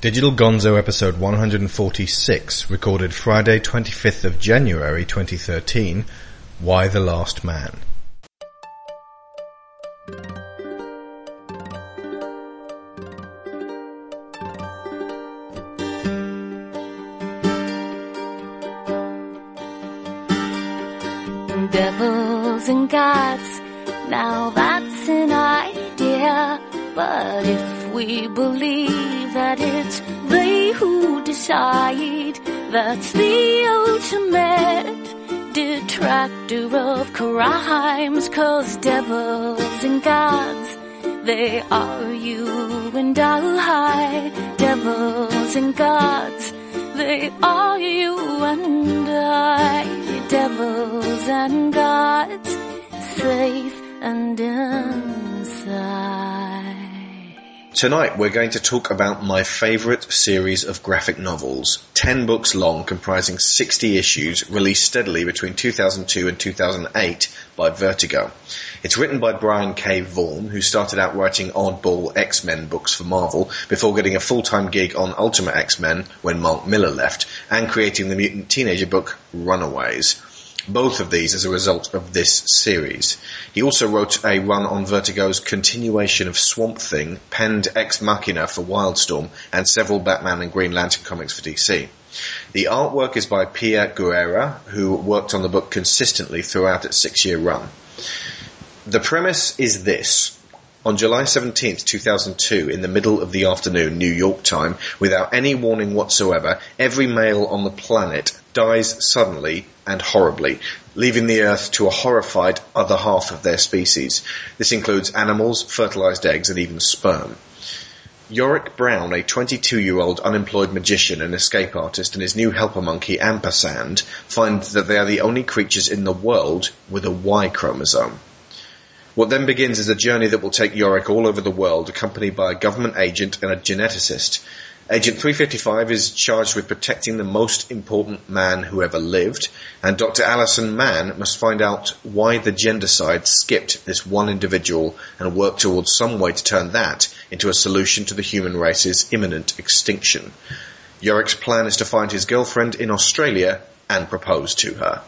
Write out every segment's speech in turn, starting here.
Digital Gonzo episode 146, recorded Friday 25th of January 2013, Y the Last Man. Devils and gods, now that's an idea. But if we believe that it's they who decide, that's the ultimate detractor of crimes. Cause devils and gods, they are you and I. Devils and gods, they are you and I. Devils and gods, safe and inside. Tonight we're going to talk about my favourite series of graphic novels. Ten books long, comprising 60 issues, released steadily between 2002 and 2008 by Vertigo. It's written by Brian K. Vaughan, who started out writing oddball X-Men books for Marvel before getting a full-time gig on Ultimate X-Men when Mark Millar left, and creating the mutant teenager book Runaways both of these as a result of this series. He also wrote a run on Vertigo's continuation of Swamp Thing, penned Ex Machina for Wildstorm, and several Batman and Green Lantern comics for DC. The artwork is by Pia Guerra, who worked on the book consistently throughout its six-year run. The premise is this. On July 17, 2002, in the middle of the afternoon, New York time, without any warning whatsoever, every male on the planet dies suddenly and horribly, leaving the Earth to a horrified other half of their species. This includes animals, fertilized eggs, and even sperm. Yorick Brown, a 22-year-old unemployed magician and escape artist, and his new helper monkey, Ampersand, find that they are the only creatures in the world with a Y chromosome. What then begins is a journey that will take Yorick all over the world, accompanied by a government agent and a geneticist. Agent 355 is charged with protecting the most important man who ever lived, and Dr. Allison Mann must find out why the gendercide skipped this one individual and work towards some way to turn that into a solution to the human race's imminent extinction. Yorick's plan is to find his girlfriend in Australia and propose to her.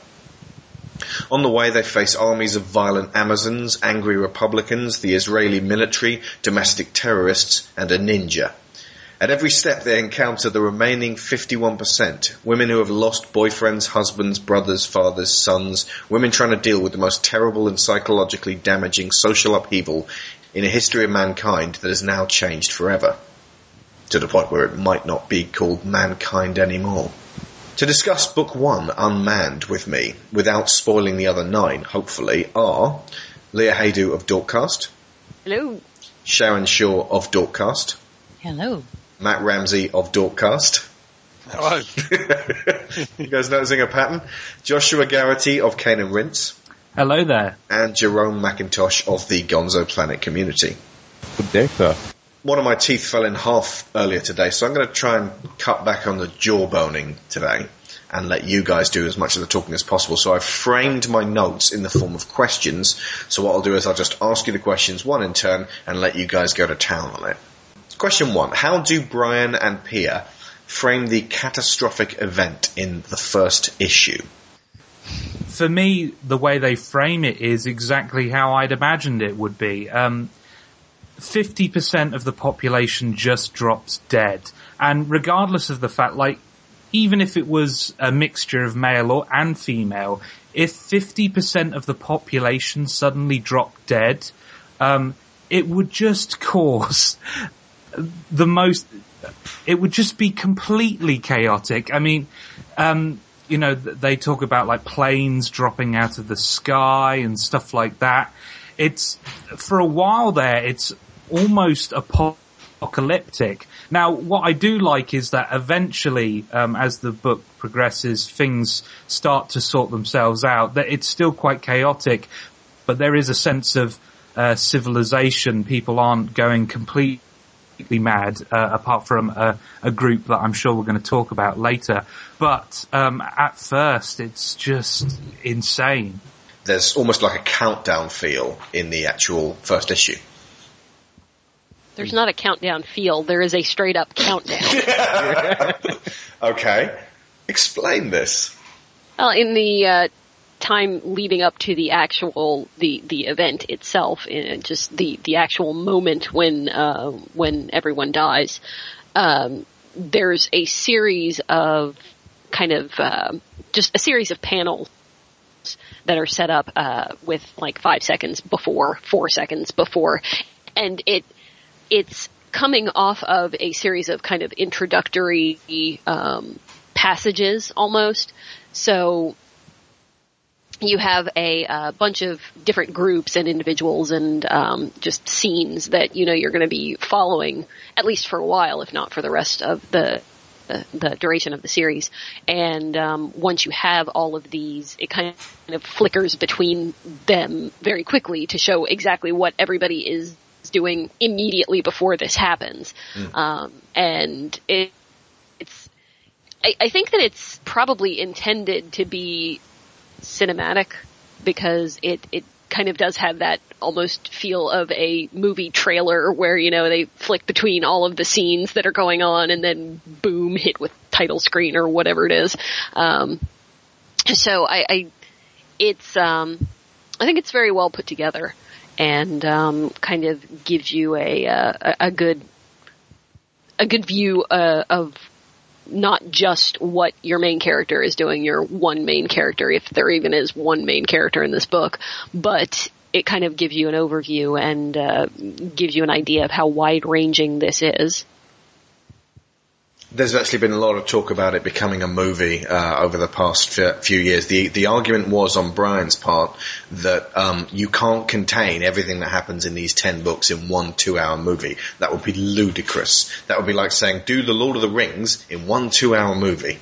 On the way, they face armies of violent Amazons, angry Republicans, the Israeli military, domestic terrorists, and a ninja. At every step, they encounter the remaining 51%, women who have lost boyfriends, husbands, brothers, fathers, sons, women trying to deal with the most terrible and psychologically damaging social upheaval in a history of mankind that has now changed forever. To the point where it might not be called mankind anymore. To discuss book one, Unmanned, with me, without spoiling the other nine, hopefully, are Leah Haydu of Dorkcast, Hello. Sharon Shaw of Dorkcast, Hello. Matt Ramsey of Dorkcast. Hello. you guys noticing a pattern? Joshua Garrity of Kane and Rince, Hello there. and Jerome McIntosh of the Gonzo Planet community. Good day, sir. One of my teeth fell in half earlier today, so I'm going to try and cut back on the jawboning today and let you guys do as much of the talking as possible. So I've framed my notes in the form of questions. So what I'll do is I'll just ask you the questions one in turn and let you guys go to town on it. Question one. How do Brian and Pia frame the catastrophic event in the first issue? For me, the way they frame it is exactly how I'd imagined it would be. Um, 50% of the population just drops dead. And regardless of the fact, like, even if it was a mixture of male or, and female, if 50% of the population suddenly dropped dead, um, it would just cause the most, it would just be completely chaotic. I mean, um, you know, they talk about like planes dropping out of the sky and stuff like that. It's, for a while there, it's almost apocalyptic. Now, what I do like is that eventually, um, as the book progresses, things start to sort themselves out. That it's still quite chaotic, but there is a sense of uh, civilization. People aren't going completely mad, uh, apart from a, a group that I'm sure we're going to talk about later. But um, at first, it's just insane. There's almost like a countdown feel in the actual first issue. There's not a countdown feel. There is a straight up countdown. okay. Explain this. Well, in the uh, time leading up to the actual the the event itself, and just the the actual moment when uh, when everyone dies, um, there's a series of kind of uh, just a series of panels that are set up uh, with like five seconds before, four seconds before, and it it's coming off of a series of kind of introductory um, passages almost. So you have a uh, bunch of different groups and individuals and um, just scenes that you know you're going to be following at least for a while, if not for the rest of the the, the duration of the series. And um, once you have all of these, it kind of flickers between them very quickly to show exactly what everybody is doing immediately before this happens. Mm. Um, and it, it's, I, I think that it's probably intended to be cinematic because it, it kind of does have that almost feel of a movie trailer where, you know, they flick between all of the scenes that are going on and then boom, hit with title screen or whatever it is. Um, so I, I it's, um, I think it's very well put together and, um, kind of gives you a, uh, a, a good, a good view, uh, of not just what your main character is doing, your one main character, if there even is one main character in this book, but it kind of gives you an overview and uh, gives you an idea of how wide ranging this is. There's actually been a lot of talk about it becoming a movie uh, over the past few years. The the argument was on Brian's part that um, you can't contain everything that happens in these ten books in one two-hour movie. That would be ludicrous. That would be like saying do the Lord of the Rings in one two-hour movie.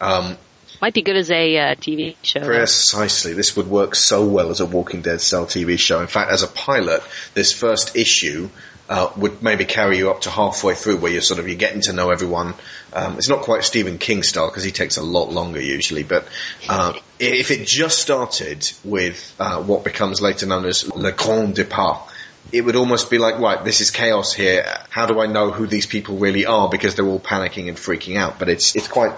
Um, Might be good as a uh, TV show. Precisely. This would work so well as a Walking Dead style TV show. In fact, as a pilot, this first issue uh, would maybe carry you up to halfway through where you're sort of you're getting to know everyone. Um, it's not quite Stephen King style because he takes a lot longer usually, but uh, if it just started with uh, what becomes later known as Le Grand Départ, it would almost be like, right, this is chaos here. How do I know who these people really are? Because they're all panicking and freaking out. But it's it's quite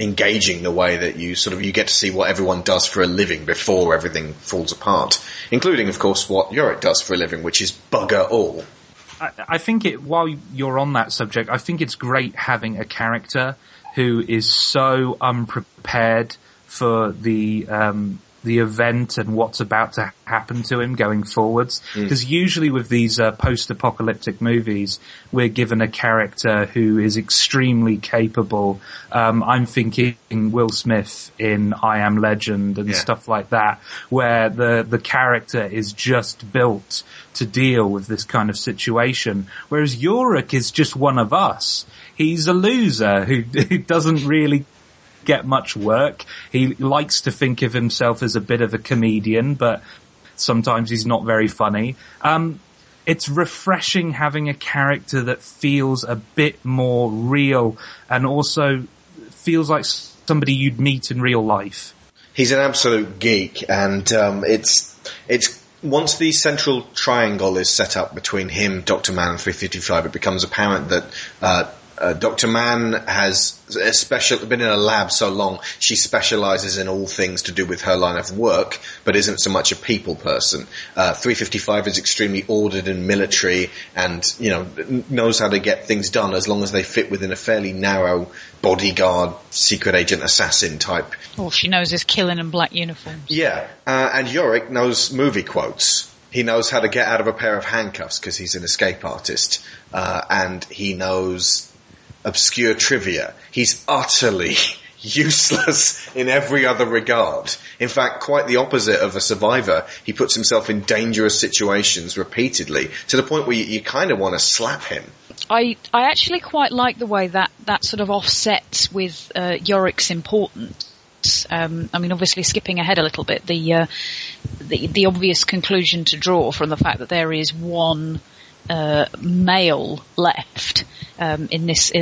engaging the way that you sort of you get to see what everyone does for a living before everything falls apart, including, of course, what Yorick does for a living, which is bugger all. I, think it, while you're on that subject, I think it's great having a character who is so unprepared for the, um, the event and what's about to happen to him going forwards. Because mm. usually with these uh, post-apocalyptic movies, we're given a character who is extremely capable. Um, I'm thinking Will Smith in I Am Legend and yeah. stuff like that, where the the character is just built to deal with this kind of situation. Whereas Yorick is just one of us. He's a loser who, who doesn't really get much work. He likes to think of himself as a bit of a comedian, but sometimes he's not very funny. Um, it's refreshing having a character that feels a bit more real and also feels like somebody you'd meet in real life. He's an absolute geek, and um, it's it's once the central triangle is set up between him, Doctor Mann, and 355, it becomes apparent that uh, uh, Dr. Mann has a special, been in a lab so long, she specializes in all things to do with her line of work, but isn't so much a people person. Uh, 355 is extremely ordered and military and, you know, knows how to get things done as long as they fit within a fairly narrow bodyguard, secret agent, assassin type. All she knows is killing in black uniforms. Yeah, uh, and Yorick knows movie quotes. He knows how to get out of a pair of handcuffs because he's an escape artist, uh, and he knows obscure trivia. He's utterly useless in every other regard. In fact, quite the opposite of a survivor. He puts himself in dangerous situations repeatedly to the point where you, you kind of want to slap him. I I actually quite like the way that that sort of offsets with uh, Yorick's importance. Um, I mean, obviously skipping ahead a little bit, the, uh, the the obvious conclusion to draw from the fact that there is one uh, male left um, in this,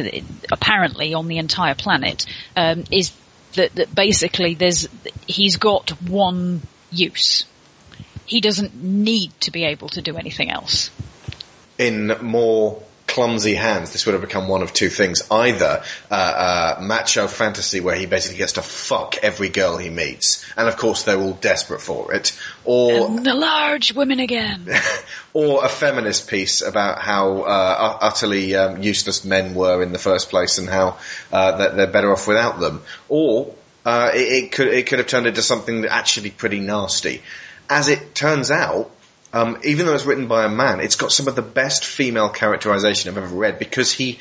apparently on the entire planet, um, is that, that basically there's he's got one use. He doesn't need to be able to do anything else. in more clumsy hands, this would have become one of two things. Either uh, uh, macho fantasy where he basically gets to fuck every girl he meets, and of course they're all desperate for it, or And the large women again. or a feminist piece about how uh, utterly um, useless men were in the first place and how uh, that they're better off without them. Or uh, it, it could it could have turned into something actually pretty nasty. As it turns out, um, even though it's written by a man, it's got some of the best female characterization I've ever read because he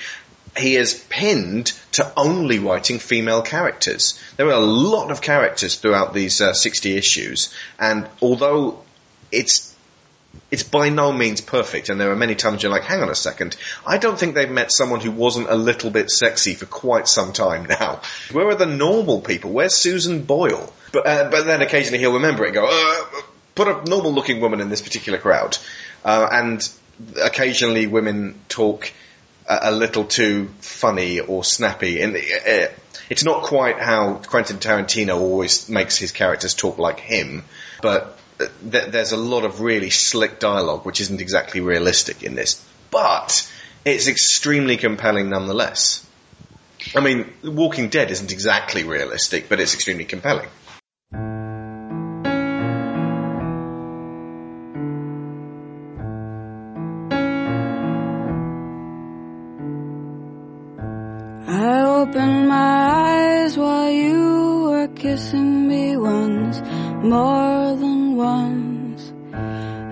he is pinned to only writing female characters. There are a lot of characters throughout these uh, 60 issues, and although it's it's by no means perfect, and there are many times you're like, hang on a second, I don't think they've met someone who wasn't a little bit sexy for quite some time now. Where are the normal people? Where's Susan Boyle? But, uh, but then occasionally he'll remember it and go, uh, put a normal looking woman in this particular crowd. Uh, and occasionally women talk a, a little too funny or snappy, and uh, it's not quite how Quentin Tarantino always makes his characters talk like him, but uh, th- there's a lot of really slick dialogue which isn't exactly realistic in this, but it's extremely compelling nonetheless. I mean, Walking Dead isn't exactly realistic, but it's extremely compelling. Kissing me once, more than once.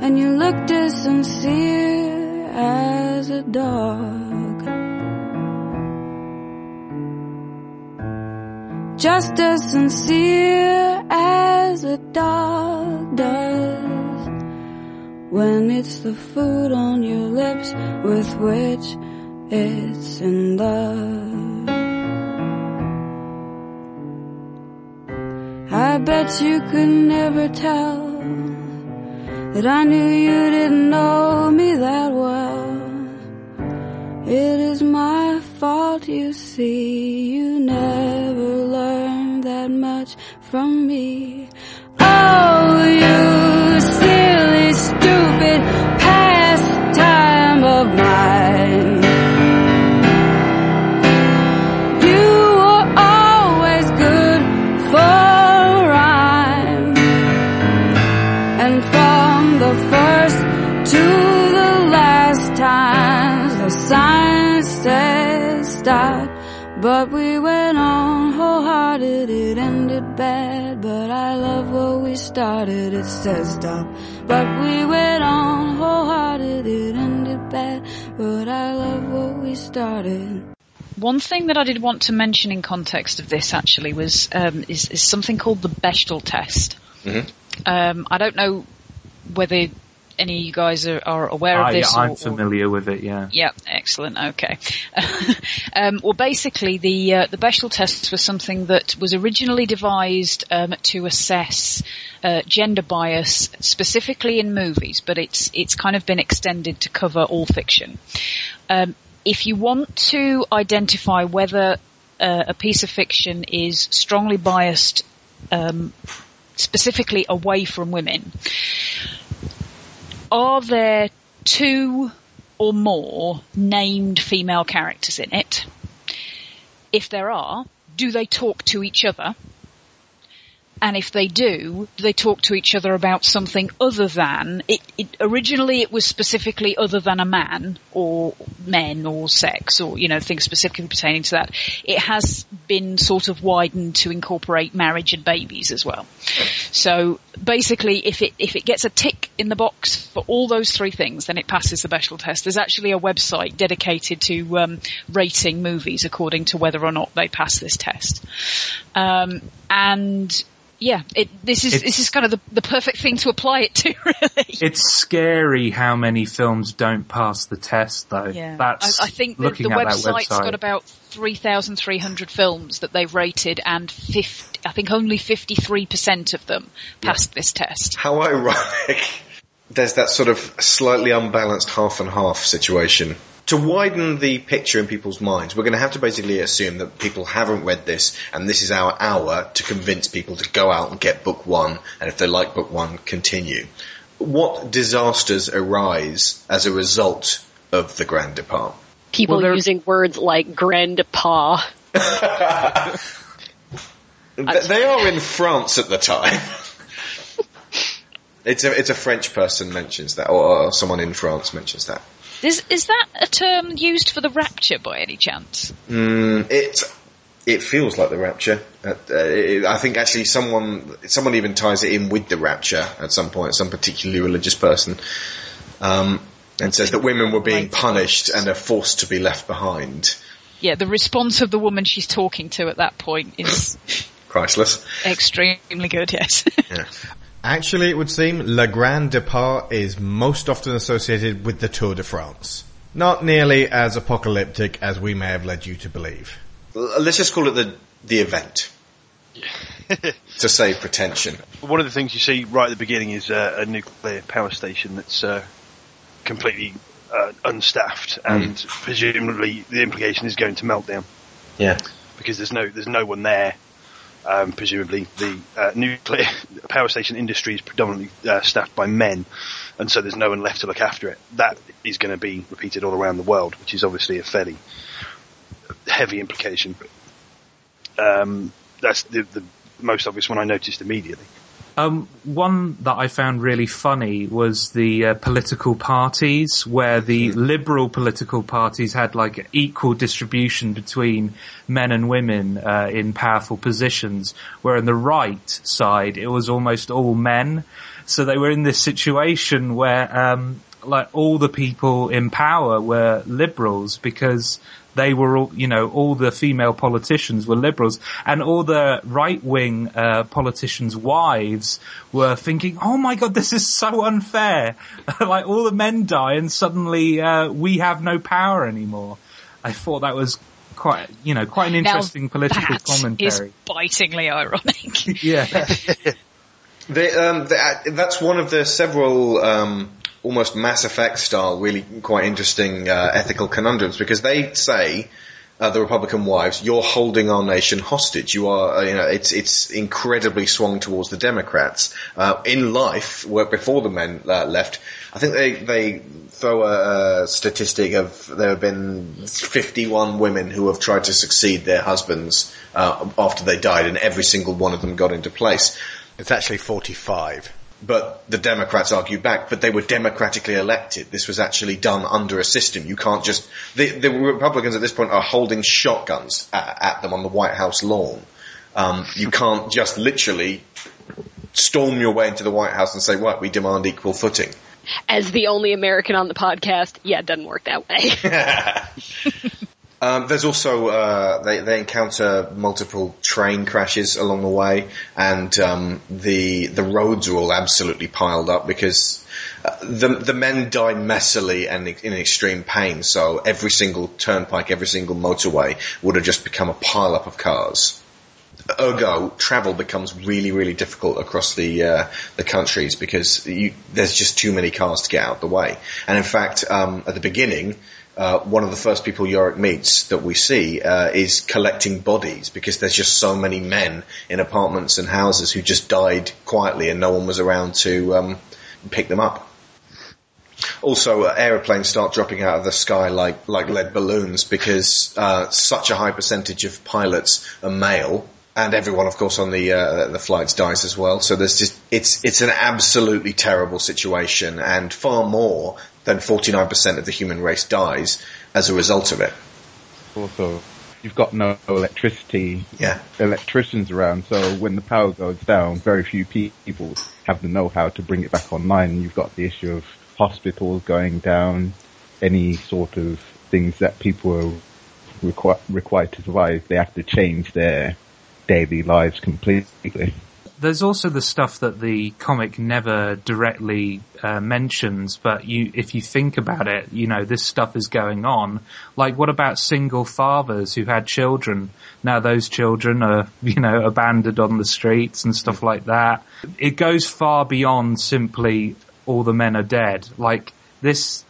And you looked as sincere as a dog. Just as sincere as a dog does when it's the food on your lips with which it's in love. I bet you could never tell that I knew you didn't know me that well. It is my fault, you see, you never learned that much from me. But we went on wholehearted, it ended bad. But I love what we started, it says stop. But we went on wholehearted, it ended bad. But I love what we started. One thing that I did want to mention in context of this actually was um, is, is something called the Bechdel test. Um, I don't know whether any of you guys are, are aware of I, this. I'm or- or- familiar with it, yeah. Yeah, excellent. Okay. um, well, basically, the uh, the Bechdel test was something that was originally devised um, to assess uh, gender bias, specifically in movies, but it's it's kind of been extended to cover all fiction. Um, if you want to identify whether uh, a piece of fiction is strongly biased, um, specifically away from women, are there two or more named female characters in it? If there are, do they talk to each other? And if they do, do they talk to each other about something other than it, it originally it was specifically other than a man or men or sex or you know things specifically pertaining to that. It has been sort of widened to incorporate marriage and babies as well. So basically, if it if it gets a tick in the box for all those three things, then it passes the Bechdel test. There's actually a website dedicated to um, rating movies according to whether or not they pass this test. Um, and yeah, it, this is It's- this is kind of the, the perfect thing to apply it to, really. It's scary how many films don't pass the test, though. Yeah, That's I, I think the, the website's website. got about 3,300 films that they've rated, and 50, I think only 53% of them passed this test. How ironic. There's that sort of slightly unbalanced half and half situation. To widen the picture in people's minds, we're going to have to basically assume that people haven't read this, and this is our hour to convince people to go out and get book one, and if they like book one, continue. What disasters arise as a result of the Grand Depart. People Well, using words like grandpa. Th- They are in France at the time. It's a it's a French person mentions that, or, or someone in France mentions that. Is, is that a term used for the rapture by any chance? Mm, it it feels like the rapture. Uh, uh, it, I think actually someone someone even ties it in with the rapture at some point. Some particularly religious person, um, and says that women were being punished and are forced to be left behind. Yeah, the response of the woman she's talking to at that point is Priceless. extremely good, yes. Yeah. Actually, it would seem Le Grand Depart is most often associated with the Tour de France. Not nearly as apocalyptic as we may have led you to believe. Let's just call it the the event to save pretension. One of the things you see right at the beginning is uh, a nuclear power station that's uh, completely uh, unstaffed, and presumably the implication is going to melt down Yeah. because there's no there's no one there. Um, presumably, the uh, nuclear power station industry is predominantly uh, staffed by men, and so there's no one left to look after it. That is going to be repeated all around the world, which is obviously a fairly heavy implication. Um, that's the, the most obvious one I noticed immediately. Um, one that I found really funny was the uh, political parties, where the liberal political parties had like equal distribution between men and women uh, in powerful positions, where on the right side it was almost all men. So they were in this situation where um, like all the people in power were liberals because they were all, you know, all the female politicians were liberals and all the right wing, uh, politicians' wives were thinking, oh my god, this is so unfair. like all the men die and suddenly, uh, we have no power anymore. I thought that was quite, you know, quite an interesting now political that commentary. is bitingly ironic. yeah. They, um, they, uh, that's one of the several um, almost Mass Effect style, really quite interesting uh, ethical conundrums because they say. Uh, the Republican wives, you're holding our nation hostage. You are, uh, you know, it's it's incredibly swung towards the Democrats. Uh, in life, where before the men uh, left, I think they they throw a, a statistic of there have been 51 women who have tried to succeed their husbands uh, after they died, and every single one of them got into place. It's actually 45. But the Democrats argue back, but they were democratically elected. This was actually done under a system. You can't just, the, the Republicans at this point are holding shotguns at, at them on the White House lawn. Um, you can't just literally storm your way into the White House and say, right, we demand equal footing. As the only American on the podcast, yeah, it doesn't work that way. Um, there's also uh, they they encounter multiple train crashes along the way, and um, the the roads are all absolutely piled up because uh, the the men die messily and in extreme pain. So every single turnpike, every single motorway would have just become a pile up of cars. Ergo, travel becomes really, really difficult across the uh, the countries because you, there's just too many cars to get out the way. And in fact, um, at the beginning, uh, one of the first people Yorick meets that we see uh, is collecting bodies because there's just so many men in apartments and houses who just died quietly and no one was around to um, pick them up. Also, uh, aeroplanes start dropping out of the sky like like lead balloons because uh, such a high percentage of pilots are male, and everyone, of course, on the uh, the flights dies as well. So there's just it's it's an absolutely terrible situation, and far more than 49% of the human race dies as a result of it. Also, you've got no electricity, Yeah. electricians around, so when the power goes down, very few people have the know-how to bring it back online. You've got the issue of hospitals going down, any sort of things that people are requi- required to survive, they have to change their daily lives completely. there's also the stuff that the comic never directly uh, mentions, but you, if you think about it, you know, this stuff is going on. Like, what about single fathers who had children? Now those children are, you know, abandoned on the streets and stuff like that. It goes far beyond simply all the men are dead. Like, this,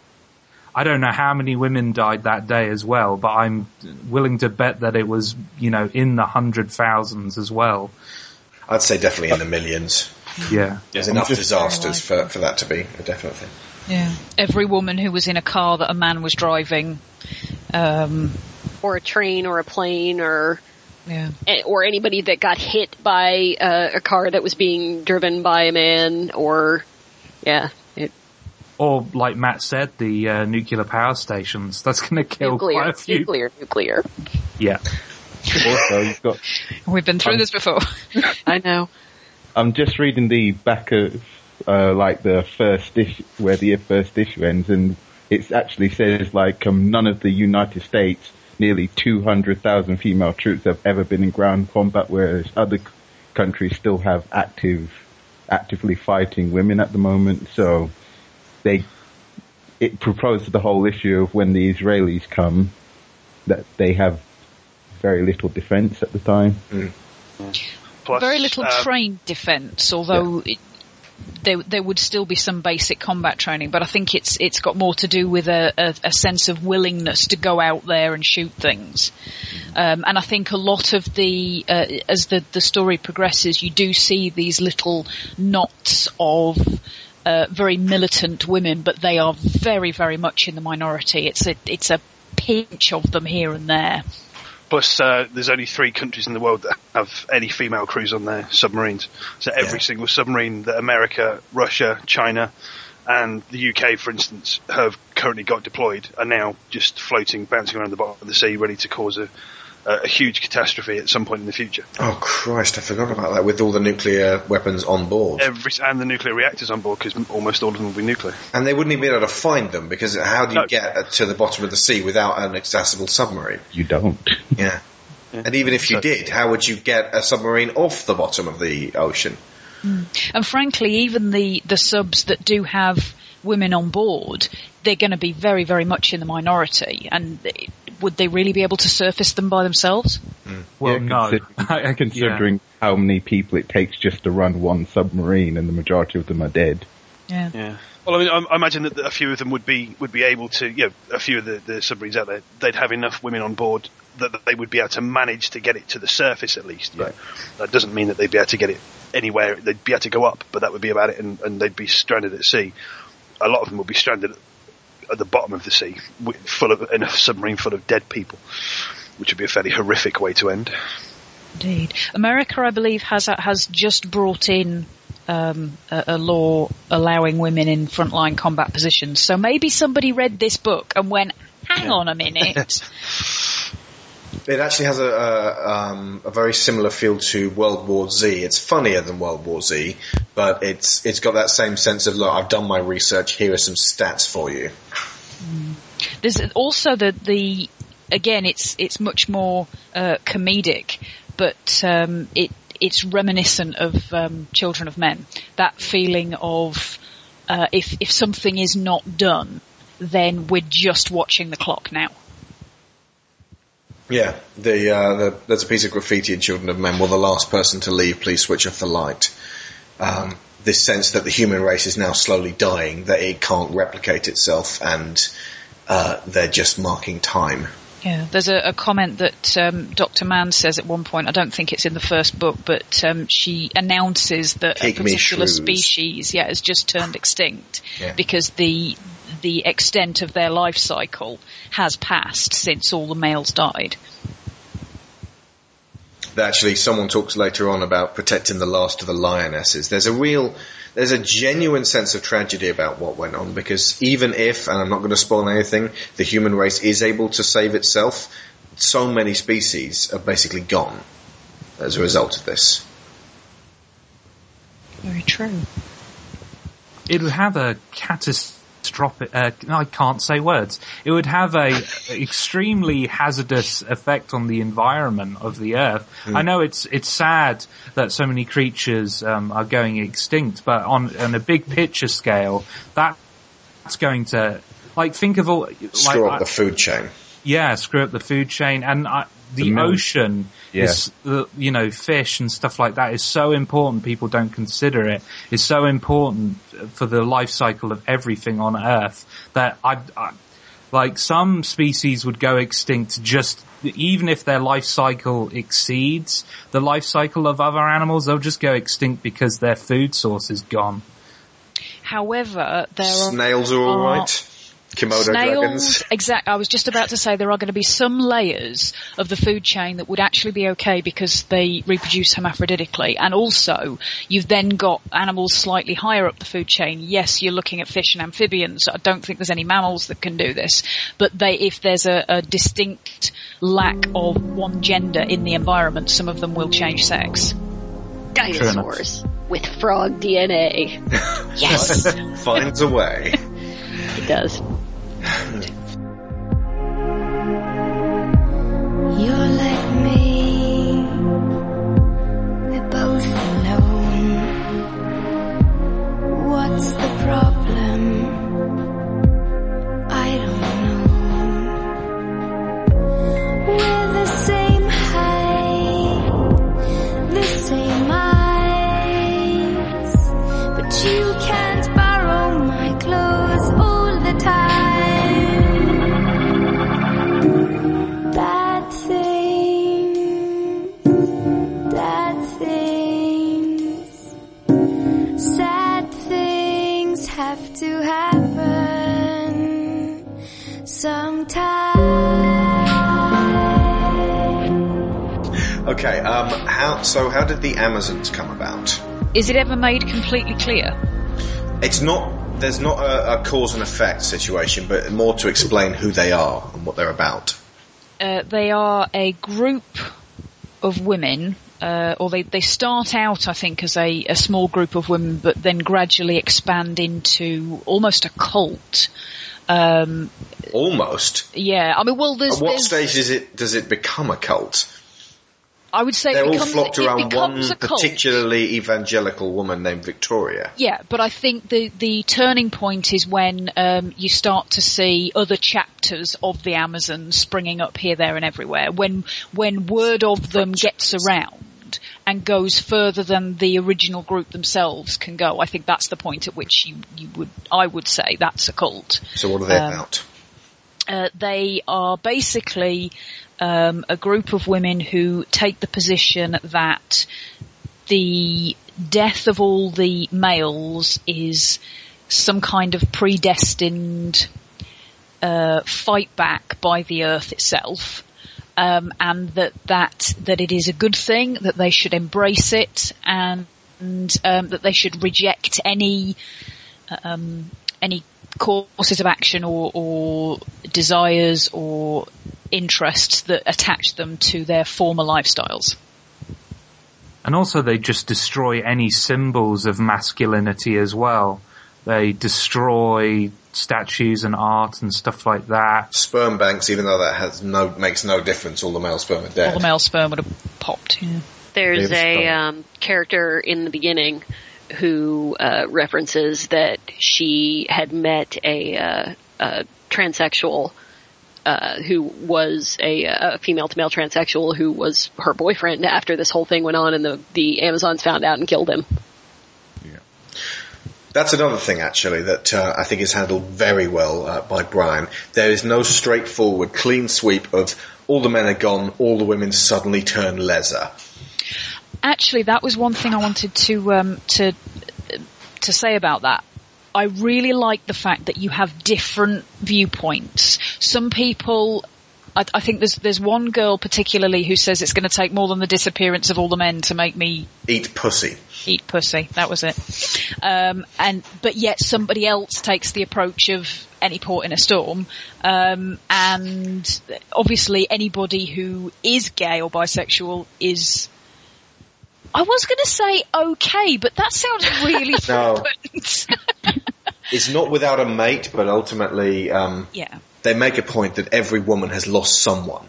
I don't know how many women died that day as well, but I'm willing to bet that it was, you know, in the hundred thousands as well. I'd say definitely in the millions. Yeah. There's enough just- disasters for, for that to be a definite thing. Yeah. Every woman who was in a car that a man was driving, um, or a train or a plane or yeah. eh, or anybody that got hit by uh, a car that was being driven by a man or yeah it, Or, like Matt said, the uh, nuclear power stations. That's going to kill nuclear quite a few. nuclear nuclear Yeah. Also, you've got We've been through Um, this before. I know I'm just reading the back of uh, like the first issue where the first issue ends, and it actually says like um, none of the United States nearly 200,000 female troops have ever been in ground combat, whereas other c- countries still have active, actively fighting women at the moment. So they it proposes the whole issue of when the Israelis come that they have very little defense at the time. Plus, Very little um, trained defence, although it, there there would still be some basic combat training. But I think it's it's got more to do with a, a, a sense of willingness to go out there and shoot things. Um, and I think a lot of the uh, as the the story progresses, you do see these little knots of. Uh, very militant women, but they are very, very much in the minority. It's a, it's a pinch of them here and there. Plus, uh, there's only three countries in the world that have any female crews on their submarines. So every Yeah. single submarine that America, Russia, China, and the UK, for instance, have currently got deployed are now just floating, bouncing around the bottom of the sea, ready to cause a, a, a huge catastrophe at some point in the future. Oh Christ, I forgot about that. With all the nuclear weapons on board, Every and the nuclear reactors on board because almost all of them will be nuclear. and they wouldn't even be able to find them because how do you No. get to the bottom of the sea without an accessible submarine? You don't. Yeah. And even if you So- did, how would you get a submarine off the bottom of the ocean? Hmm. And frankly, even the, the subs that do have women on board, they're going to be very, very much in the minority. And they- would they really be able to surface them by themselves? Mm. Well, Yeah, no. consider- considering how many people it takes just to run one submarine, and the majority of them are dead. Yeah. Yeah. Well, I mean, I, I imagine that a few of them would be would be able to, you know, a few of the, the submarines out there, they'd have enough women on board that, that they would be able to manage to get it to the surface at least. yeah. Right. That doesn't mean that they'd be able to get it anywhere. They'd be able to go up, but that would be about it, and, and they'd be stranded at sea. A lot of them would be stranded at the bottom of the sea, full of in a submarine full of dead people, which would be a fairly horrific way to end. Indeed. America, I believe, has has just brought in um, a, a law allowing women in frontline combat positions. So maybe somebody read this book and went, "Hang on a minute." It actually has a, a, um, a very similar feel to World War Z. It's funnier than World War Z, but it's it's got that same sense of look. I've done my research. Here are some stats for you. There's also the the again, it's it's much more uh, comedic, but um, it it's reminiscent of um, Children of Men. That feeling of uh, if if something is not done, then we're just watching the clock now. Yeah, the, uh, the there's a piece of graffiti in Children of Men. Well, the last person to leave, please switch off the light. Um, this sense that the human race is now slowly dying, that it can't replicate itself, and uh, they're just marking time. Yeah, there's a, a comment that um, Dr. Mann says at one point. I don't think it's in the first book, but um, she announces that Pygmy a particular shrews. species, yeah, has just turned extinct Yeah. because the the extent of their life cycle has passed since all the males died. Actually, someone talks later on about protecting the last of the lionesses. There's a real, there's a genuine sense of tragedy about what went on because even if, and I'm not going to spoil anything, the human race is able to save itself, so many species are basically gone as a result of this. Very true. it would have a catastrophic. Uh, I can't say words. It would have a extremely hazardous effect on the environment of the Earth. I know it's it's sad that so many creatures um, are going extinct, but on on a big picture scale, that that's going to like think of all Screw like, up the food chain. yeah, screw up the food chain and uh, the, The ocean Yeah. is, uh, you know, fish and stuff like that is so important. People don't consider it. It's so important for the life cycle of everything on Earth that I, I like some species would go extinct just even if their life cycle exceeds the life cycle of other animals. They'll just go extinct because their food source is gone. However, there are Snails are all are- right. Komodo Snails, dragons. exact. I was just about to say there are going to be some layers of the food chain that would actually be okay because they reproduce hermaphroditically, and also you've then got animals slightly higher up the food chain. Yes, you're looking at fish and amphibians. I don't think there's any mammals that can do this, but they, if there's a, a distinct lack of one gender in the environment, some of them will change sex. Dinosaurs with frog DNA. Yes. Finds a way. It does. You're have to happen sometime. Okay, um, how, so how did the Amazons come about? Is it ever made completely clear? It's not, there's not a, a cause and effect situation, but more to explain who they are and what they're about. Uh, they are a group of women, uh, or they, they start out, I think, as a, a small group of women, but then gradually expand into almost a cult. Um, Almost. yeah, I mean, well, there's, At what there's stage is it, does it become a cult? I would say They're all becomes, flocked around one becomes a cult. particularly evangelical woman named Victoria. Yeah, but I think the the turning point is when um, you start to see other chapters of the Amazon springing up here, there, and everywhere. When when word of them gets around and goes further than the original group themselves can go, I think that's the point at which you you would I would say that's a cult. So what are they Um, about? Uh, they are basically um, a group of women who take the position that the death of all the males is some kind of predestined uh, fight back by the earth itself. Um, and that, that that it is a good thing that they should embrace it and um, that they should reject any um, any courses of action or, or desires or interests that attach them to their former lifestyles. And also they just destroy any symbols of masculinity as well. They destroy statues and art and stuff like that. Sperm banks, even though that has no, makes no difference, all the male sperm are dead. All the male sperm would have popped. Yeah. There's a um, character in the beginning who uh, references that she had met a, uh, a transsexual uh, who was a, a female to male transsexual who was her boyfriend after this whole thing went on and the, the Amazons found out and killed him. Yeah. That's another thing, actually, that uh, I think is handled very well uh, by Brian. There is no straightforward, clean sweep of all the men are gone, all the women suddenly turn leather. Actually, that was one thing I wanted to um, to to say about that. I really like the fact that you have different viewpoints. Some people, I, I think there's there's one girl particularly who says it's going to take more than the disappearance of all the men to make me Eat pussy. eat pussy. That was it. Um, and but yet somebody else takes the approach of any port in a storm. Um, and obviously anybody who is gay or bisexual is. I was going to say okay, but that sounds really No. It's not without a mate, but ultimately, um, yeah. they make a point that every woman has lost someone,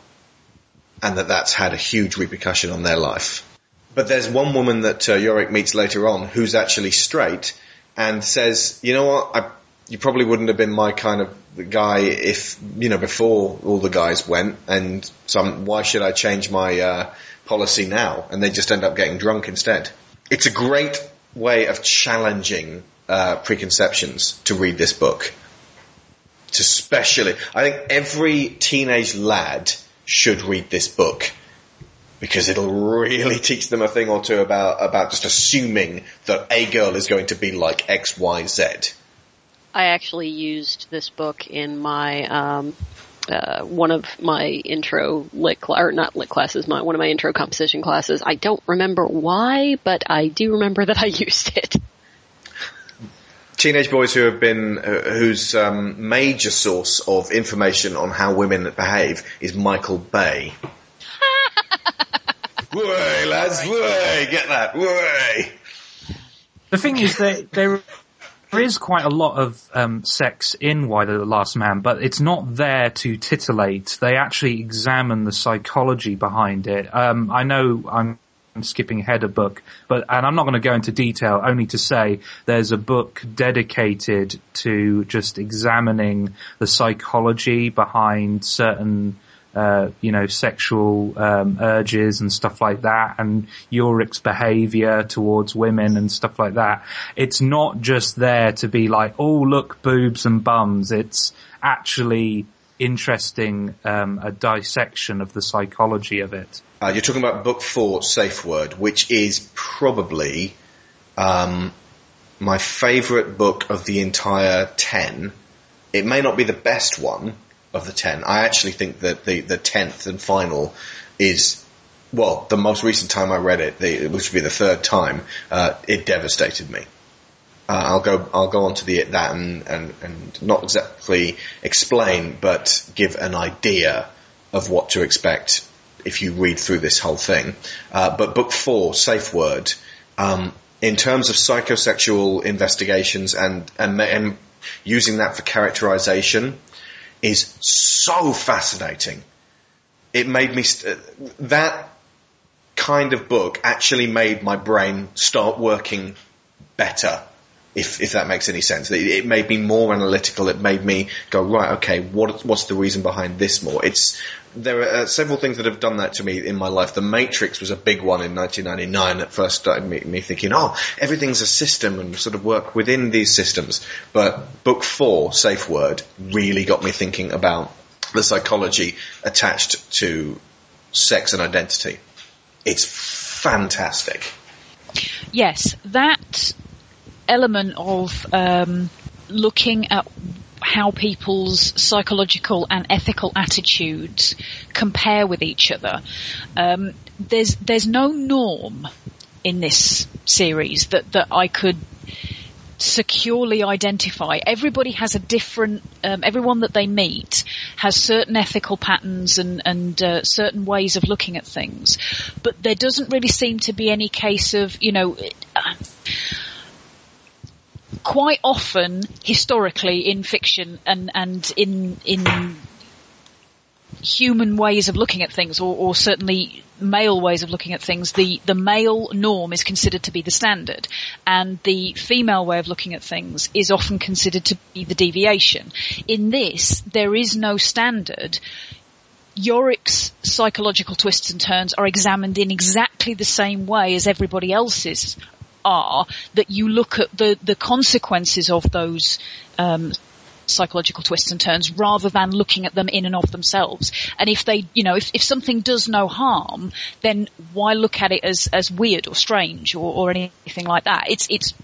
and that that's had a huge repercussion on their life. But there's one woman that uh, Yorick meets later on who's actually straight and says, "You know what? I, you probably wouldn't have been my kind of guy if you know before all the guys went, and so I'm, why should I change my uh, policy now?" And they just end up getting drunk instead. It's a great way of challenging uh, preconceptions to read this book to especially, I think every teenage lad should read this book because it'll really teach them a thing or two about, about just assuming that a girl is going to be like X, Y, Z. I actually used this book in my um, uh, one of my intro lit cl- or not lit classes, my one of my intro composition classes. I don't remember why, but I do remember that I used it. Teenage boys who have been, uh, whose um, major source of information on how women behave is Michael Bay. Way, lads, way, get that, way. The thing is that there there is quite a lot of um, sex in Y the Last Man, but it's not there to titillate. They actually examine the psychology behind it. Um, I know I'm, I'm skipping ahead a book, but and I'm not going to go into detail. Only to say there's a book dedicated to just examining the psychology behind certain uh, you know, sexual um, urges and stuff like that, and Yorick's behaviour towards women and stuff like that. It's not just there to be like, oh, look, boobs and bums. It's actually interesting um, a dissection of the psychology of it. Uh, you're talking about book four, Safe Word, which is probably um, my favourite book of the entire ten. It may not be the best one, of the ten. I actually think that the the tenth and final is well the most recent time I read it, the, which would be the third time. Uh, it devastated me. Uh, I'll go I'll go on to the that and, and and not exactly explain, but give an idea of what to expect if you read through this whole thing. Uh, but book four, Safe Word. Um, in terms of psychosexual investigations and, and, and using that for characterization, is so fascinating. It made me, st- that kind of book actually made my brain start working better. If, if that makes any sense. It, it made me more analytical. It made me go, right, okay, what, what's the reason behind this more? It's, there are uh, several things that have done that to me in my life. The Matrix was a big one in 1999 that first started me, me thinking, oh, everything's a system and sort of work within these systems. But book four, Safe Word, really got me thinking about the psychology attached to sex and identity. It's fantastic. Yes, that element of um, looking at how people's psychological and ethical attitudes compare with each other. Um, there's there's no norm in this series that that I could securely identify. Everybody has a different, um, everyone that they meet has certain ethical patterns and, and uh, certain ways of looking at things. But there doesn't really seem to be any case of, you know, uh, quite often historically in fiction and, and in, in human ways of looking at things or, or, certainly male ways of looking at things, the, the male norm is considered to be the standard and the female way of looking at things is often considered to be the deviation. In this, there is no standard. Yorick's psychological twists and turns are examined in exactly the same way as everybody else's are that you look at the, the consequences of those um, psychological twists and turns rather than looking at them in and of themselves. And if they, you know, if, if something does no harm, then why look at it as, as weird or strange or, or anything like that? It's, it's,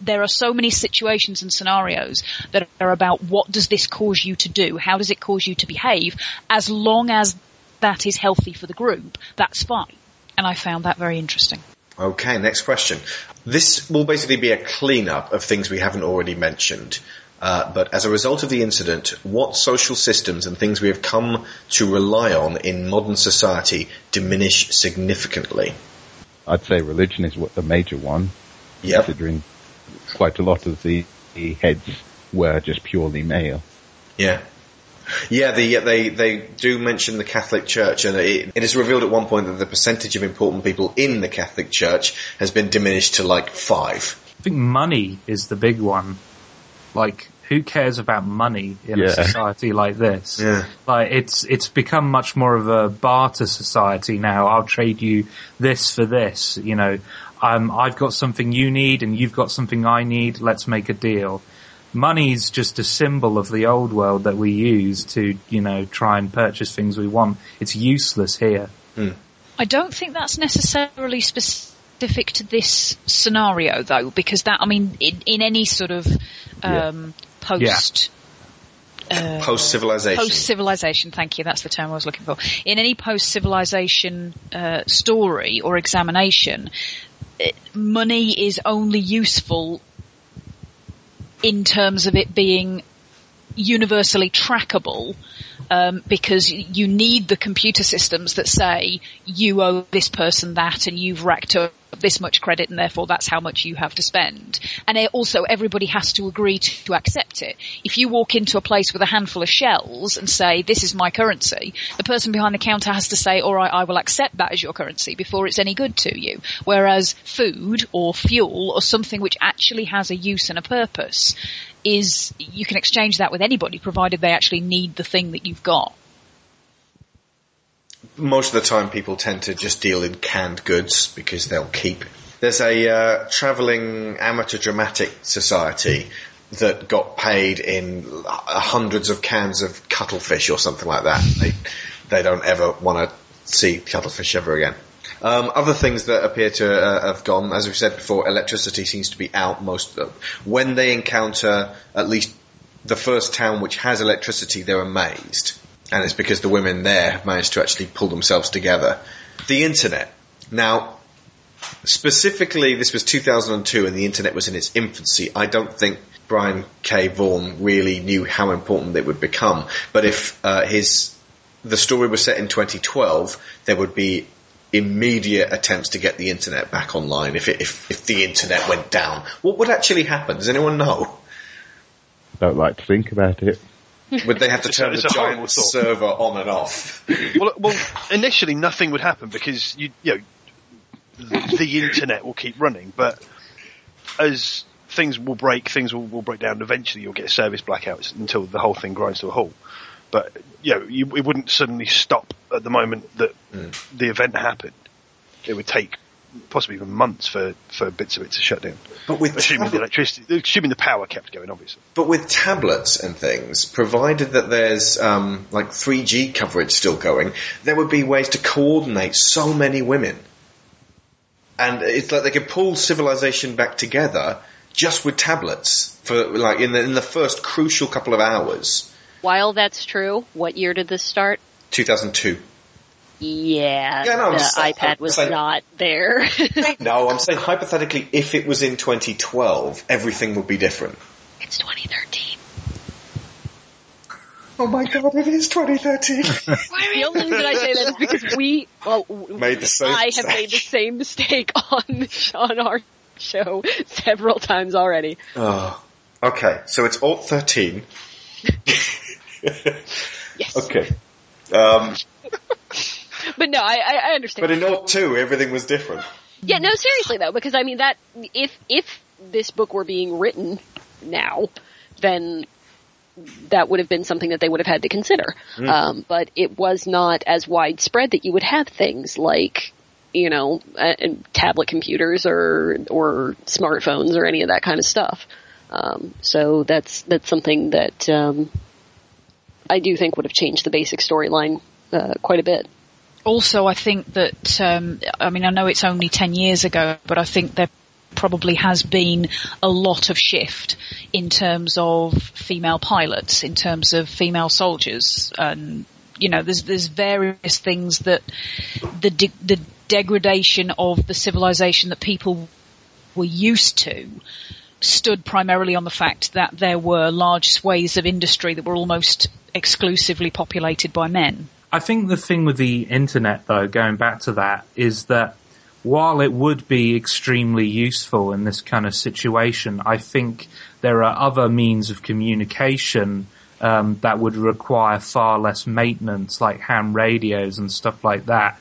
there are so many situations and scenarios that are about what does this cause you to do? How does it cause you to behave? As long as that is healthy for the group, that's fine. And I found that very interesting. Okay, next question. This will basically be a cleanup of things we haven't already mentioned. Uh, but as a result of the incident, what social systems and things we have come to rely on in modern society diminish significantly? I'd say religion is what the major one, Yep. considering quite a lot of the, the heads were just purely male. Yeah. Yeah, they, they, they do mention the Catholic Church and it, it is revealed at one point that the percentage of important people in the Catholic Church has been diminished to like five. I think money is the big one. Like, who cares about money in a society like this? Yeah. Like, it's, it's become much more of a barter society now. I'll trade you this for this, you know. Um, I've got something you need and you've got something I need, let's make a deal. Money's just a symbol of the old world that we use to, you know, try and purchase things we want. It's useless here. I don't think that's necessarily specific to this scenario, though, because that, I mean, in, in any sort of um, post. Uh, Post civilization. Post civilization, thank you. That's the term I was looking for. In any post civilization uh, story or examination, it, money is only useful in terms of it being universally trackable um, because you need the computer systems that say you owe this person that and you've racked up this much credit and therefore that's how much you have to spend. And also everybody has to agree to, to accept it. If you walk into a place with a handful of shells and say this is my currency, the person behind the counter has to say alright I will accept that as your currency before it's any good to you. Whereas food or fuel or something which actually has a use and a purpose is you can exchange that with anybody provided they actually need the thing that you've got. most of the time people tend to just deal in canned goods because they'll keep. There's a uh, travelling amateur dramatic society that got paid in uh, hundreds of cans of cuttlefish or something like that. They they don't ever want to see cuttlefish ever again. Um, other things that appear to uh, have gone, as we've said before, electricity seems to be out most. Of, them. when they encounter at least the first town which has electricity, they're amazed, and it's because the women there have managed to actually pull themselves together. The internet. Now, specifically, this was 2002, and the internet was in its infancy. I don't think Brian K. Vaughan really knew how important it would become. But if uh, his the story was set in 2012, there would be immediate attempts to get the internet back online if it, if if the internet went down. What would actually happen? Does anyone know? Don't like to think about it. Would they have to turn it's the giant server on and off? well, well, initially nothing would happen because you, you know, the, the internet will keep running, but as things will break, things will, will break down. Eventually, you'll get a service blackouts until the whole thing grinds to a halt. But you know, you, it wouldn't suddenly stop at the moment that the event happened. It would take possibly even months for, for bits of it to shut down. But with Assuming the electricity, assuming the power kept going, obviously. But with tablets and things, provided that there's um, like 3G coverage still going, there would be ways to coordinate so many women. And it's like they could pull civilization back together just with tablets for like in the in the first crucial couple of hours. While that's true, what year did this start? 2002. Yeah, Yeah, no, I'm the saying- iPad was saying- not there. No, I'm saying hypothetically, if it was in 2012, everything would be different. it's 2013. Oh my god, it is 2013. The only reason I say that is because we, well, Made the same I have made the same mistake on on our show several times already. oh. Okay, so it's alt 13. Yes, Okay. Um, but no, I, I understand. but in alt 2, everything was different. Yeah, no, seriously though, because I mean that if if this book were being written now, then that would have been something that they would have had to consider. Um, but it was not as widespread that you would have things like you know uh, tablet computers or or smartphones or any of that kind of stuff. Um, so that's that's something that um, I do think would have changed the basic storyline uh, quite a bit. also I think that um, I mean I know it's only ten years ago, but I think there probably has been a lot of shift in terms of female pilots, in terms of female soldiers, and you know there's there's various things that the de- the degradation of the civilization that people were used to stood primarily on the fact that there were large swathes of industry that were almost exclusively populated by men. I think the thing with the internet though, going back to that, is that while it would be extremely useful in this kind of situation, I think there are other means of communication um, that would require far less maintenance, like ham radios and stuff like that.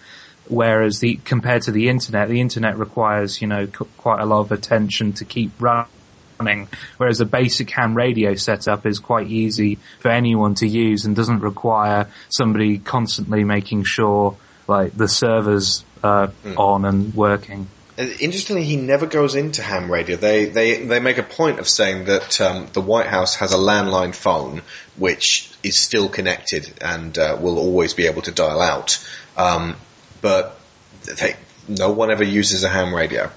Whereas the compared to the internet, the internet requires you know c- quite a lot of attention to keep running. Whereas a basic ham radio setup is quite easy for anyone to use and doesn't require somebody constantly making sure like the servers are on and working. Uh, Interestingly, he never goes into ham radio. They they they make a point of saying that um, the White House has a landline phone which is still connected and uh, will always be able to dial out. Um, but they, no one ever uses a ham radio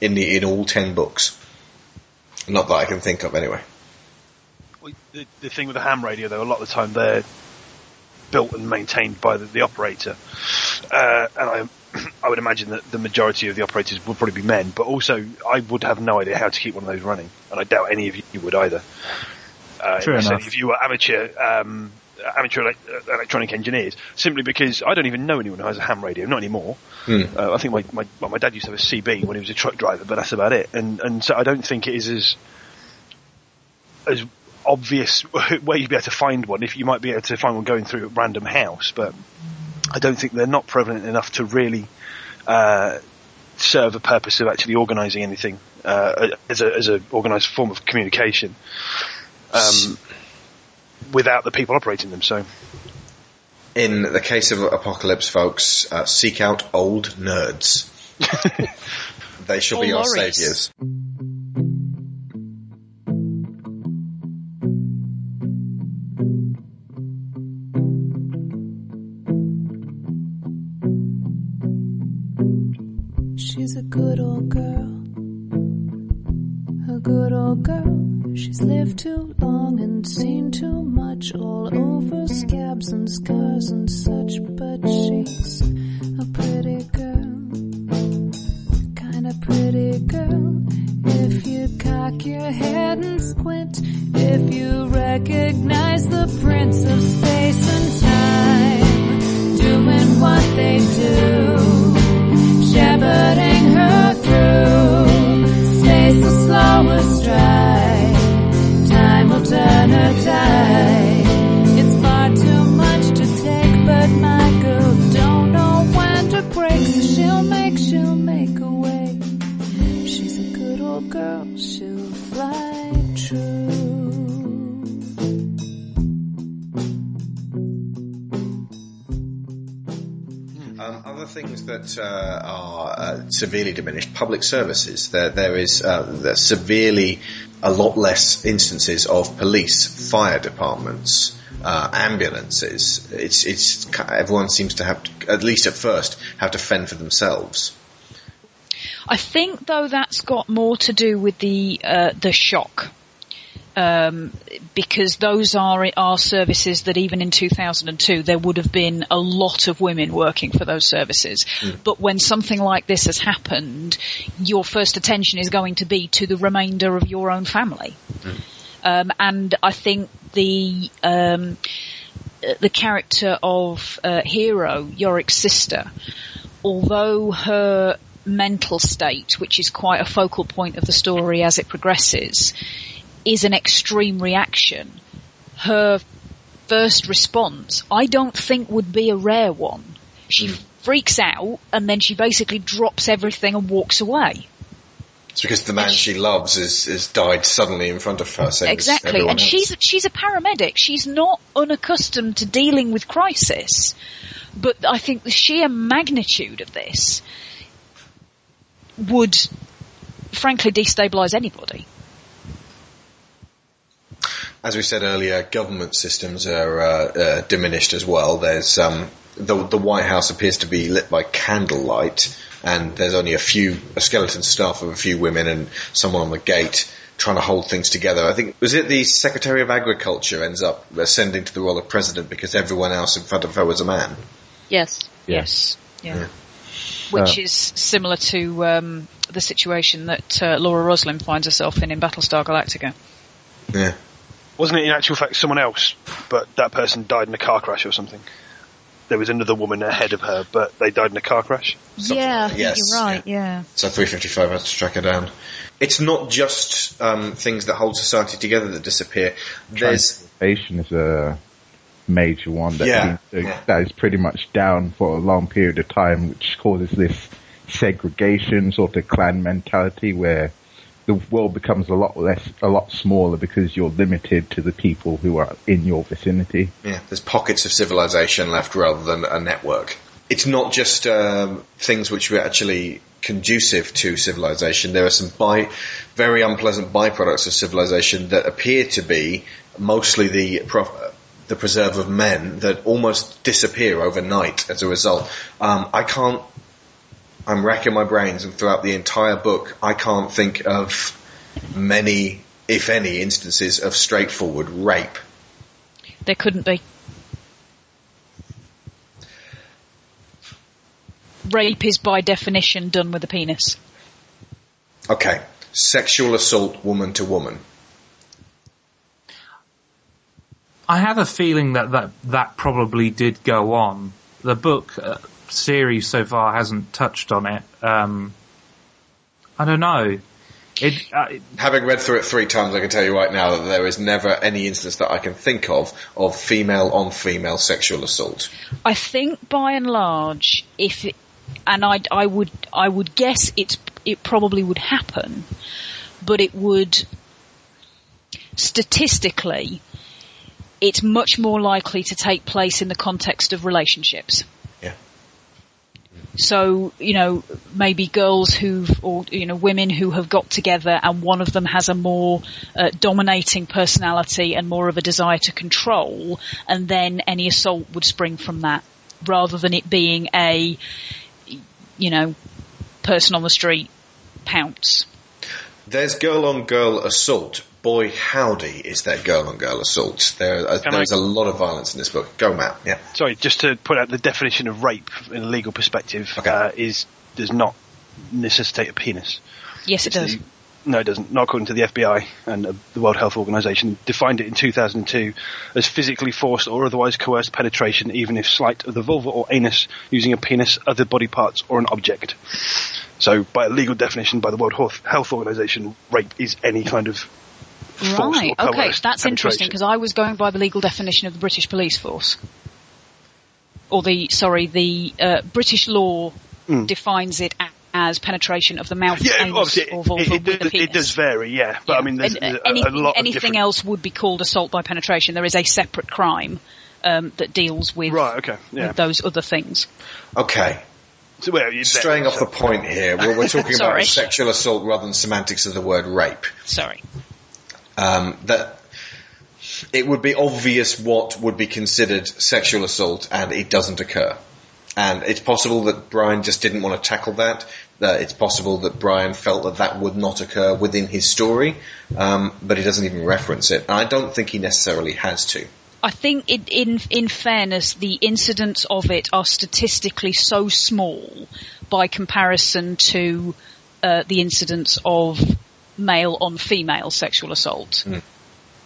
in the in all ten books. Not that I can think of, anyway. Well, The, the thing with the ham radio, though, a lot of the time they're built and maintained by the, the operator, uh, and I, I would imagine that the majority of the operators would probably be men. But also, I would have no idea how to keep one of those running, and I doubt any of you would either. Uh, True unless enough. any of you were amateur um, amateur elec- uh, electronic engineers, simply because I don't even know anyone who has a ham radio, not anymore. Hmm. Uh, I think my, my well, my dad used to have a CB when he was a truck driver, but that's about it. And and so I don't think it is as as obvious where you'd be able to find one. If you might be able to find one going through a random house, but I don't think they're not prevalent enough to really uh, serve a purpose of actually organising anything uh, as a as a organised form of communication. Um, without the people operating them, so In the case of Apocalypse, folks, uh, seek out old nerds. they shall be Or our saviours. She's severely diminished, public services. There, there is uh, severely a lot less instances of police, fire departments, uh, ambulances. It's it's everyone seems to have, to, at least at first, have to fend for themselves. I think though that's got more to do with the uh, the shock. Um, because those are are services that even in 2002 there would have been a lot of women working for those services. But when something like this has happened, your first attention is going to be to the remainder of your own family. Um, and I think the um, the character of uh, Hero, Yorick's sister, although her mental state, which is quite a focal point of the story as it progresses, is an extreme reaction, her first response, I don't think would be a rare one. She hmm. freaks out and then she basically drops everything and walks away. It's because the man she loves is, is died suddenly in front of her. Exactly, and else. she's she's a paramedic. She's not unaccustomed to dealing with crisis, but I think the sheer magnitude of this would, frankly, destabilise anybody. As we said earlier, government systems are uh, uh, diminished as well. There's um, the the White House appears to be lit by candlelight, and there's only a few a skeleton staff of a few women and someone on the gate trying to hold things together. I think was it the Secretary of Agriculture ends up ascending to the role of president because everyone else in front of her was a man. Yes. Yes, yeah. Yeah. Which Uh, is similar to um, the situation that uh, Laura Roslin finds herself in in Battlestar Galactica. Yeah. Wasn't it in actual fact someone else, but that person died in a car crash or something? There was another woman ahead of her, but they died in a car crash. Something yeah, I like- yes, you're right. Yeah. So 355 has to track her down. It's not just um, things that hold society together that disappear. There's Transportation is a major one that, Yeah, seems to- yeah. that is pretty much down for a long period of time, which causes this segregation, sort of clan mentality where the world becomes a lot less, a lot smaller because you're limited to the people who are in your vicinity. Yeah, there's pockets of civilization left rather than a network. It's not just um, things which were actually conducive to civilization. There are some by, very unpleasant byproducts of civilization that appear to be mostly the pro- the preserve of men that almost disappear overnight as a result. Um, I can't I'm racking my brains, and throughout the entire book, I can't think of many, if any, instances of straightforward rape. There couldn't be. Rape is by definition done with a penis. Okay, sexual assault woman to woman. I have a feeling that that, that probably did go on. The book uh, series so far hasn't touched on it. Um, I don't know. It, uh, Having read through it three times, I can tell you right now that there is never any instance that I can think of of female on female sexual assault. I think by and large, if it, and I, I would, I would guess it's, it probably would happen, but it would, statistically, it's much more likely to take place in the context of relationships. So, you know, maybe girls who've, or, you know, women who have got together and one of them has a more uh, dominating personality and more of a desire to control, and then any assault would spring from that, rather than it being a, you know, person on the street pounce. There's girl on girl assault. Boy, howdy, is there girl on girl assault. There, uh, there's I- a lot of violence in this book. Go, Matt. Yeah. Sorry, just to put out the definition of rape in a legal perspective Okay. uh, is does not necessitate a penis. Yes, it does. The- no, it doesn't. Not according to the FBI and uh, the World Health Organization. Defined it in 2002 as physically forced or otherwise coerced penetration, even if slight, of the vulva or anus using a penis, other body parts, or an object. So, by a legal definition by the World Health- Health Organization, rape is any kind of forced Right. or Okay, that's interesting because I was going by the legal definition of the British police force, or the sorry, the uh, British law defines it a- as penetration of the mouth. Yeah, anus, obviously, or it, vulva it, with does- penis. it does vary, yeah. But I mean, there's, And, uh, there's a, anything, a lot of anything different... else would be called assault by penetration. There is a separate crime um, that deals with, Right, okay, yeah. with those other things. Okay. So, well, you- Straying off the point here, we're, we're talking about sexual assault rather than semantics of the word rape. Sorry. Um, that it would be obvious what would be considered sexual assault and it doesn't occur. And it's possible that Brian just didn't want to tackle that. That it's possible that Brian felt that that would not occur within his story, um, but he doesn't even reference it. And I don't think he necessarily has to. I think it, in in fairness, the incidents of it are statistically so small by comparison to uh, the incidents of male on female sexual assault.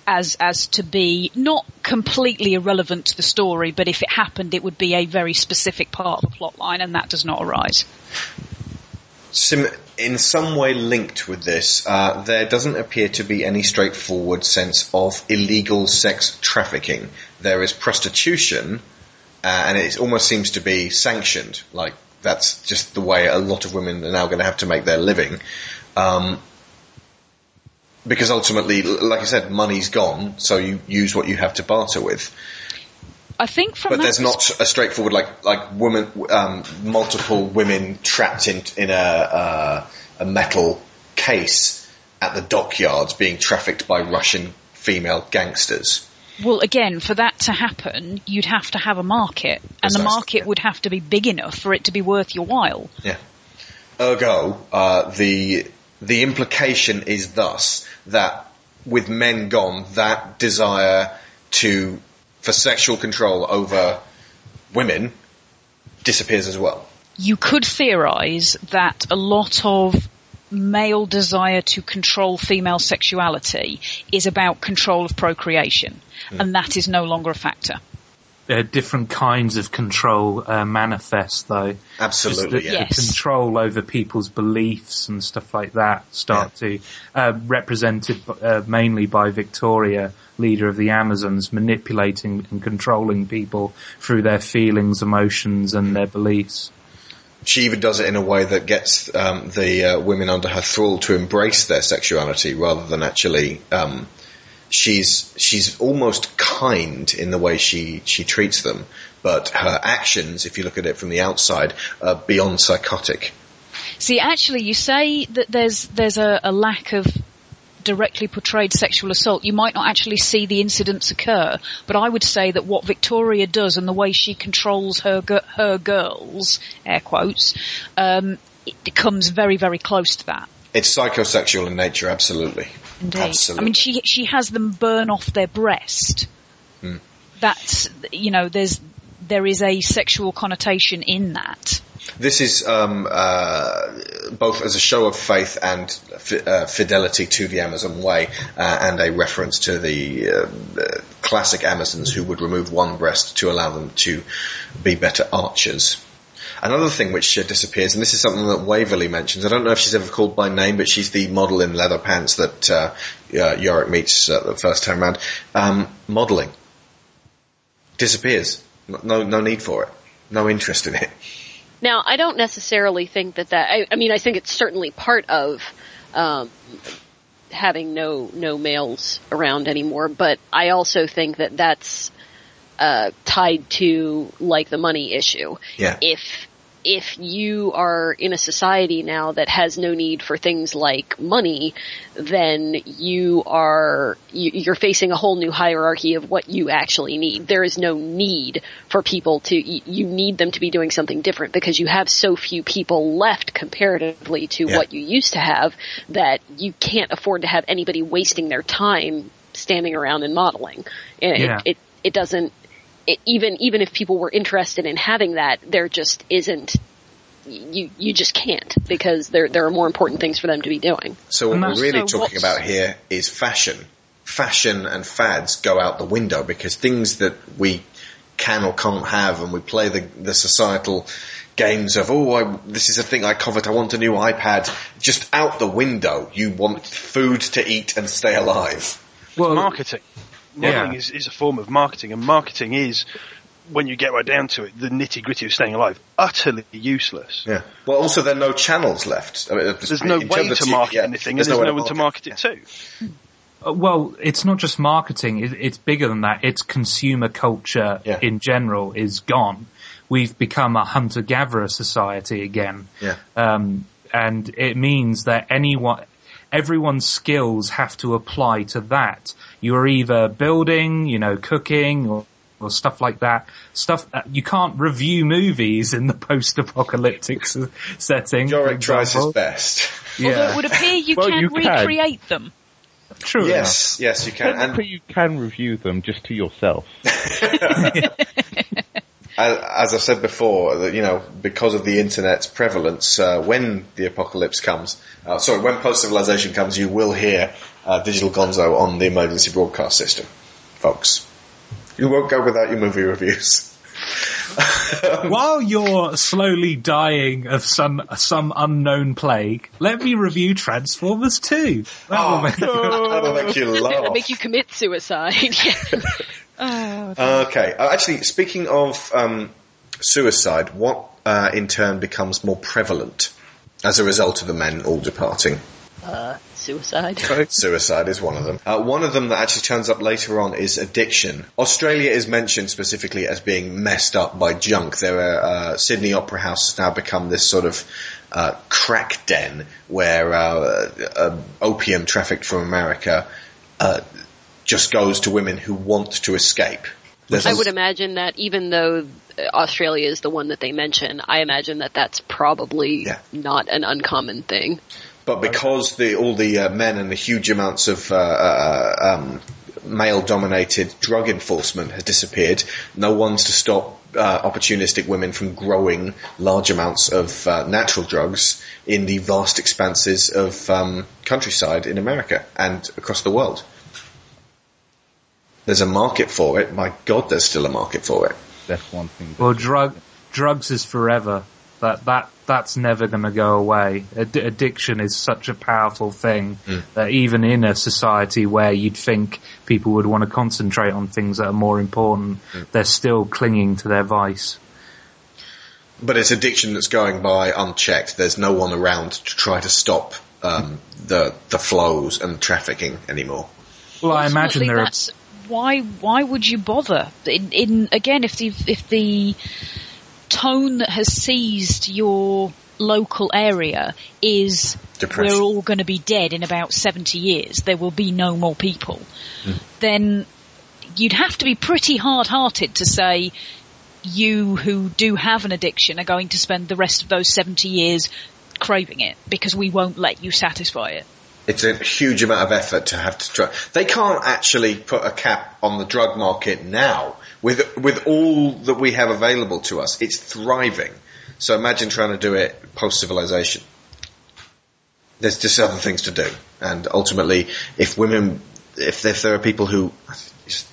As as to be not completely irrelevant to the story, but if it happened, it would be a very specific part of the plot line, and that does not arise. Sim- in some way linked with this, uh, there doesn't appear to be any straightforward sense of illegal sex trafficking. There is prostitution, uh, and it almost seems to be sanctioned. Like that's just the way a lot of women are now going to have to make their living. Um, because ultimately, like I said, money's gone, so you use what you have to barter with. I think from But there's not a straightforward like like women, um, multiple women trapped in in a uh, a metal case at the dockyards being trafficked by Russian female gangsters. Well, again, for that to happen, you'd have to have a market, and the market yeah. would have to be big enough for it to be worth your while. Yeah. Ergo, uh, the the implication is thus that with men gone, that desire to for sexual control over women disappears as well. You could theorize that a lot of male desire to control female sexuality is about control of procreation, hmm. and that is no longer a factor. Uh, different kinds of control uh, manifest though. Absolutely, the, yeah. the Yes. control over people's beliefs and stuff like that start to uh, represented uh, mainly by Victoria, leader of the Amazons, manipulating and controlling people through their feelings, emotions, and their beliefs. she even does it in a way that gets um, the uh, women under her thrall to embrace their sexuality rather than actually. Um, she's she's almost kind in the way she she treats them, but her actions, if you look at it from the outside, are beyond psychotic. See, actually, you say that there's there's a, a lack of directly portrayed sexual assault, you might not actually see the incidents occur. But I would say that what Victoria does and the way she controls her her girls, air quotes, um, it comes very very close to that. It's psychosexual in nature, absolutely. Indeed. Absolutely. I mean, she she has them burn off their breast. Hmm. That's you know, there's there is a sexual connotation in that. This is um, uh, both as a show of faith and fi- uh, fidelity to the Amazon way, uh, and a reference to the uh, uh, classic Amazons who would remove one breast to allow them to be better archers. Another thing which uh, disappears, and this is something that Waverly mentions. I don't know if she's ever called by name, but she's the model in leather pants that uh, uh, Yorick meets uh, the first time round. Um, modelling disappears. No, no need for it. No interest in it. Now, I don't necessarily think that that. I, I mean, I think it's certainly part of um, having no no males around anymore. But I also think that that's uh, tied to like the money issue. Yeah. If if you are in a society now that has no need for things like money, then you are you, you're facing a whole new hierarchy of what you actually need. There is no need for people to you need them to be doing something different because you have so few people left comparatively to Yeah. what you used to have that you can't afford to have anybody wasting their time standing around and modeling. It, Yeah. it, it doesn't it, even even if people were interested in having that, there just isn't. You you just can't because there there are more important things for them to be doing. So what we're really so talking about here is fashion. Fashion and fads go out the window because things that we can or can't have and we play the, the societal games of, oh, I, this is a thing I covet, I want a new iPad, just out the window. You want food to eat and stay alive. Well, marketing. Yeah. Is, is a form of marketing, and marketing is, when you get right down to it, the nitty gritty of staying alive, utterly useless. Yeah. Well, also there are no channels left. I mean, There's no way terms to market yeah, anything, and there's there's way no one to market it to. Uh, Well, it's not just marketing. It, it's bigger than that. It's consumer culture Yeah. in general is gone. We've become a hunter-gatherer society again. Yeah. Um, and it means that anyone, everyone's skills have to apply to that. You're either building, you know, cooking or, or stuff like that. Stuff, uh, you can't review movies in the post-apocalyptic setting. for Yorick tries his example. best. Although it would appear you Well, can you can. recreate them. True yes, yes, you can. And Technically, you can review them just to yourself. As, as I've said before, that you know, because of the internet's prevalence, uh, when the apocalypse comes, uh, sorry, when post-civilization comes, you will hear uh, Digital Gonzo on the emergency broadcast system, folks. You won't go without your movie reviews. While you're slowly dying of some some unknown plague, let me review Transformers 2. That will make- That'll make you It'll laugh. make you commit suicide. Okay, uh, actually, speaking of um, suicide, what uh, in turn becomes more prevalent as a result of the men all departing? uh, suicide. Suicide is one of them. Uh, one of them that actually turns up later on is addiction. Australia is mentioned specifically as being messed up by junk. There are, uh, Sydney Opera House has now become this sort of uh, crack den where uh, uh, opium trafficked from America uh, just goes to women who want to escape. There's I would imagine that even though uh, Australia is the one that they mention, I imagine that that's probably Yeah. not an uncommon thing. But because the all the uh, men and the huge amounts of uh, uh, um, male-dominated drug enforcement has disappeared, no one's to stop uh, opportunistic women from growing large amounts of uh, natural drugs in the vast expanses of um, countryside in America and across the world. There's a market for it. My God, there's still a market for it. That's one thing. that- well, drug, drugs is forever. That, that, that's never gonna go away. Ad- addiction is such a powerful thing that even in a society where you'd think people would want to concentrate on things that are more important, they're still clinging to their vice. But it's addiction that's going by unchecked. There's no one around to try to stop um, the the flows and trafficking anymore. Well, I imagine there are that's why why would you bother? In, in again, if the if the tone that has seized your local area is Depression. we're all going to be dead in about 70 years, there will be no more people, Hmm. then you'd have to be pretty hard-hearted to say you who do have an addiction are going to spend the rest of those 70 years craving it because we won't let you satisfy it. It's a huge amount of effort to have to try. They can't actually put a cap on the drug market now with with all that we have available to us. It's thriving. So imagine trying to do it post civilization. There's just other things to do, and ultimately, if women, if if there are people who,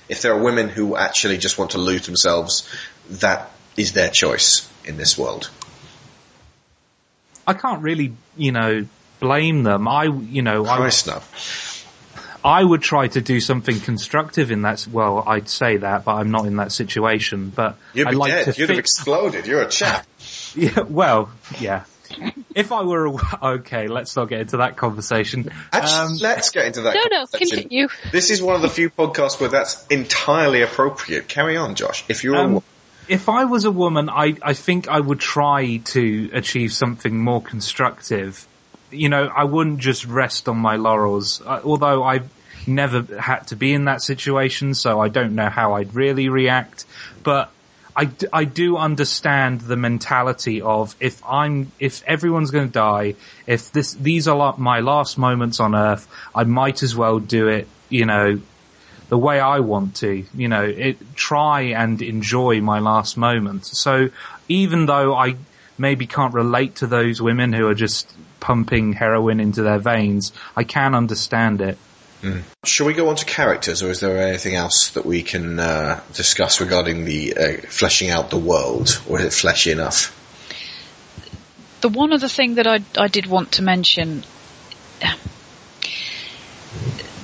if there are women who actually just want to lose themselves, that is their choice in this world. I can't really, you know, blame them. I, you know, I, no. I would try to do something constructive in that. Well, I'd say that, but I'm not in that situation. But You'd I be like dead. to You'd have exploded. You're a chap. Yeah, well, yeah. If I were a, okay, let's not get into that conversation. Actually, Um, let's get into that. No, no, continue. This is one of the few podcasts where that's entirely appropriate. Carry on, Josh. If you're a Um, woman, if I was a woman, I, I think I would try to achieve something more constructive. You know, I wouldn't just rest on my laurels, uh, although I've never had to be in that situation, so I don't know how I'd really react. But I, do understand the mentality of if I'm, if everyone's going to die, if this, these are my last moments on earth, I might as well do it, you know, the way I want to, you know, it, try and enjoy my last moments. So even though I maybe can't relate to those women who are just pumping heroin into their veins, I can understand it. shall we go on to characters, or is there anything else that we can uh, discuss regarding the uh, fleshing out the world, or is it fleshy enough? The one other thing that I, I did want to mention,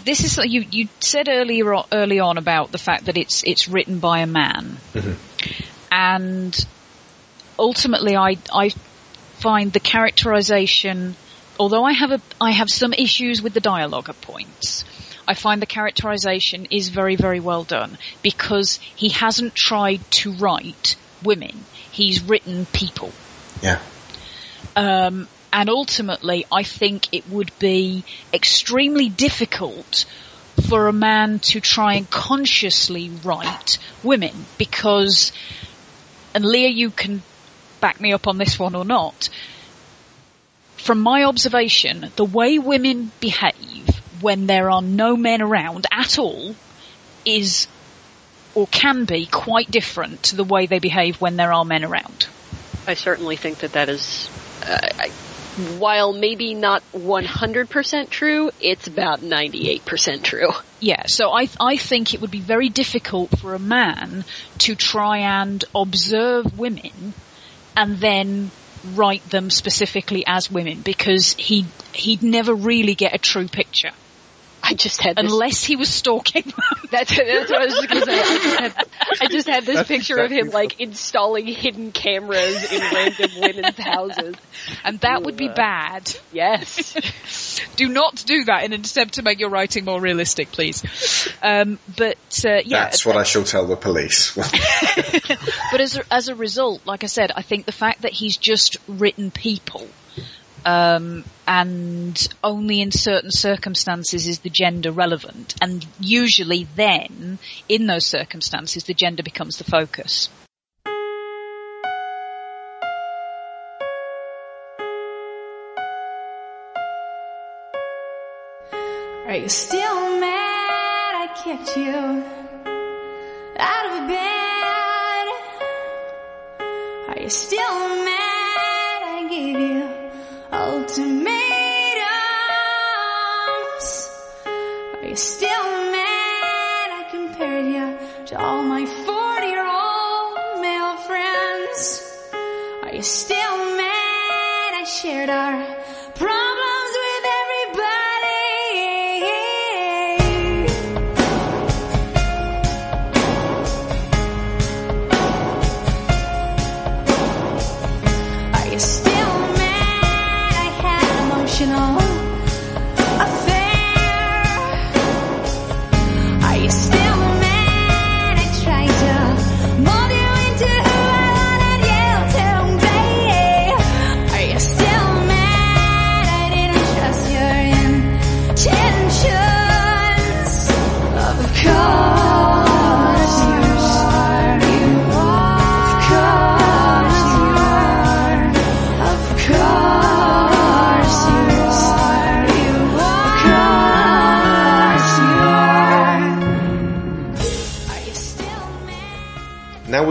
this is you you said earlier early on about the fact that it's it's written by a man, and ultimately I I find the characterization, although I have a I have some issues with the dialogue at points. I find the characterization is very, very well done because he hasn't tried to write women. He's written people. Yeah. Um, and ultimately, I think it would be extremely difficult for a man to try and consciously write women because, and Leah, you can back me up on this one or not. From my observation, the way women behave when there are no men around at all is or can be quite different to the way they behave when there are men around. I certainly think that that is, uh, I, while maybe not 100% true, it's about 98% true. Yeah, so I I think it would be very difficult for a man to try and observe women and then write them specifically as women because he he'd never really get a true picture I just had this, unless he was stalking them. that's, that's what I was just gonna say. I just had, I just had this That's picture of him exactly like installing hidden cameras in random women's houses. and that would be bad. Yes. Do not do that in an attempt to make your writing more realistic, please. Um, but uh, yeah, That's what I shall tell the police. But as a, as a result, like I said, I think the fact that he's just written people, um, and only in certain circumstances is the gender relevant, and usually then, in those circumstances, the gender becomes the focus. Are you still mad I kicked you out of bed? Are you still mad I gave you ultimatums? Are you still mad I compared you to all my 40 year old male friends? Are you still mad I shared our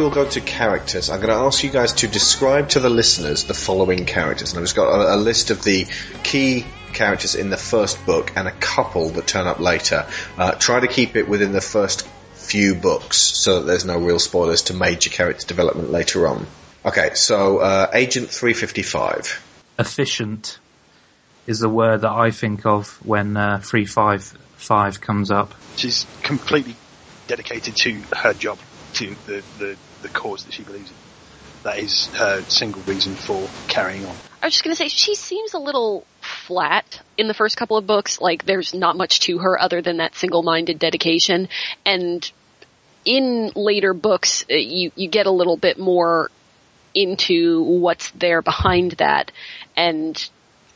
now we'll go to characters. I'm going to ask you guys to describe to the listeners the following characters. And I've just got a, a list of the key characters in the first book and a couple that turn up later. Uh, try to keep it within the first few books so that there's no real spoilers to major character development later on. Okay, so uh, Agent 355. Efficient is the word that I think of when uh, 355 comes up. She's completely dedicated to her job, to the, the, the cause that she believes in. That is her single reason for carrying on. I was just gonna say, she seems a little flat in the first couple of books. Like, there's not much to her other than that single-minded dedication. And in later books, uh, you, you get a little bit more into what's there behind that. And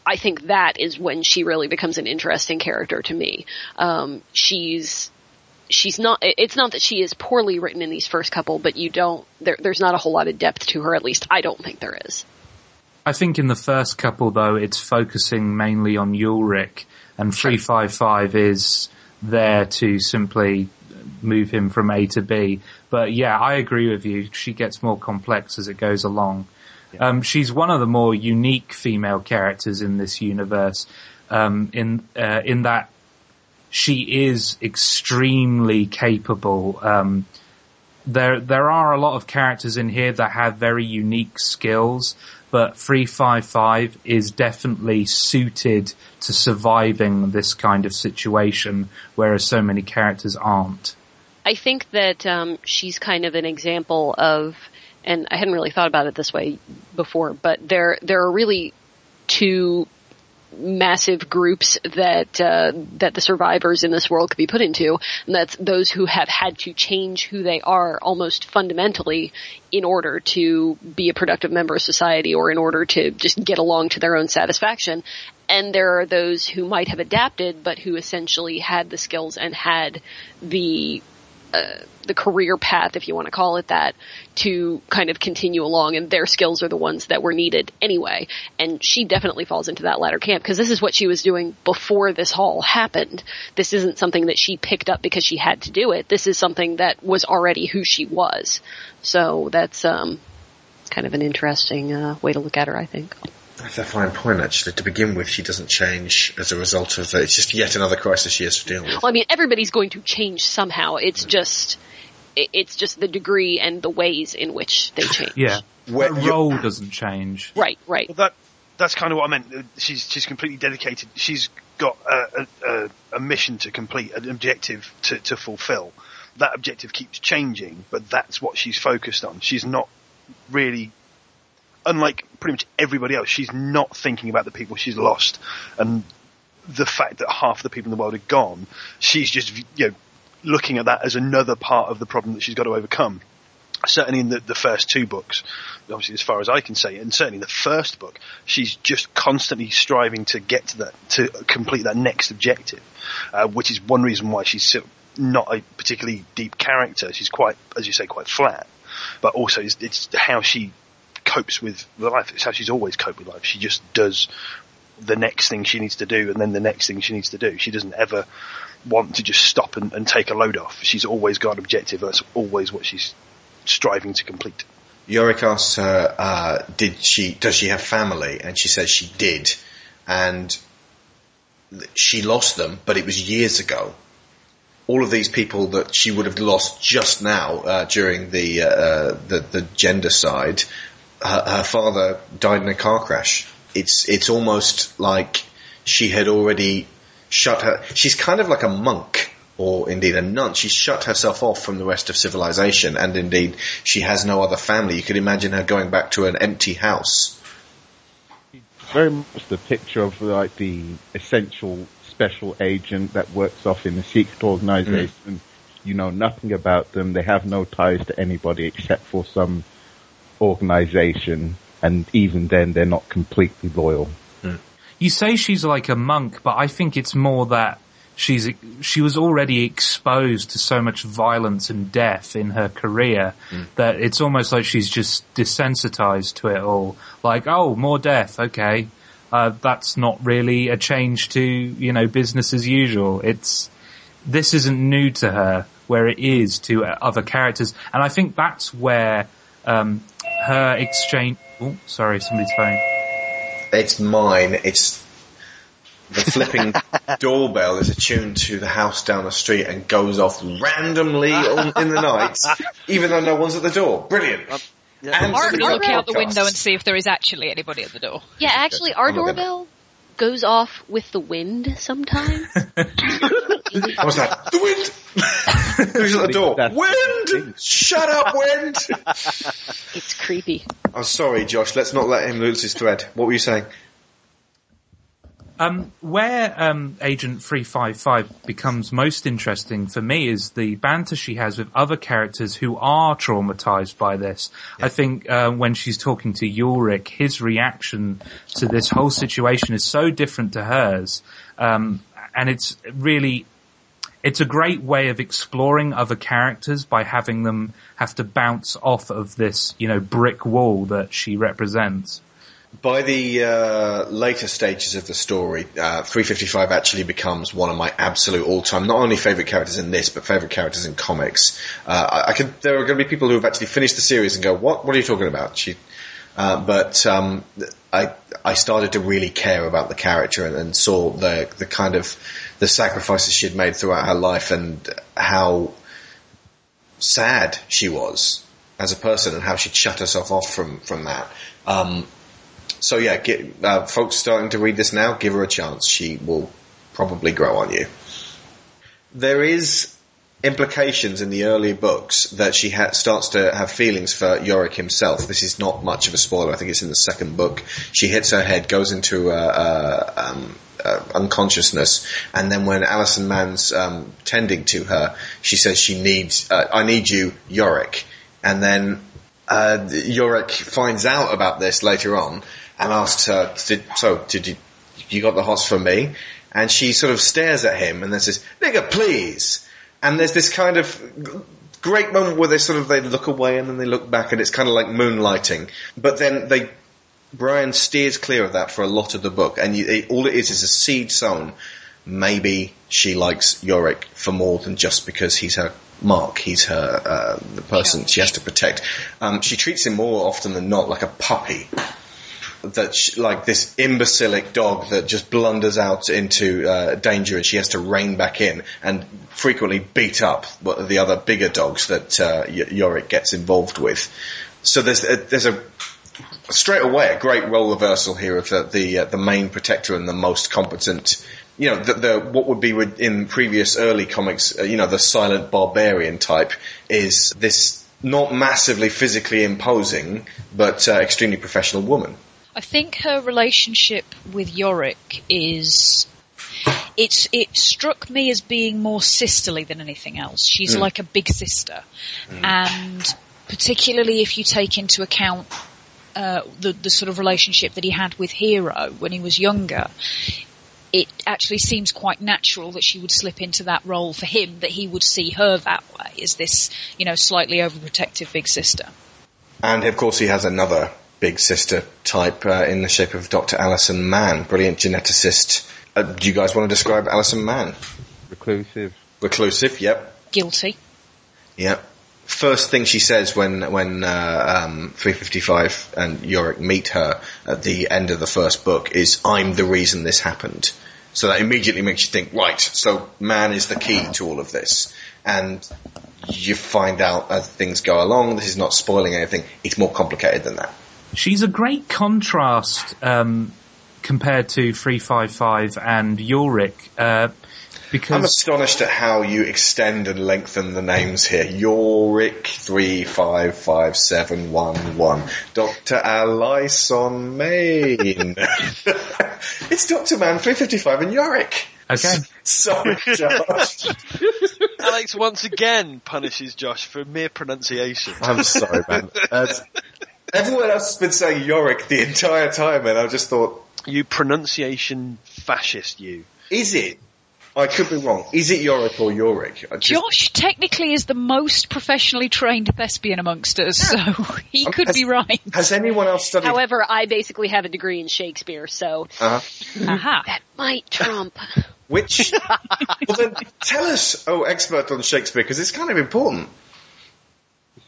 I think that is when she really becomes an interesting character to me. Um, she's she's not. It's not that she is poorly written in these first couple, but you don't. There, there's not a whole lot of depth to her. At least I don't think there is. I think in the first couple though, it's focusing mainly on Ulrich, and 355 is there to simply move him from A to B. But yeah, I agree with you. She gets more complex as it goes along. Um, she's one of the more unique female characters in this universe. Um, in uh, in that she is extremely capable. Um, there there are a lot of characters in here that have very unique skills, but 355 is definitely suited to surviving this kind of situation, whereas so many characters aren't. I think that um, she's kind of an example of, and I hadn't really thought about it this way before, but there there are really two massive groups that uh, that the survivors in this world could be put into, and that's those who have had to change who they are almost fundamentally in order to be a productive member of society or in order to just get along to their own satisfaction. And there are those who might have adapted, but who essentially had the skills and had the uh, the career path, if you want to call it that, to kind of continue along, and their skills are the ones that were needed anyway. And she definitely falls into that latter camp because this is what she was doing before this all happened. This isn't something that she picked up because she had to do it. This is something that was already who she was. So that's um, kind of an interesting uh, way to look at her, I think. That's a fine point, actually. To begin with, she doesn't change as a result of that. It's just yet another crisis she has to deal with. Well, I mean, everybody's going to change somehow. It's just, it's just the degree and the ways in which they change. Yeah, Where her role doesn't change. Right, right. Well, that that's kind of what I meant. She's she's completely dedicated. She's got a, a, a, a mission to complete, an objective to, to fulfill. That objective keeps changing, but that's what she's focused on. She's not really, unlike pretty much everybody else, she's not thinking about the people she's lost and the fact that half the people in the world are gone. She's just you know looking at that as another part of the problem that she's got to overcome certainly in the, the first two books, obviously as far as I can say, and certainly in the first book, she's just constantly striving to get to that, to complete that next objective, uh, which is one reason why she's not a particularly deep character. She's quite, as you say, quite flat, but also it's, it's how she copes with life. It's how she's always coped with life. She just does the next thing she needs to do and then the next thing she needs to do. She doesn't ever want to just stop and, and take a load off. She's always got an objective. That's always what she's striving to complete. Yorick asks her, uh, did she, does she have family? And she says she did. And she lost them, but it was years ago. All of these people that she would have lost just now, uh, during the, uh, the, the gendercide, her, her father died in a car crash. It's, it's almost like she had already shut her, she's kind of like a monk or indeed a nun. She's shut herself off from the rest of civilization and indeed she has no other family. You could imagine her going back to an empty house. very much the picture of like the essential special agent that works off in the secret organization. Mm. You know nothing about them. They have no ties to anybody except for some organization, and even then, they're not completely loyal. You say she's like a monk, but I think it's more that she's she was already exposed to so much violence and death in her career that it's almost like she's just desensitized to it all. Like, oh, more death, okay. Uh, that's not really a change to, you know, business as usual. It's, this isn't new to her, where it is to uh, other characters, and I think that's where um, her exchange. Oh, sorry, somebody's phone. It's mine. It's the flipping doorbell is attuned to the house down the street and goes off randomly on, in the night, even though no one's at the door. Brilliant. Um, yeah. And Mark some will look out the window and see if there is actually anybody at the door. Yeah, actually, our I'm not gonna- doorbell goes off with the wind sometimes. What's that? The wind. Who's at the door? That's- Wind. Shut up, wind. it's creepy. I'm sorry, Josh. Let's not let him lose his thread. What were you saying? Um, where um, Agent 355 becomes most interesting for me is the banter she has with other characters who are traumatized by this. I think uh, when she's talking to Ulrich, his reaction to this whole situation is so different to hers. Um, and it's really, it's a great way of exploring other characters by having them have to bounce off of this, you know, brick wall that she represents. By the uh, later stages of the story, uh, 355 actually becomes one of my absolute all-time, not only favourite characters in this, but favourite characters in comics. Uh, I, I could, there are going to be people who have actually finished the series and go, "What? What are you talking about?" She, uh, but um, I, I started to really care about the character and, and saw the the kind of the sacrifices she'd made throughout her life and how sad she was as a person and how she'd shut herself off from from that. Um, so yeah, get, uh, folks starting to read this now, give her a chance. She will probably grow on you. There is implications in the early books that she ha- starts to have feelings for Yorick himself. This is not much of a spoiler. I think it's in the second book. She hits her head, goes into uh, uh, um, uh, unconsciousness, and then when Alison Mann's um, tending to her, she says she needs, uh, I need you, Yorick. And then uh, Yorick finds out about this later on and asks her, did, so did you, you got the hots for me? And she sort of stares at him and then says, nigga, please. And there's this kind of great moment where they sort of, they look away and then they look back and it's kind of like moonlighting. But then they, Brian steers clear of that for a lot of the book and you, it, all it is is a seed sown. Maybe she likes Yorick for more than just because he's her mark. He's her, uh, the person she has to protect. Um, she treats him more often than not like a puppy that sh like this imbecilic dog that just blunders out into uh, danger and she has to rein back in and frequently beat up the other bigger dogs that uh, Yorick gets involved with. So there's a, there's a straight away a great role reversal here of the the, uh, the main protector and the most competent. You know, the, the what would be in previous early comics, uh, you know, the silent barbarian type is this not massively physically imposing, but uh, extremely professional woman. I think her relationship with Yorick is it's it struck me as being more sisterly than anything else. She's like a big sister, and particularly if you take into account uh, the the sort of relationship that he had with Hero when he was younger. It actually seems quite natural that she would slip into that role for him, that he would see her that way, as this, you know, slightly overprotective big sister. And of course, he has another big sister type uh, in the shape of Dr. Alison Mann, brilliant geneticist. Uh, do you guys want to describe Alison Mann? Reclusive. Reclusive, yep, Guilty. yep. First thing she says when when uh, um, 355 and Yorick meet her at the end of the first book is, "I'm the reason this happened." So that immediately makes you think, right? So man is the key to all of this, and you find out as things go along. This is not spoiling anything. It's more complicated than that. She's a great contrast um, compared to 355 and Yorick. uh, because I'm astonished at how you extend and lengthen the names here. Yorick three five five seven one one. Doctor Alison Main. it's Doctor Mann three fifty five and Yorick. okay, Sorry, Josh. Alex once again punishes Josh for mere pronunciation. I'm sorry, man. Uh, everyone else has been saying Yorick the entire time, and I just thought, You pronunciation fascist, you. is it? I could be wrong. Is it Yorick or Yorick? Just- Josh technically is the most professionally trained thespian amongst us, so he Um, could has- be right. Has anyone else studied? However, I basically have a degree in Shakespeare, so uh, Aha. that might trump. Which, well then, tell us, oh expert on Shakespeare, because it's kind of important.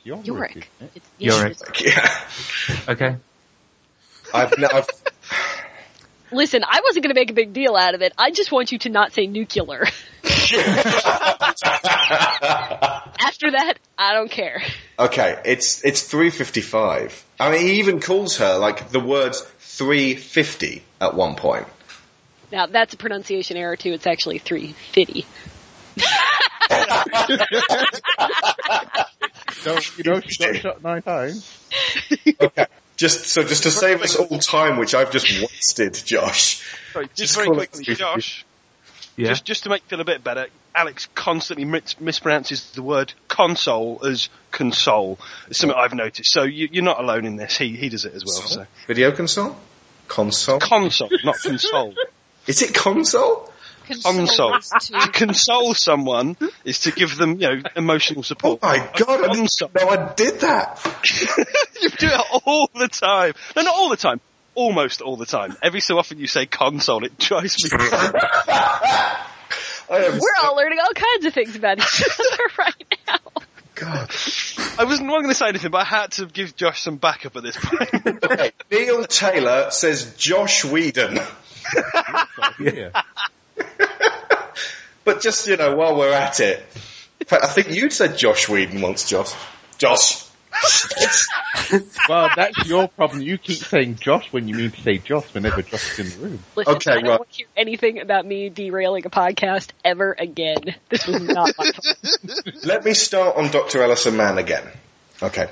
Yorick. Yorick. isn't it? It's, yeah, Yorick. Yeah. Okay. I've, n- I've, Listen, I wasn't going to make a big deal out of it. I just want you to not say nuclear. After that, I don't care. okay, it's, it's 355. I mean, he even calls her, like, the words 350 at one point. Now that's a pronunciation error too. It's actually 350. No, you know, she got shot nine times. Okay. Just, so just to save us all time, which I've just wasted, Josh. Sorry, just, Just very call it Josh. Yeah. Just, just to make you feel a bit better, Alex constantly mis- mispronounces the word console as console. It's something I've noticed. So you, you're not alone in this. He, he does it as well. So Video console? Console? console, not console. Is it console? Console. to to- console someone is to give them, you know, emotional Oh support. my god, I didn't know I did that. you do it all the time. No, not all the time. Almost all the time. Every so often you say console. It drives me. I We're all learning all kinds of things about each other right now. God. I wasn't going to say anything, but I had to give Josh some backup at this point. Okay, Neil Taylor says Josh Whedon. Yeah. But just, you know, while we're at it, fact, I think you'd said Josh Whedon once, Josh. Josh. Well, that's your problem. You keep saying Josh when you mean to say Josh whenever Josh is in the room. Listen, Okay, I don't right. want to hear anything about me derailing a podcast ever again. This was not my fault. Let me start on Dr. Ellison Mann again. Okay.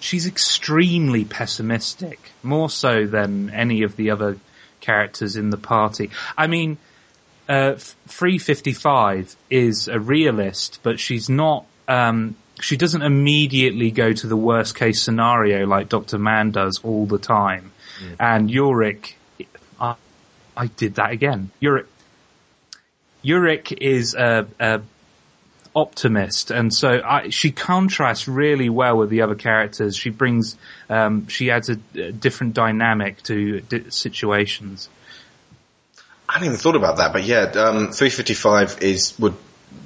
she's extremely pessimistic, more so than any of the other characters in the party. I mean, uh, F- 355 is a realist, but she's not, um, she doesn't immediately go to the worst case scenario like Dr. Mann does all the time. And Yorick, I, I did that again. Yorick, Yorick is a, a optimist, and so I, she contrasts really well with the other characters. She brings, um, she adds a, a different dynamic to di- situations. I hadn't even thought about that, but yeah, um, 355 is, would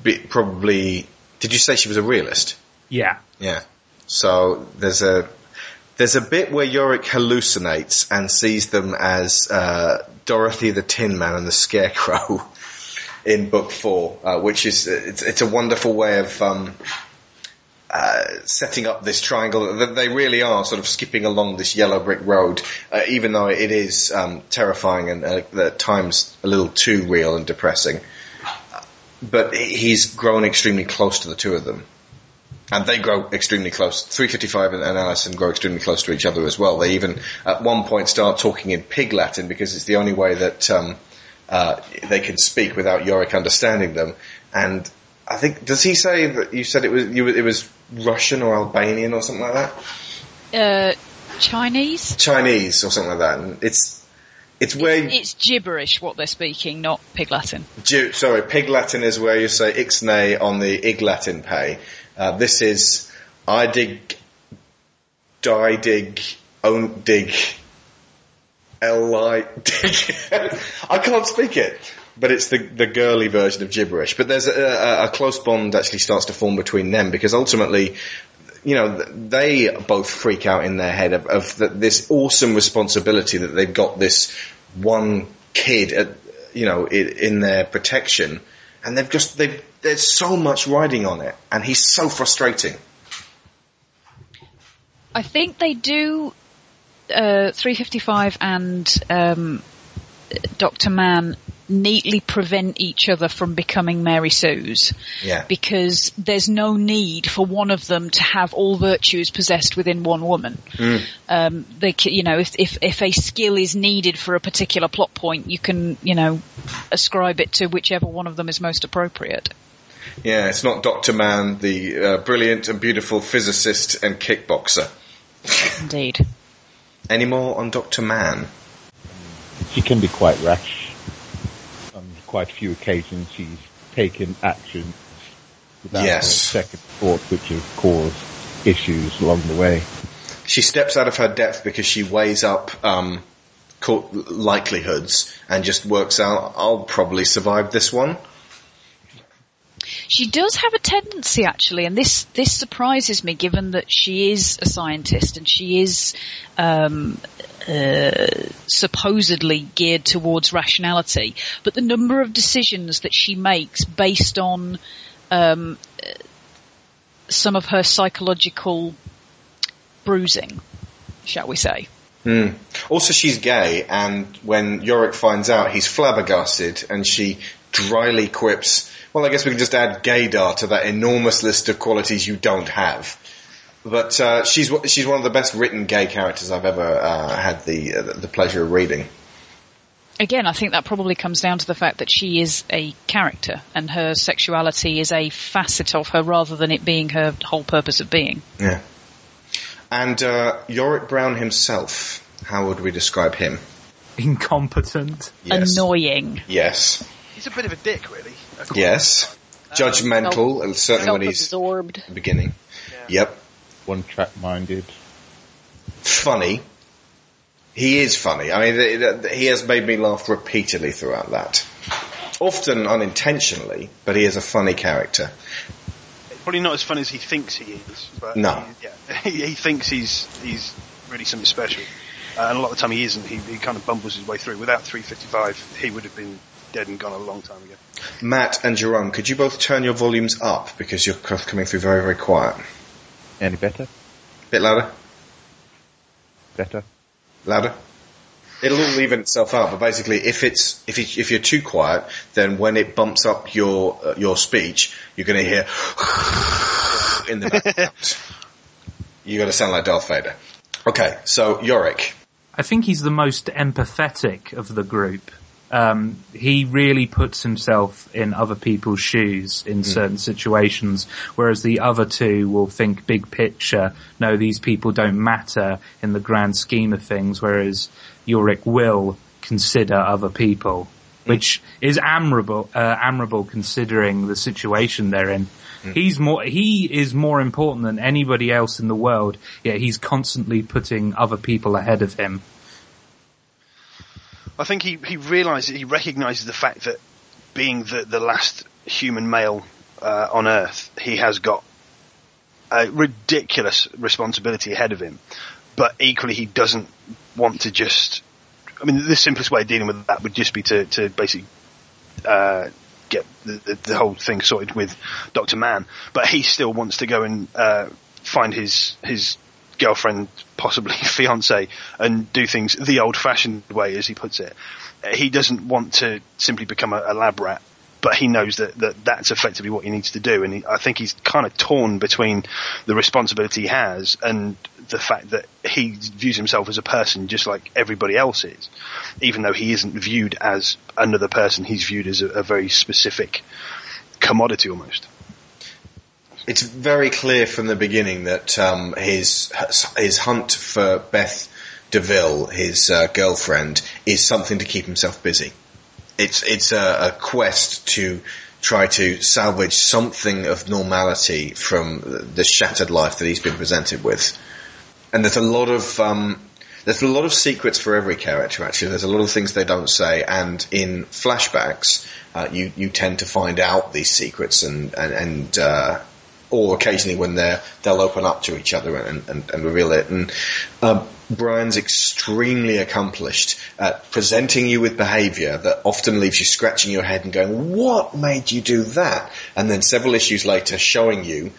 be probably, did you say she was a realist? Yeah, Yeah. So there's a there's a bit where Yorick hallucinates and sees them as uh, Dorothy the Tin Man and the Scarecrow in book four, uh, which is it's, it's a wonderful way of um, uh, setting up this triangle. They really are sort of skipping along this yellow brick road, uh, even though it is um, terrifying and uh, at times a little too real and depressing. But he's grown extremely close to the two of them and they grow extremely close. 355 and, and Alison grow extremely close to each other as well. They even at one point start talking in Pig Latin because it's the only way that um, uh, they can speak without Yorick understanding them. And I think does he say that you said it was you, it was Russian or Albanian or something like that? Uh, Chinese? Chinese or something like that. And it's it's where It's gibberish what they're speaking, not Pig Latin. Sorry, Pig Latin is where you say ixnay on the Ig Latin pay. Uh, this is I dig, die dig, own dig, L-I dig. I can't speak it, but it's the, the girly version of gibberish. But there's a, a, a close bond actually starts to form between them because ultimately, you know, they both freak out in their head of, of the, this awesome responsibility that they've got this one kid, at, you know, in, in their protection, and they've just they've there's so much riding on it, and he's so frustrating. I think they do uh, 355 and um, Dr. Mann neatly prevent each other from becoming Mary Sue's Yeah, because there's no need for one of them to have all virtues possessed within one woman. Um, they, you know, if, if if a skill is needed for a particular plot point, you can, you know, ascribe it to whichever one of them is most appropriate. yeah. It's not Doctor Mann, the uh, brilliant and beautiful physicist and kickboxer. Indeed. Any more on Doctor Mann? She can be quite rash. On quite a few occasions, she's taken action without Yes. second thought, which have caused issues along the way. She steps out of her depth because she weighs up um, likelihoods and just works out, I'll probably survive this one. She does have a tendency actually, and this, this surprises me given that she is a scientist and she is, um, uh, supposedly geared towards rationality, but the number of decisions that she makes based on, um, some of her psychological bruising, shall we say. Mm. Also, she's gay, and when Yorick finds out, he's flabbergasted, and she dryly quips, well, I guess we can just add gaydar to that enormous list of qualities you don't have. But uh, she's she's one of the best written gay characters I've ever uh, had the uh, the pleasure of reading. Again, I think that probably comes down to the fact that she is a character and her sexuality is a facet of her rather than it being her whole purpose of being. Yeah. And uh, Yorick Brown himself, how would we describe him? Incompetent. Yes. Annoying. Yes. He's a bit of a dick, really. Yes. Judgmental, and certainly when he's Self-absorbed. at the beginning. Yep. One track minded. Funny. He is funny. I mean, th- th- he has made me laugh repeatedly throughout that. Often unintentionally, but he is a funny character. Probably not as funny as he thinks he is. But No. he- yeah, he, he thinks he's he's really something special, uh, and a lot of the time he isn't. He, he kind of bumbles his way through. Without 355, he would have been dead and gone a long time ago. Matt and Jerome, could you both turn your volumes up because you're c- coming through very, very quiet? Any better? Bit louder? Better? Louder? It'll all even itself out, but basically, if it's if it, if you're too quiet, then when it bumps up your uh, your speech, you're going to hear in the background. you got to sound like Darth Vader. Okay, so Yorick. I think he's the most empathetic of the group. Um, he really puts himself in other people's shoes in certain situations, whereas the other two will think big picture. No, these people don't matter in the grand scheme of things, whereas Yorick will consider other people, which is admirable, uh, admirable considering the situation they're in. He's more, he is more important than anybody else in the world, yet he's constantly putting other people ahead of him. I think he, he realizes, he recognizes the fact that being the, the last human male uh, on Earth, he has got a ridiculous responsibility ahead of him. But equally, he doesn't want to just. I mean, the simplest way of dealing with that would just be to, to basically uh, get the, the, whole thing sorted with Doctor Mann. But he still wants to go and uh, find his his girlfriend, possibly fiance, and do things the old-fashioned way, as he puts it. He doesn't want to simply become a, a lab rat, but he knows that, that that's effectively what he needs to do. And he, I think he's kind of torn between the responsibility he has and the fact that he views himself as a person just like everybody else is, even though he isn't viewed as another person. He's viewed as a, a very specific commodity almost. It's very clear from the beginning that um, his his hunt for Beth Deville, his uh, girlfriend, is something to keep himself busy. It's it's a, a quest to try to salvage something of normality from the shattered life that he's been presented with. And there's a lot of um, there's a lot of secrets for every character. Actually, there's a lot of things they don't say, and in flashbacks, uh, you you tend to find out these secrets, and and, and uh, or occasionally when they're they'll open up to each other and and, and reveal it. And uh, Brian's extremely accomplished at presenting you with behaviour that often leaves you scratching your head and going, "What made you do that?" And then several issues later, showing you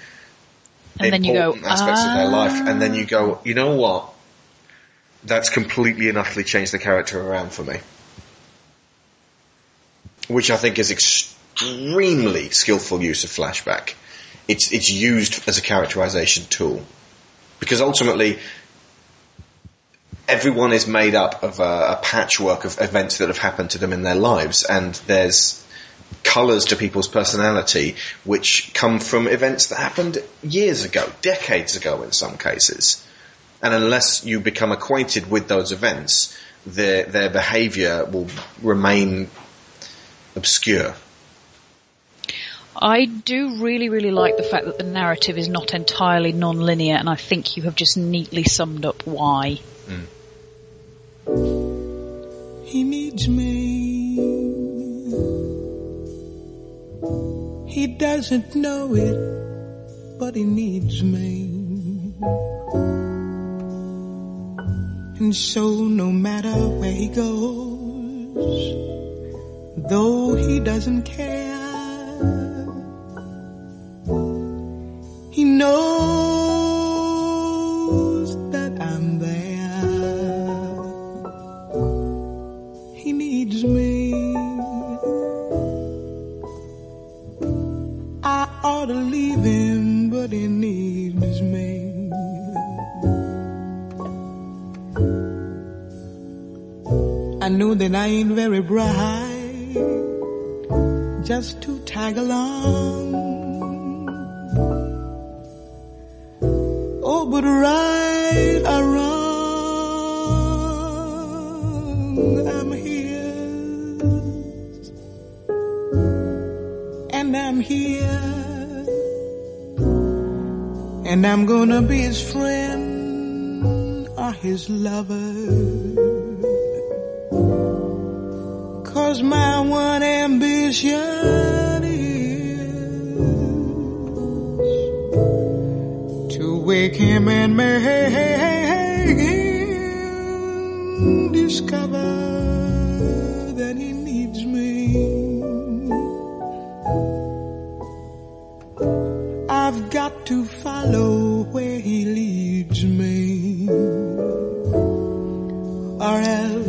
And then you go, important aspects of their life, "Ah." and then you go, you know what? That's completely and utterly changed the character around for me. Which I think is extremely skillful use of flashback. It's, it's used as a characterization tool. Because ultimately, everyone is made up of a, a patchwork of events that have happened to them in their lives, and there's colours to people's personality which come from events that happened years ago, decades ago in some cases. And unless you become acquainted with those events, their their behaviour will remain obscure. I do really, really like the fact that the narrative is not entirely non-linear, and I think you have just neatly summed up why. Hmm. He needs me. He doesn't know it, but he needs me. And so no matter where he goes, though he doesn't care, he knows that I'm there. He needs me. I ought to leave him, but he needs me. I know that I ain't very bright, just to tag along. Oh, but right or wrong, I'm here. And I'm here. And I'm gonna be his friend or his lover. Cause my one ambition wake him and make him discover that he needs me. I've got to follow where he leads me, or else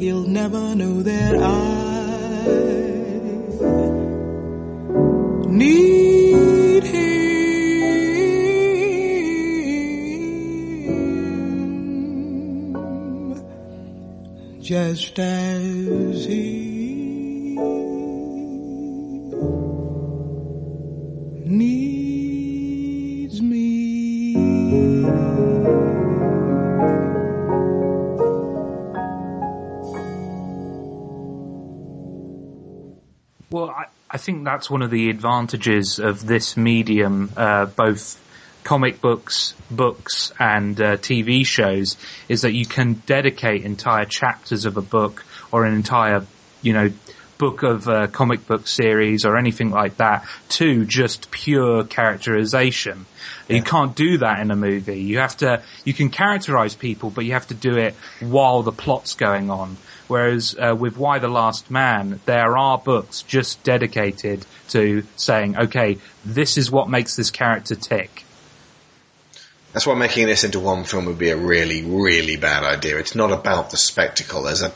he'll never know that I need just as he needs me. Well, I, I think that's one of the advantages of this medium, uh, both comic books, books, and uh, TV shows, is that you can dedicate entire chapters of a book or an entire, you know, book of a comic book series or anything like that to just pure characterization. You can't do that in a movie. You have to, you can characterize people, but you have to do it while the plot's going on. Whereas uh, with Y the Last Man, there are books just dedicated to saying, okay, this is what makes this character tick. That's why making this into one film would be a really, really bad idea. It's not about the spectacle. There's a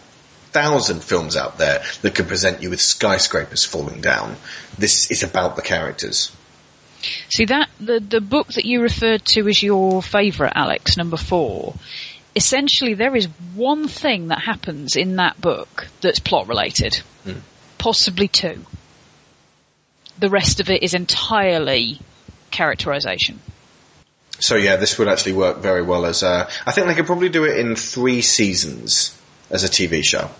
thousand films out there that can present you with skyscrapers falling down. This is about the characters. See that the the book that you referred to as your favourite, Alex, number four. Essentially, there is one thing that happens in that book that's plot related, hmm. possibly two. The rest of it is entirely characterization. So yeah, this would actually work very well as a, I think they could probably do it in three seasons as a TV show.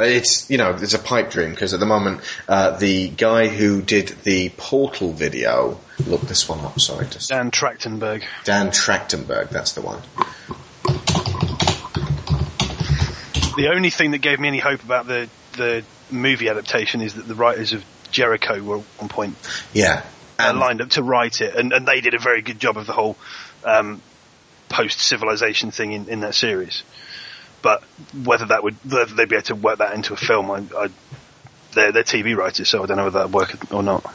It's, you know, it's a pipe dream because at the moment, uh, the guy who did the Portal video, look this one up, sorry, just Dan Trachtenberg. Dan Trachtenberg, that's the one. The only thing that gave me any hope about the the movie adaptation is that the writers of Jericho were at one point Yeah. Uh, lined up to write it, and, and they did a very good job of the whole um, post civilization thing in, in that series. But whether that would whether they'd be able to work that into a film, I, I they're, they're TV writers, so I don't know whether that would work or not.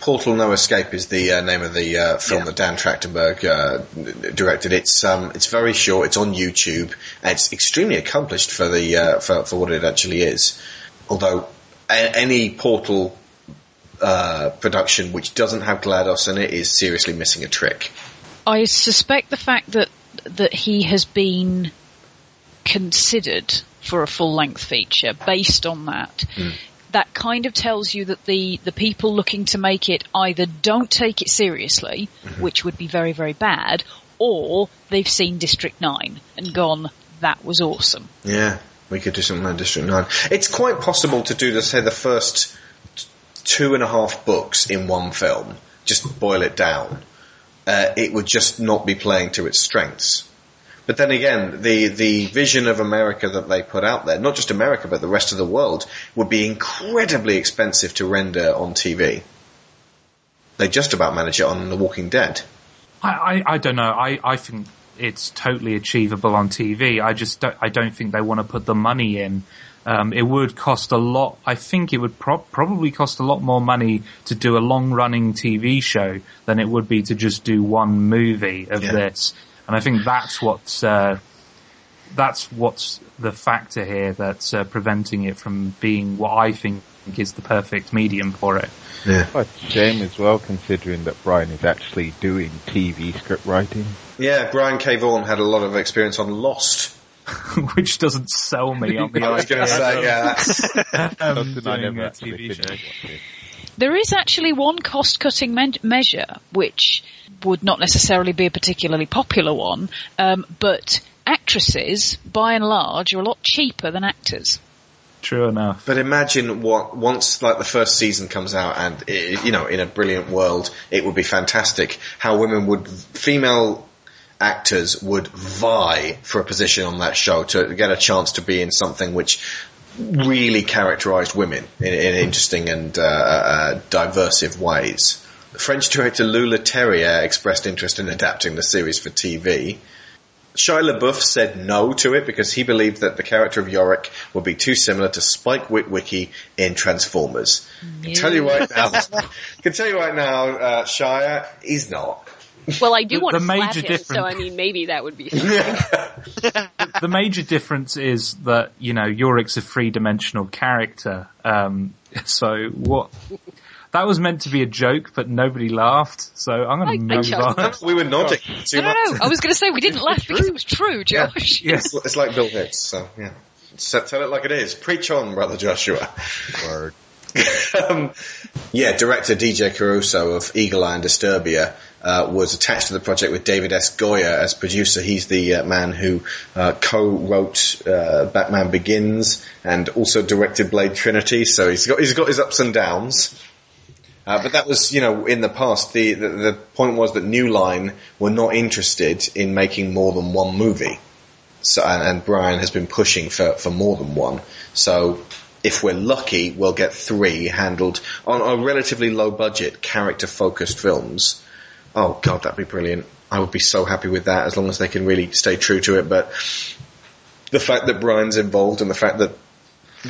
Portal No Escape is the uh, name of the uh, film that Dan Trachtenberg uh, directed. It's um, it's very short. It's on YouTube. And it's extremely accomplished for the uh, for for what it actually is. Although a- any Portal uh, production which doesn't have GLaDOS in it is seriously missing a trick. I suspect the fact that that he has been considered for a full length feature based on that. That kind of tells you that the, the people looking to make it either don't take it seriously, which would be very, very bad, or they've seen District 9 and gone, that was awesome. Yeah, we could do something like District 9. It's quite possible to do, the, say, the first two and a half books in one film. Just boil it down. Uh, it would just not be playing to its strengths. But then again, the, the vision of America that they put out there, not just America, but the rest of the world, would be incredibly expensive to render on TV. They just about manage it on The Walking Dead. I, I, I don't know. I, I think it's totally achievable on TV. I just don't, I don't think they want to put the money in. Um, it would cost a lot. I think it would pro- probably cost a lot more money to do a long running TV show than it would be to just do one movie of Yeah. this. And I think that's what's, uh, that's what's the factor here that's uh, preventing it from being what I think is the perfect medium for it. Yeah. But shame as well, considering that Brian is actually doing TV script writing. Yeah, Brian K. Vaughan had a lot of experience on Lost. which doesn't sell me on the I was going to idea say, yeah, that's, um, Something I never actually show. There is actually one cost-cutting me- measure which would not necessarily be a particularly popular one, um, but actresses, by and large, are a lot cheaper than actors. True enough. But imagine what once like the first season comes out, and it, you know, in a brilliant world, it would be fantastic. How women would, female actors would vie for a position on that show to get a chance to be in something which really characterised women in, in interesting and uh, uh, diversive ways. French director Louis Leterrier expressed interest in adapting the series for TV. Shia LaBeouf said no to it because he believed that the character of Yorick would be too similar to Spike Witwicky in Transformers. I can tell you right now, can tell you right now, uh, Shia, he's not. Well, I do The- want the to slap major him, difference- so I mean, maybe that would be something. the major difference is that, you know, Yorick's a three-dimensional character. Um, so what, that was meant to be a joke, but nobody laughed, so I'm I- I gonna move on. we were nodding too No, no, much. no. I was going to say we didn't laugh because it was true, Yeah. Josh. Yes. It's like Bill Hicks, so yeah. So tell it like it is. Preach on, brother Joshua. Word. um, yeah, director DJ Caruso of Eagle Eye and Disturbia uh, was attached to the project with David S. Goyer as producer. He's the uh, man who uh, co-wrote uh, Batman Begins and also directed Blade Trinity. So he's got he's got his ups and downs. Uh, but that was, you know, in the past, the, the, the point was that New Line were not interested in making more than one movie. So, and, and Brian has been pushing for, for more than one. So, if we're lucky, we'll get three handled on a relatively low budget, character focused films. Oh god, that'd be brilliant. I would be so happy with that as long as they can really stay true to it. But the fact that Brian's involved and the fact that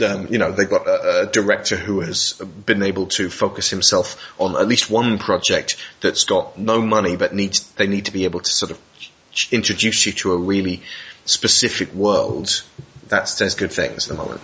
um, you know, they've got a, a director who has been able to focus himself on at least one project that's got no money, but needs they need to be able to sort of introduce you to a really specific world. That says good things at the moment.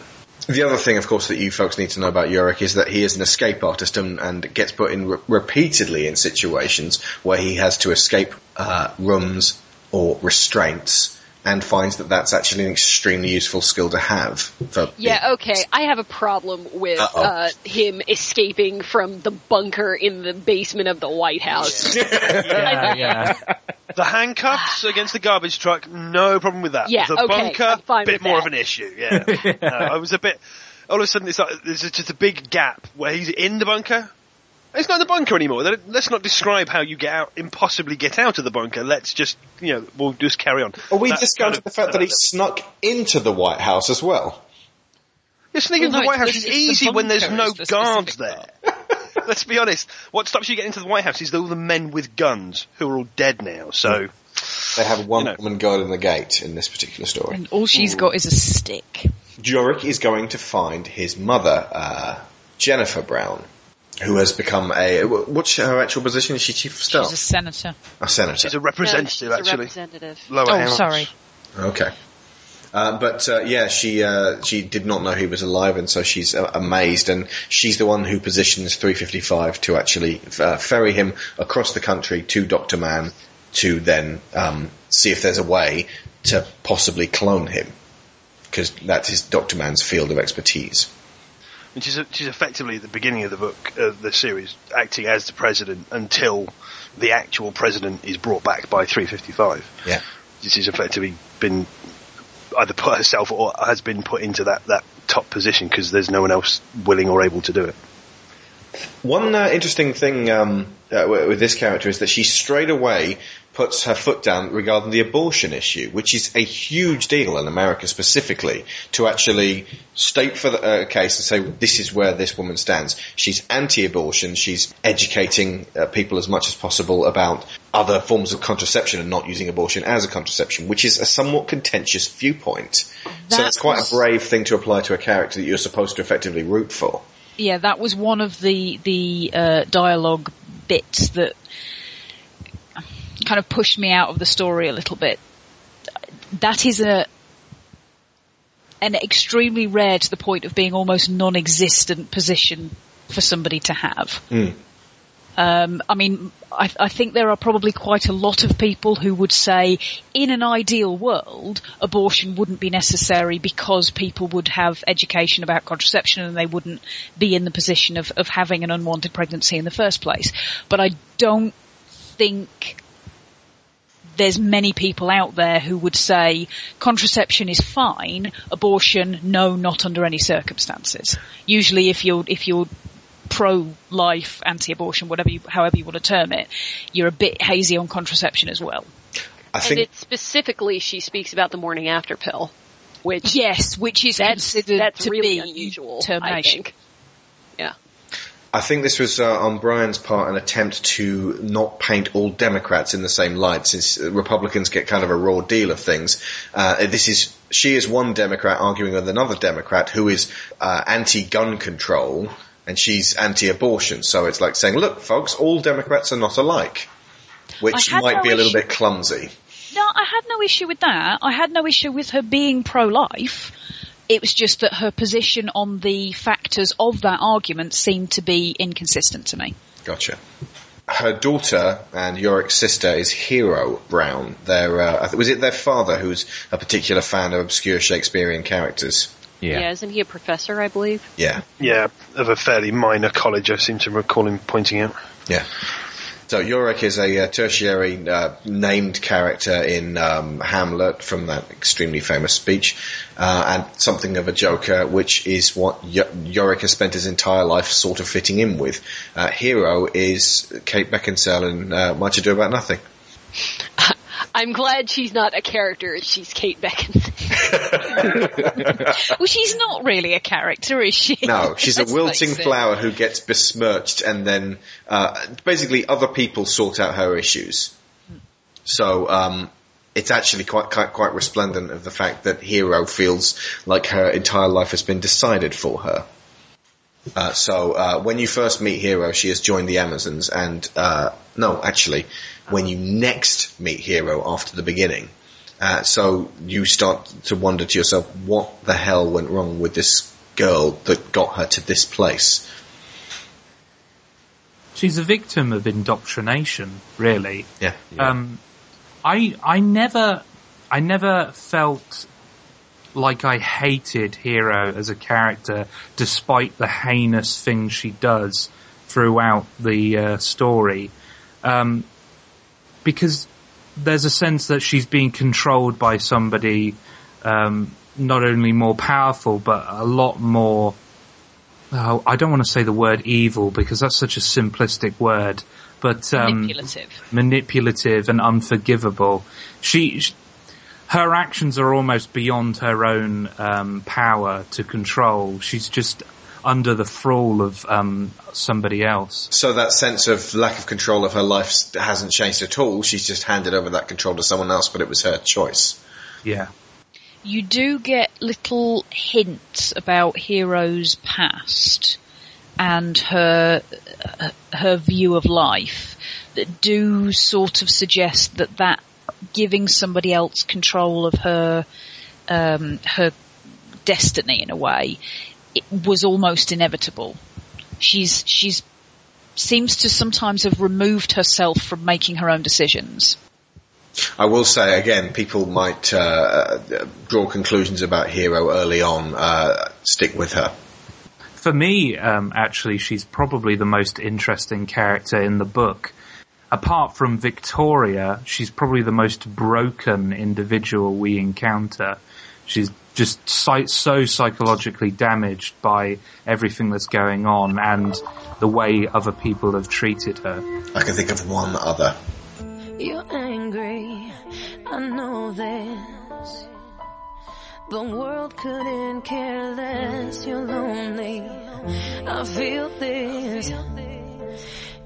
The other thing, of course, that you folks need to know about Yorick is that he is an escape artist and, and gets put in re- repeatedly in situations where he has to escape uh, rooms or restraints and finds that that's actually an extremely useful skill to have. For Yeah, okay. I have a problem with Uh-oh. uh, him escaping from the bunker in the basement of the White House. Yeah, yeah. The handcuffs against the garbage truck, no problem with that. Yeah, the okay, bunker, I'm bit more that. of an issue. Yeah, No, I was a bit. All of a sudden, it's like there's just a big gap where he's in the bunker. He's not the bunker anymore. Let- Let's not describe how you get out, impossibly get out of the bunker. Let's just, you know, we'll just carry on. Are we That's discounting kind the of- fact that he snuck into the White House as well? You're sneaking Well, into the White House it's- is it's the easy when there's no the guards there. Let's be honest. What stops you getting into the White House is all the men with guns who are all dead now. So They have one You know. woman guarding the gate in this particular story. And all she's got is a stick. Yorick is going to find his mother, uh, Jennifer Brown, who has become a, what's her actual position? Is she chief of staff? She's a senator. a senator. she's a No, representative, she's a actually. representative. Lower Oh, house. sorry. Okay. Uh, but uh, yeah, she uh, she did not know he was alive, and so she's uh, amazed. And she's the one who positions 355 to actually uh, ferry him across the country to Doctor Mann to then um, see if there's a way to possibly clone him, because that's Doctor Mann's field of expertise. And she's, she's effectively at the beginning of the book, uh, the series, acting as the president until the actual president is brought back by 355. Yeah. She's effectively been either put herself or has been put into that, that top position because there's no one else willing or able to do it. One uh, interesting thing um, uh, with with this character is that she straight away puts her foot down regarding the abortion issue, which is a huge deal in America specifically, to actually state for the uh, case and say this is where this woman stands. She's anti-abortion. She's educating uh, people as much as possible about other forms of contraception and not using abortion as a contraception, which is a somewhat contentious viewpoint. so it's quite was- a brave thing to apply to a character that you're supposed to effectively root for. yeah, that was one of the the uh, dialogue bits that kind of pushed me out of the story a little bit. That is a an extremely rare to the point of being almost non-existent position for somebody to have. Um, I mean, I, I think there are probably quite a lot of people who would say, in an ideal world, abortion wouldn't be necessary because people would have education about contraception and they wouldn't be in the position of, of having an unwanted pregnancy in the first place. But I don't think there's many people out there who would say contraception is fine, abortion, no, not under any circumstances. Usually if you're, if you're pro-life, anti-abortion, whatever you, however you want to term it, you're a bit hazy on contraception as well. I And think it specifically, she speaks about the morning after pill, which Yes, which is that's considered that's to really be unusual. I termination. I think this was uh, on Brian's part an attempt to not paint all Democrats in the same light, since uh, Republicans get kind of a raw deal of things. Uh, this is she is one Democrat arguing with another Democrat who is uh, anti-gun control, and she's anti-abortion. So it's like saying, "Look, folks, all Democrats are not alike," which might no be a little issue- bit clumsy. No, I had no issue with that. I had no issue with her being pro-life. It was just that her position on the factors of that argument seemed to be inconsistent to me. Gotcha. Her daughter and Yorick's sister is Hero Brown. Their uh, was it their father who's a particular fan of obscure Shakespearean characters? yeah. Isn't he a professor, I believe? Yeah. Yeah, of a fairly minor college, I seem to recall him pointing out. Yeah. So Yorick is a uh, tertiary uh, named character in um, Hamlet from that extremely famous speech, uh, and something of a joker, which is what y- Yorick has spent his entire life sort of fitting in with. Uh, Hero is Kate Beckinsale in uh, Much Ado About Nothing. I'm glad she's not a character. She's Kate Beckinsale. Well, she's not really a character, is she? No, she's a wilting flower who gets besmirched, and then uh, basically other people sort out her issues. So um, it's actually quite, quite quite resplendent of the fact that Hero feels like her entire life has been decided for her. Uh, so uh, when you first meet Hero, she has joined the Amazons, and uh, no, actually, when you next meet Hero after the beginning, uh, so you start to wonder to yourself, what the hell went wrong with this girl that got her to this place? She's a victim of indoctrination, really. Yeah. Um, I I never I never felt like I hated Hero as a character, despite the heinous things she does throughout the uh, story, um, because there's a sense that she's being controlled by somebody um, not only more powerful but a lot more. Oh, I don't want to say the word evil because that's such a simplistic word, but um, Manipulative. manipulative and unforgivable. She, sh her actions are almost beyond her own um, power to control. She's just under the thrall of um, somebody else. So that sense of lack of control of her life hasn't changed at all. She's just handed over that control to someone else, but it was her choice. Yeah. You do get little hints about Hero's past and her uh, her view of life that do sort of suggest that that giving somebody else control of her um, her destiny in a way it was almost inevitable. She's she's seems to sometimes have removed herself from making her own decisions. I will say again, people might uh, uh, draw conclusions about Hero early on. Uh, stick with her. For me, um, actually, she's probably the most interesting character in the book. Apart from Victoria, she's probably the most broken individual we encounter. She's just so psychologically damaged by everything that's going on and the way other people have treated her. I can think of one other. You're angry, I know this. The world couldn't care less. You're lonely, I feel this.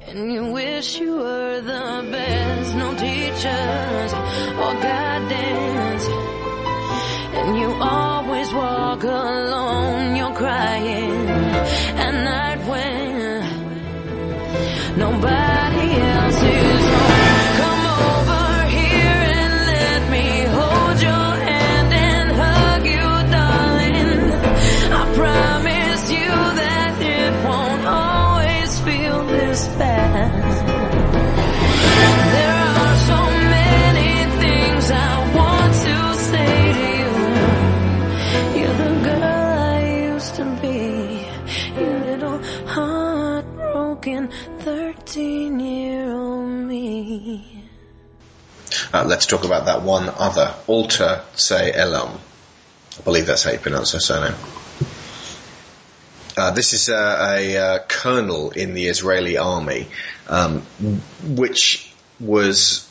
And you wish you were the best. No teachers or guidance. And you always walk alone. You're crying at night when nobody else Let's talk about that one other. Alter Tse'elon. I believe that's how you pronounce her surname. Uh, this is uh, a uh, colonel in the Israeli army, um, which was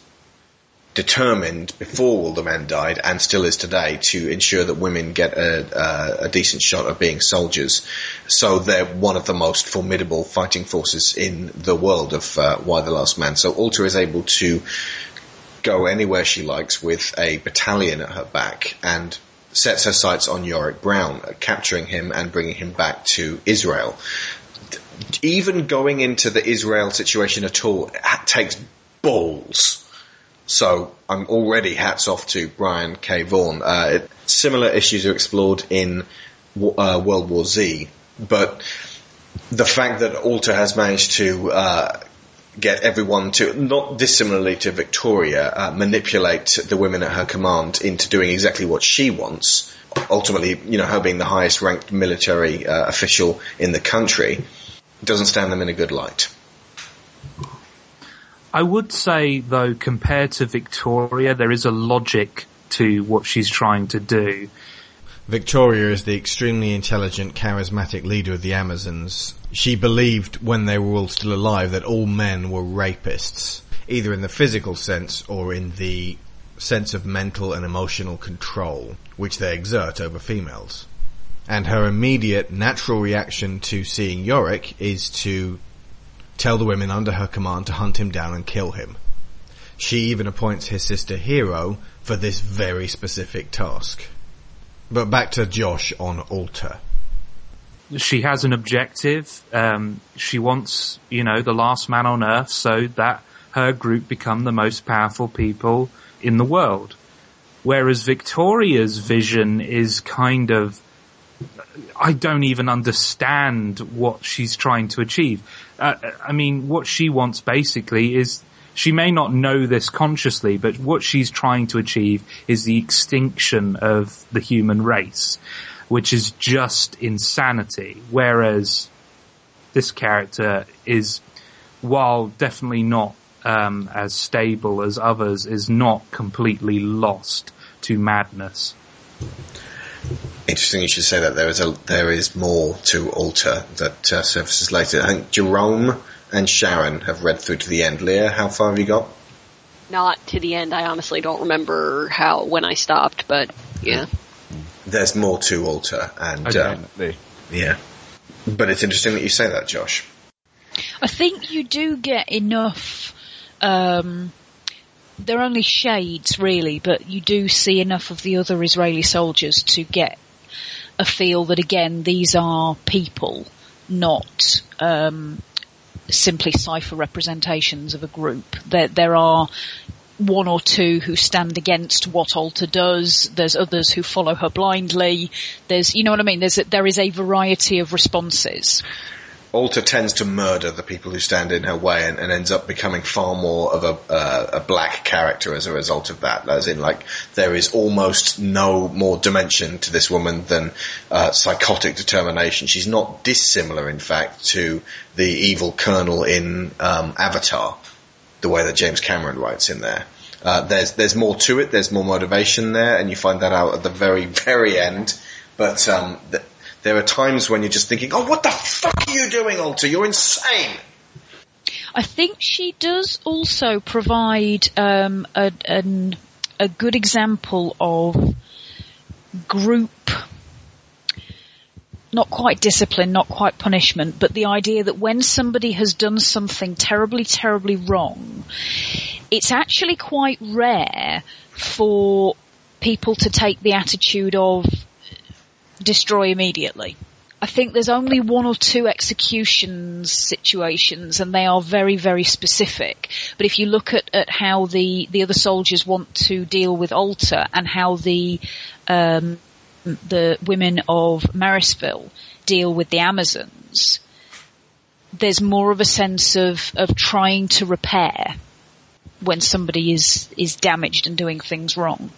determined before all the men died and still is today to ensure that women get a, a, a decent shot of being soldiers. So they're one of the most formidable fighting forces in the world of uh, Y the Last Man. So Alter is able to go anywhere she likes with a battalion at her back and sets her sights on Yorick Brown, uh, capturing him and bringing him back to Israel. Even going into the Israel situation at all takes balls. So I'm already hats off to Brian K. Vaughan. Uh, it, similar issues are explored in uh, World War Z, but the fact that Alter has managed to uh, get everyone to, not dissimilarly to Victoria, uh, manipulate the women at her command into doing exactly what she wants. Ultimately, you know, her being the highest ranked military uh, official in the country, doesn't stand them in a good light. I would say though, compared to Victoria, there is a logic to what she's trying to do. Victoria is the extremely intelligent, charismatic leader of the Amazons. She believed when they were all still alive that all men were rapists, either in the physical sense or in the sense of mental and emotional control, which they exert over females. And her immediate natural reaction to seeing Yorick is to tell the women under her command to hunt him down and kill him. She even appoints his sister Hero for this very specific task. But back to Josh on Alter. She has an objective. Um, she wants, you know, the last man on earth so that her group become the most powerful people in the world. Whereas Victoria's vision is kind of, I don't even understand what she's trying to achieve. Uh, I mean, what she wants basically is, she may not know this consciously, but what she's trying to achieve is the extinction of the human race, which is just insanity. Whereas this character is, while definitely not um, as stable as others, is not completely lost to madness. Interesting you should say that there is a there is more to Alter that uh, surfaces later. I think Jerome and Sharon have read through to the end. Leah, how far have you got? Not to the end. I honestly don't remember how when I stopped, but yeah. There's more to Alter, and uh, Definitely. yeah. But it's interesting that you say that, Josh. I think you do get enough. Um, they're only shades, really, but you do see enough of the other Israeli soldiers to get a feel that again these are people, not um, simply cipher representations of a group. There, there are one or two who stand against what Alter does. There's others who follow her blindly. There's, you know what I mean? There's a, there is a variety of responses. Alter tends to murder the people who stand in her way and, and ends up becoming far more of a, uh, a black character as a result of that. As in, like, there is almost no more dimension to this woman than uh, psychotic determination. She's not dissimilar, in fact, to the evil colonel in um, Avatar, the way that James Cameron writes in there. Uh, there's there's more to it. There's more motivation there, and you find that out at the very very end. But um, th- there are times when you're just thinking, "Oh, what the fuck are you doing, Alter? You're insane." I think she does also provide um, a, a good example of group, not quite discipline, not quite punishment, but the idea that when somebody has done something terribly, terribly wrong, it's actually quite rare for people to take the attitude of destroy immediately. I think there's only one or two executions situations and they are very, very specific. But if you look at, at how the, the other soldiers want to deal with Alter and how the, um, the women of Marrisville deal with the Amazons, there's more of a sense of, of trying to repair when somebody is, is damaged and doing things wrong.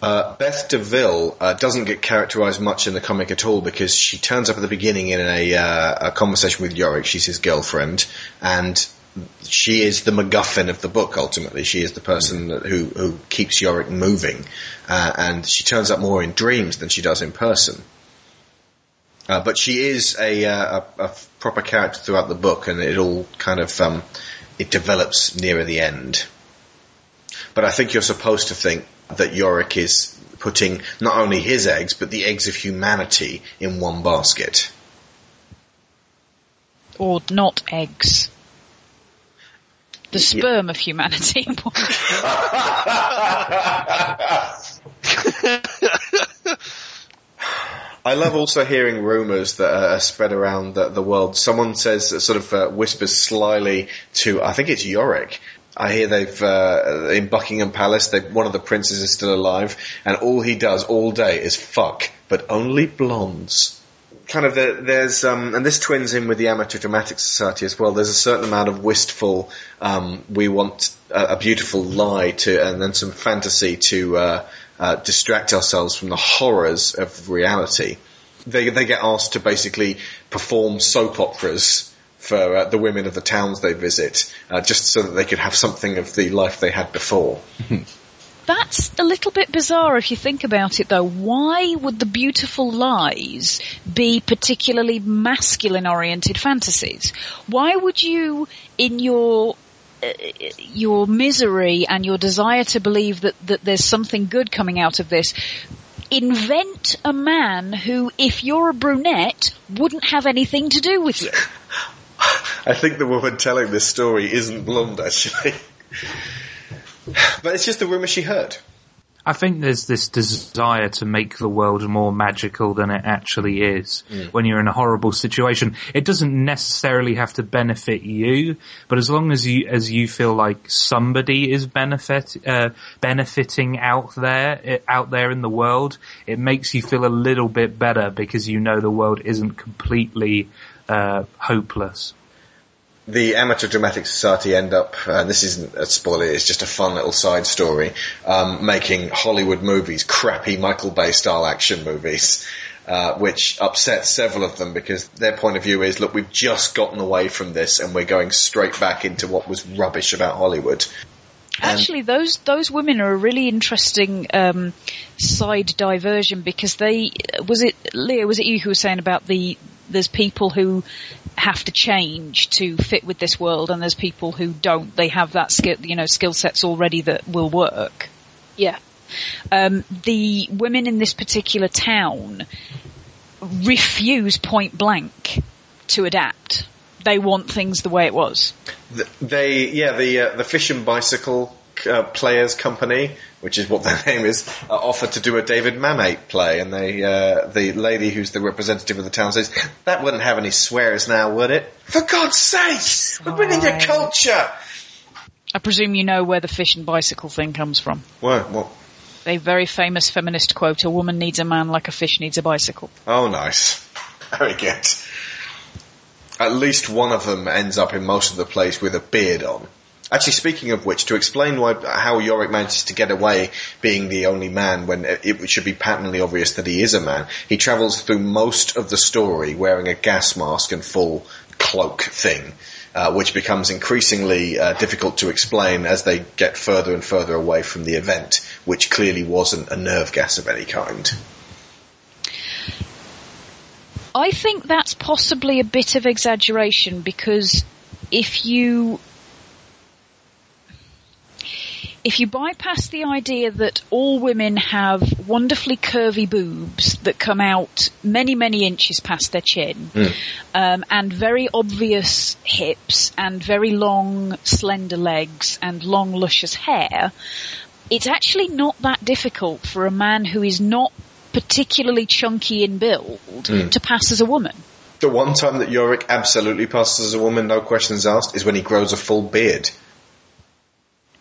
Uh, Beth DeVille uh, doesn't get characterized much in the comic at all because she turns up at the beginning in a, uh, a conversation with Yorick. She's his girlfriend, and she is the MacGuffin of the book. Ultimately, she is the person that, who who keeps Yorick moving, uh, and she turns up more in dreams than she does in person. Uh, but she is a, uh, a, a proper character throughout the book, and it all kind of um, it develops nearer the end. But I think you're supposed to think that Yorick is putting not only his eggs, but the eggs of humanity in one basket. Or not eggs. The sperm of humanity. I love also hearing rumours that are spread around the, the world. Someone says, sort of uh, whispers slyly to, I think it's Yorick. I hear they've uh, in Buckingham Palace, they, one of the princes is still alive, and all he does all day is fuck, but only blondes. Kind of the, there's um, and this twins in with the Amateur Dramatic Society as well. There's a certain amount of wistful, um, we want a, a beautiful lie to, and then some fantasy to uh, uh, distract ourselves from the horrors of reality. They they get asked to basically perform soap operas for uh, the women of the towns they visit, uh, just so that they could have something of the life they had before. That's a little bit bizarre if you think about it though. Why would the beautiful lies be particularly masculine oriented fantasies? Why would you, in your uh, your misery and your desire to believe that, that there's something good coming out of this, invent a man who, if you're a brunette, wouldn't have anything to do with you. I think the woman telling this story isn't blonde, actually. but it's just the rumour she heard. I think there's this desire to make the world more magical than it actually is. Mm. When you're in a horrible situation, it doesn't necessarily have to benefit you, but as long as you as you feel like somebody is benefit uh, benefiting out there out there in the world, it makes you feel a little bit better because you know the world isn't completely uh, hopeless. The Amateur Dramatic Society end up, and this isn't a spoiler, it's just a fun little side story, um, making Hollywood movies, crappy Michael Bay style action movies, uh, which upsets several of them because their point of view is, look, we've just gotten away from this and we're going straight back into what was rubbish about Hollywood. Actually, those those women are a really interesting um, side diversion because they was it Leah was it you who was saying about the there's people who have to change to fit with this world and there's people who don't they have that skill you know skill sets already that will work. Yeah. Um, the women in this particular town refuse point blank to adapt. They want things the way it was. Th- They, yeah, the uh, the Fish and Bicycle uh, Players Company, which is what their name is, uh, offered to do a David Mamet play, and they, uh, the lady who's the representative of the town says, "That wouldn't have any swears now, would it? For God's sake, we're bringing your culture." I presume you know where the fish and bicycle thing comes from. What? What? A very famous feminist quote, a woman needs a man like a fish needs a bicycle. Oh, nice. Very good. At least one of them ends up in most of the plays with a beard on. Actually, speaking of which, to explain why, how Yorick manages to get away being the only man when it should be patently obvious that he is a man, he travels through most of the story wearing a gas mask and full cloak thing, uh, which becomes increasingly uh, difficult to explain as they get further and further away from the event, which clearly wasn't a nerve gas of any kind. I think that's possibly a bit of exaggeration because if you if you bypass the idea that all women have wonderfully curvy boobs that come out many, many inches past their chin, um, and very obvious hips, and very long, slender legs, and long, luscious hair, it's actually not that difficult for a man who is not particularly chunky in build to pass as a woman. The one time that Yorick absolutely passes as a woman, no questions asked, is when he grows a full beard.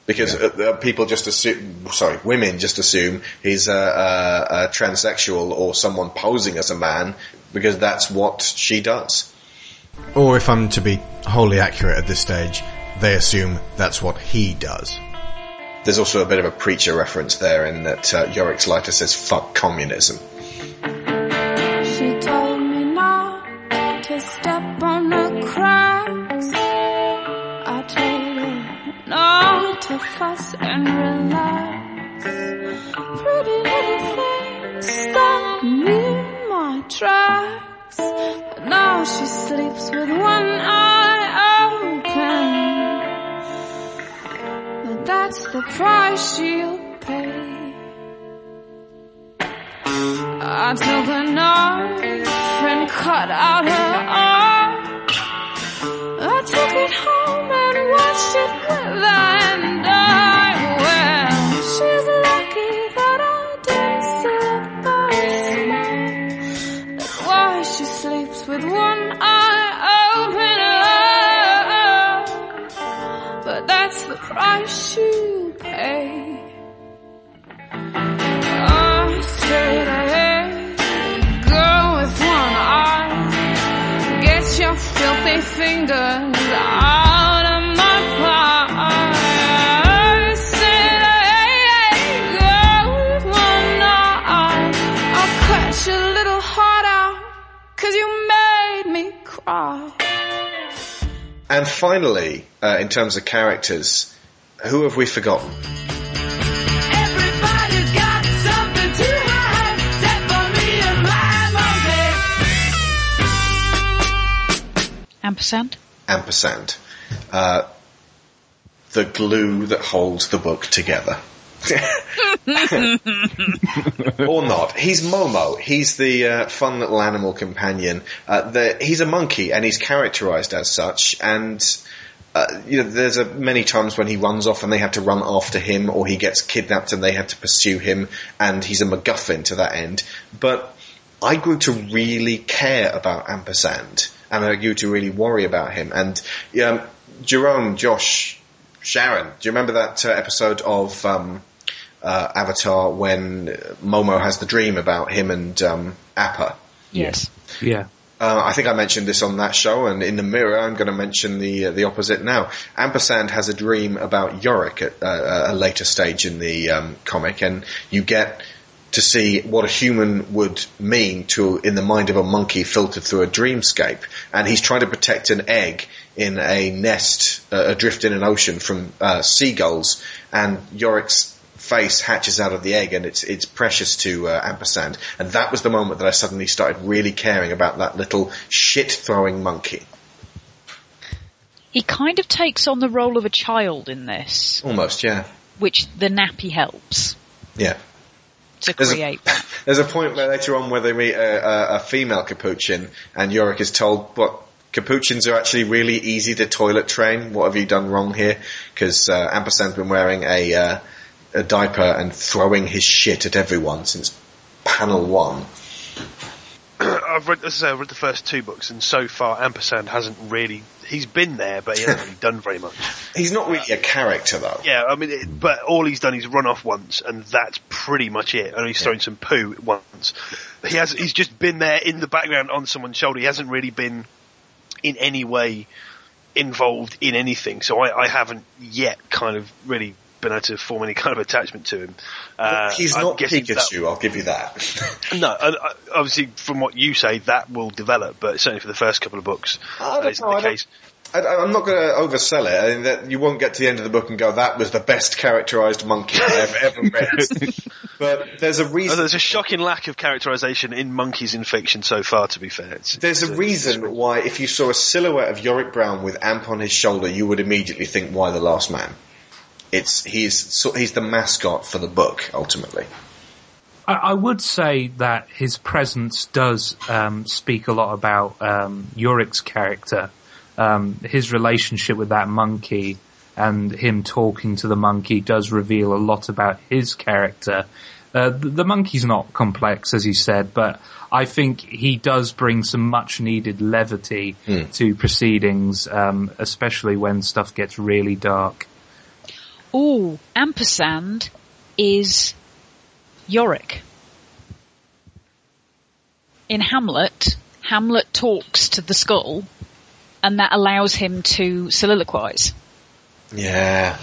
Because uh, uh, people just assume, sorry, women just assume he's a, a, a transsexual or someone posing as a man because that's what she does. Or if I'm to be wholly accurate at this stage, they assume that's what he does. There's also a bit of a preacher reference there in that uh, Yorick's lighter says fuck communism. Fuss and relax. Pretty little things stopped me in my tracks. But now she sleeps with one eye open. But that's the price she'll pay. I took a knife and cut out her arm. I took it home and watched it wither and price she'll pay. Get your filthy fingers your little heart out, cause you made me cry. And finally, uh, in terms of characters, who have we forgotten? Everybody's got something to hide, except for me and my monkey. Ampersand? Ampersand. Uh, the glue that holds the book together. or not. He's Momo. He's the uh, fun little animal companion. Uh, the, he's a monkey, and he's characterized as such. And uh, you know, there's a, many times when he runs off, and they have to run after him, or he gets kidnapped, and they have to pursue him, and he's a MacGuffin to that end. But I grew to really care about Ampersand, and I grew to really worry about him. And um, Jerome, Josh, Sharon, do you remember that uh, episode of um, uh, Avatar when Momo has the dream about him and um, Appa? Yes. Yeah. Uh, I think I mentioned this on that show, and in the mirror, I'm going to mention the uh, the opposite now. Ampersand has a dream about Yorick at uh, a later stage in the um, comic, and you get to see what a human would mean to in the mind of a monkey filtered through a dreamscape. And he's trying to protect an egg in a nest uh, adrift in an ocean from uh, seagulls, and Yorick's face hatches out of the egg and it's it's precious to uh, ampersand and that was the moment that I suddenly started really caring about that little shit throwing monkey He kind of takes on the role of a child in this, almost yeah which the nappy helps yeah to There's a- create that. There's a point where later on where they meet a, a, a female capuchin, and Yorick is told, "But capuchins are actually really easy to toilet train. What have you done wrong here?" Because uh, Ampersand's been wearing a uh, a diaper and throwing his shit at everyone since panel one. I've read, as I say, I've read the first two books, and so far Ampersand hasn't really. He's been there, but he hasn't really done very much. He's not really a character though. Yeah, I mean, it, but all he's done is run off once, and that's pretty much it. And he's thrown some poo once. He has. He's just been there in the background on someone's shoulder. He hasn't really been in any way involved in anything. So I, I haven't yet kind of really been able to form any kind of attachment to him. Uh, He's not guessing that- Pikachu, I'll give you that. no, uh, obviously from what you say, that will develop, but certainly for the first couple of books, I that isn't know, the case. I, I'm not going to oversell it. I mean, that you won't get to the end of the book and go, "That was the best characterized monkey I've ever read." but there's a Oh, reason. there's a shocking lack of characterization in monkeys in fiction so far. To be fair, it's, There's a it's- reason why, if you saw a silhouette of Yorick Brown with Amp on his shoulder, you would immediately think, "Y the Last Man?" It's he's so- he's the mascot for the book ultimately. I, I would say that his presence does um, speak a lot about um, Yorick's character, um, his relationship with that monkey, and him talking to the monkey does reveal a lot about his character. Uh, the, the monkey's not complex, as you said, but I think he does bring some much needed levity to proceedings, um, especially when stuff gets really dark. Ooh, ampersand is Yorick. In Hamlet, Hamlet talks to the skull, and that allows him to soliloquize. Yeah,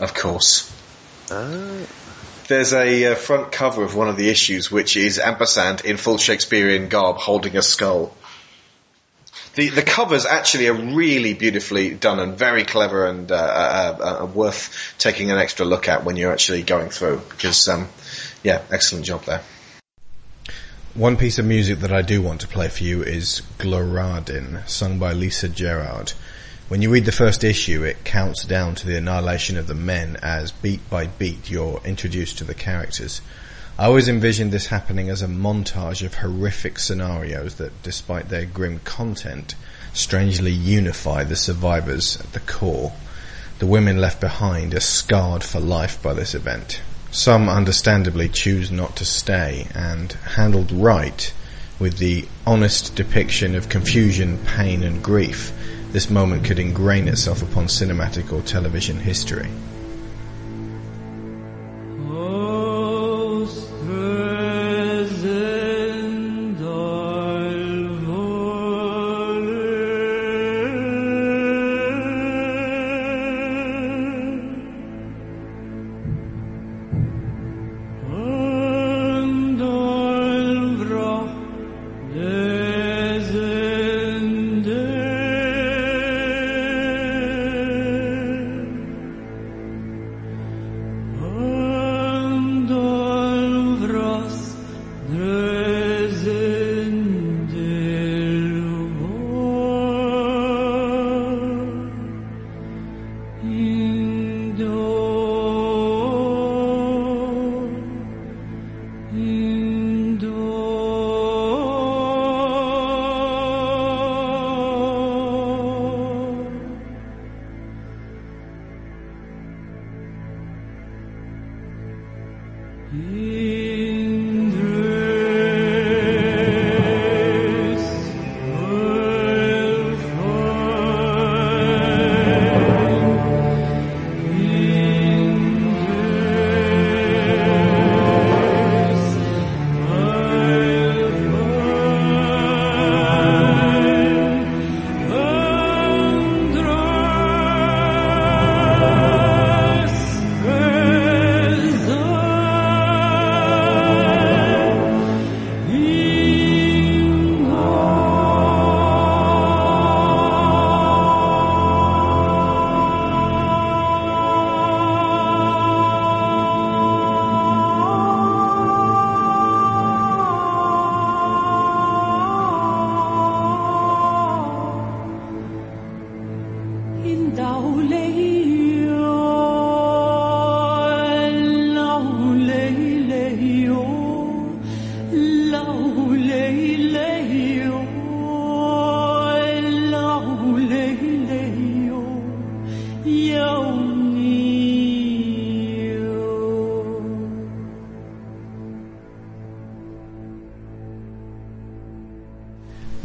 of course. There's a uh, front cover of one of the issues, which is Ampersand in full Shakespearean garb holding a skull. The the covers actually are really beautifully done and very clever and uh, uh, uh, worth taking an extra look at when you're actually going through. Because um, yeah, excellent job there. One piece of music that I do want to play for you is Gloradin, sung by Lisa Gerrard. When you read the first issue, it counts down to the annihilation of the men as beat by beat you're introduced to the characters. I always envisioned this happening as a montage of horrific scenarios that, despite their grim content, strangely unify the survivors at the core. The women left behind are scarred for life by this event. Some understandably choose not to stay and handled right with the honest depiction of confusion, pain and grief, this moment could ingrain itself upon cinematic or television history. Oh.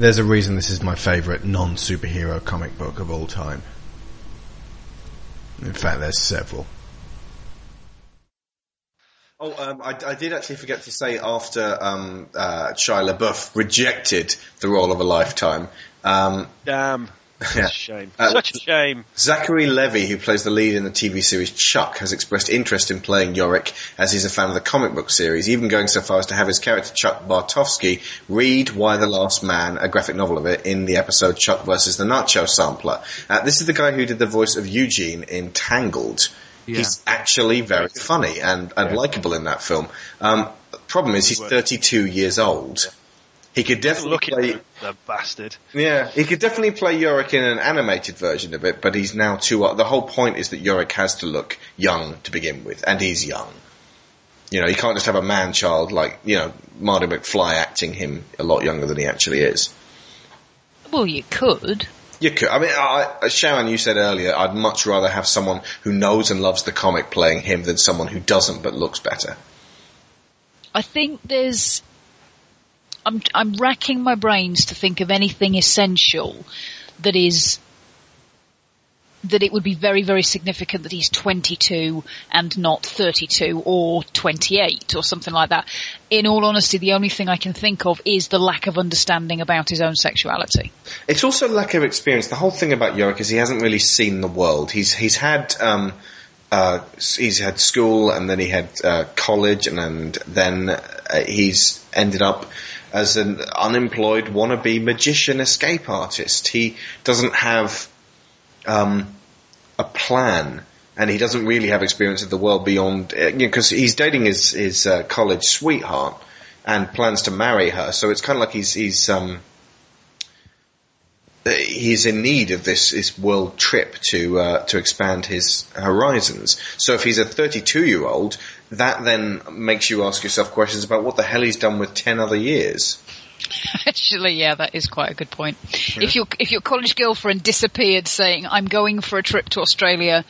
There's a reason this is my favourite non-superhero comic book of all time. In fact, there's several. Oh, um, I, I did actually forget to say after um, uh, Shia LaBeouf rejected the role of a lifetime, um, Damn. Yeah. A shame. Uh, Such a shame. Zachary Levi, who plays the lead in the TV series Chuck, has expressed interest in playing Yorick as he's a fan of the comic book series, even going so far as to have his character Chuck Bartowski read Y the Last Man, a graphic novel of it, in the episode Chuck versus the Nacho Sampler. Uh, this is the guy who did the voice of Eugene in Tangled. Yeah. He's actually very funny and, and likable in that film. Um, problem is he's 32 years old. He could definitely Look at play. the, the bastard. Yeah, he could definitely play Yorick in an animated version of it, but he's now too. The whole point is that Yorick has to look young to begin with, and he's young. You know, you can't just have a man child like you know Marty McFly acting him a lot younger than he actually is. Well, you could. You could. I mean, I, I- Sharon, you said earlier, I'd much rather have someone who knows and loves the comic playing him than someone who doesn't but looks better. I think there's. I'm I'm racking my brains to think of anything essential that is that it would be very very significant that he's 22 and not 32 or 28 or something like that. In all honesty, the only thing I can think of is the lack of understanding about his own sexuality. It's also lack of experience. The whole thing about Yorick is he hasn't really seen the world. He's he's had um, uh, he's had school and then he had uh, college and, and then uh, he's ended up as an unemployed wannabe magician escape artist. He doesn't have um, a plan. And he doesn't really have experience of the world beyond, because he's dating his his uh, college sweetheart and plans to marry her. So it's kind of like he's he's um, uh, he's in need of this this world trip to uh, to expand his horizons. So if he's a 32 year old, that then makes you ask yourself questions about what the hell he's done with 10 other years. Actually, yeah, that is quite a good point. If your if your college girlfriend disappeared saying, "I'm going for a trip to Australia,"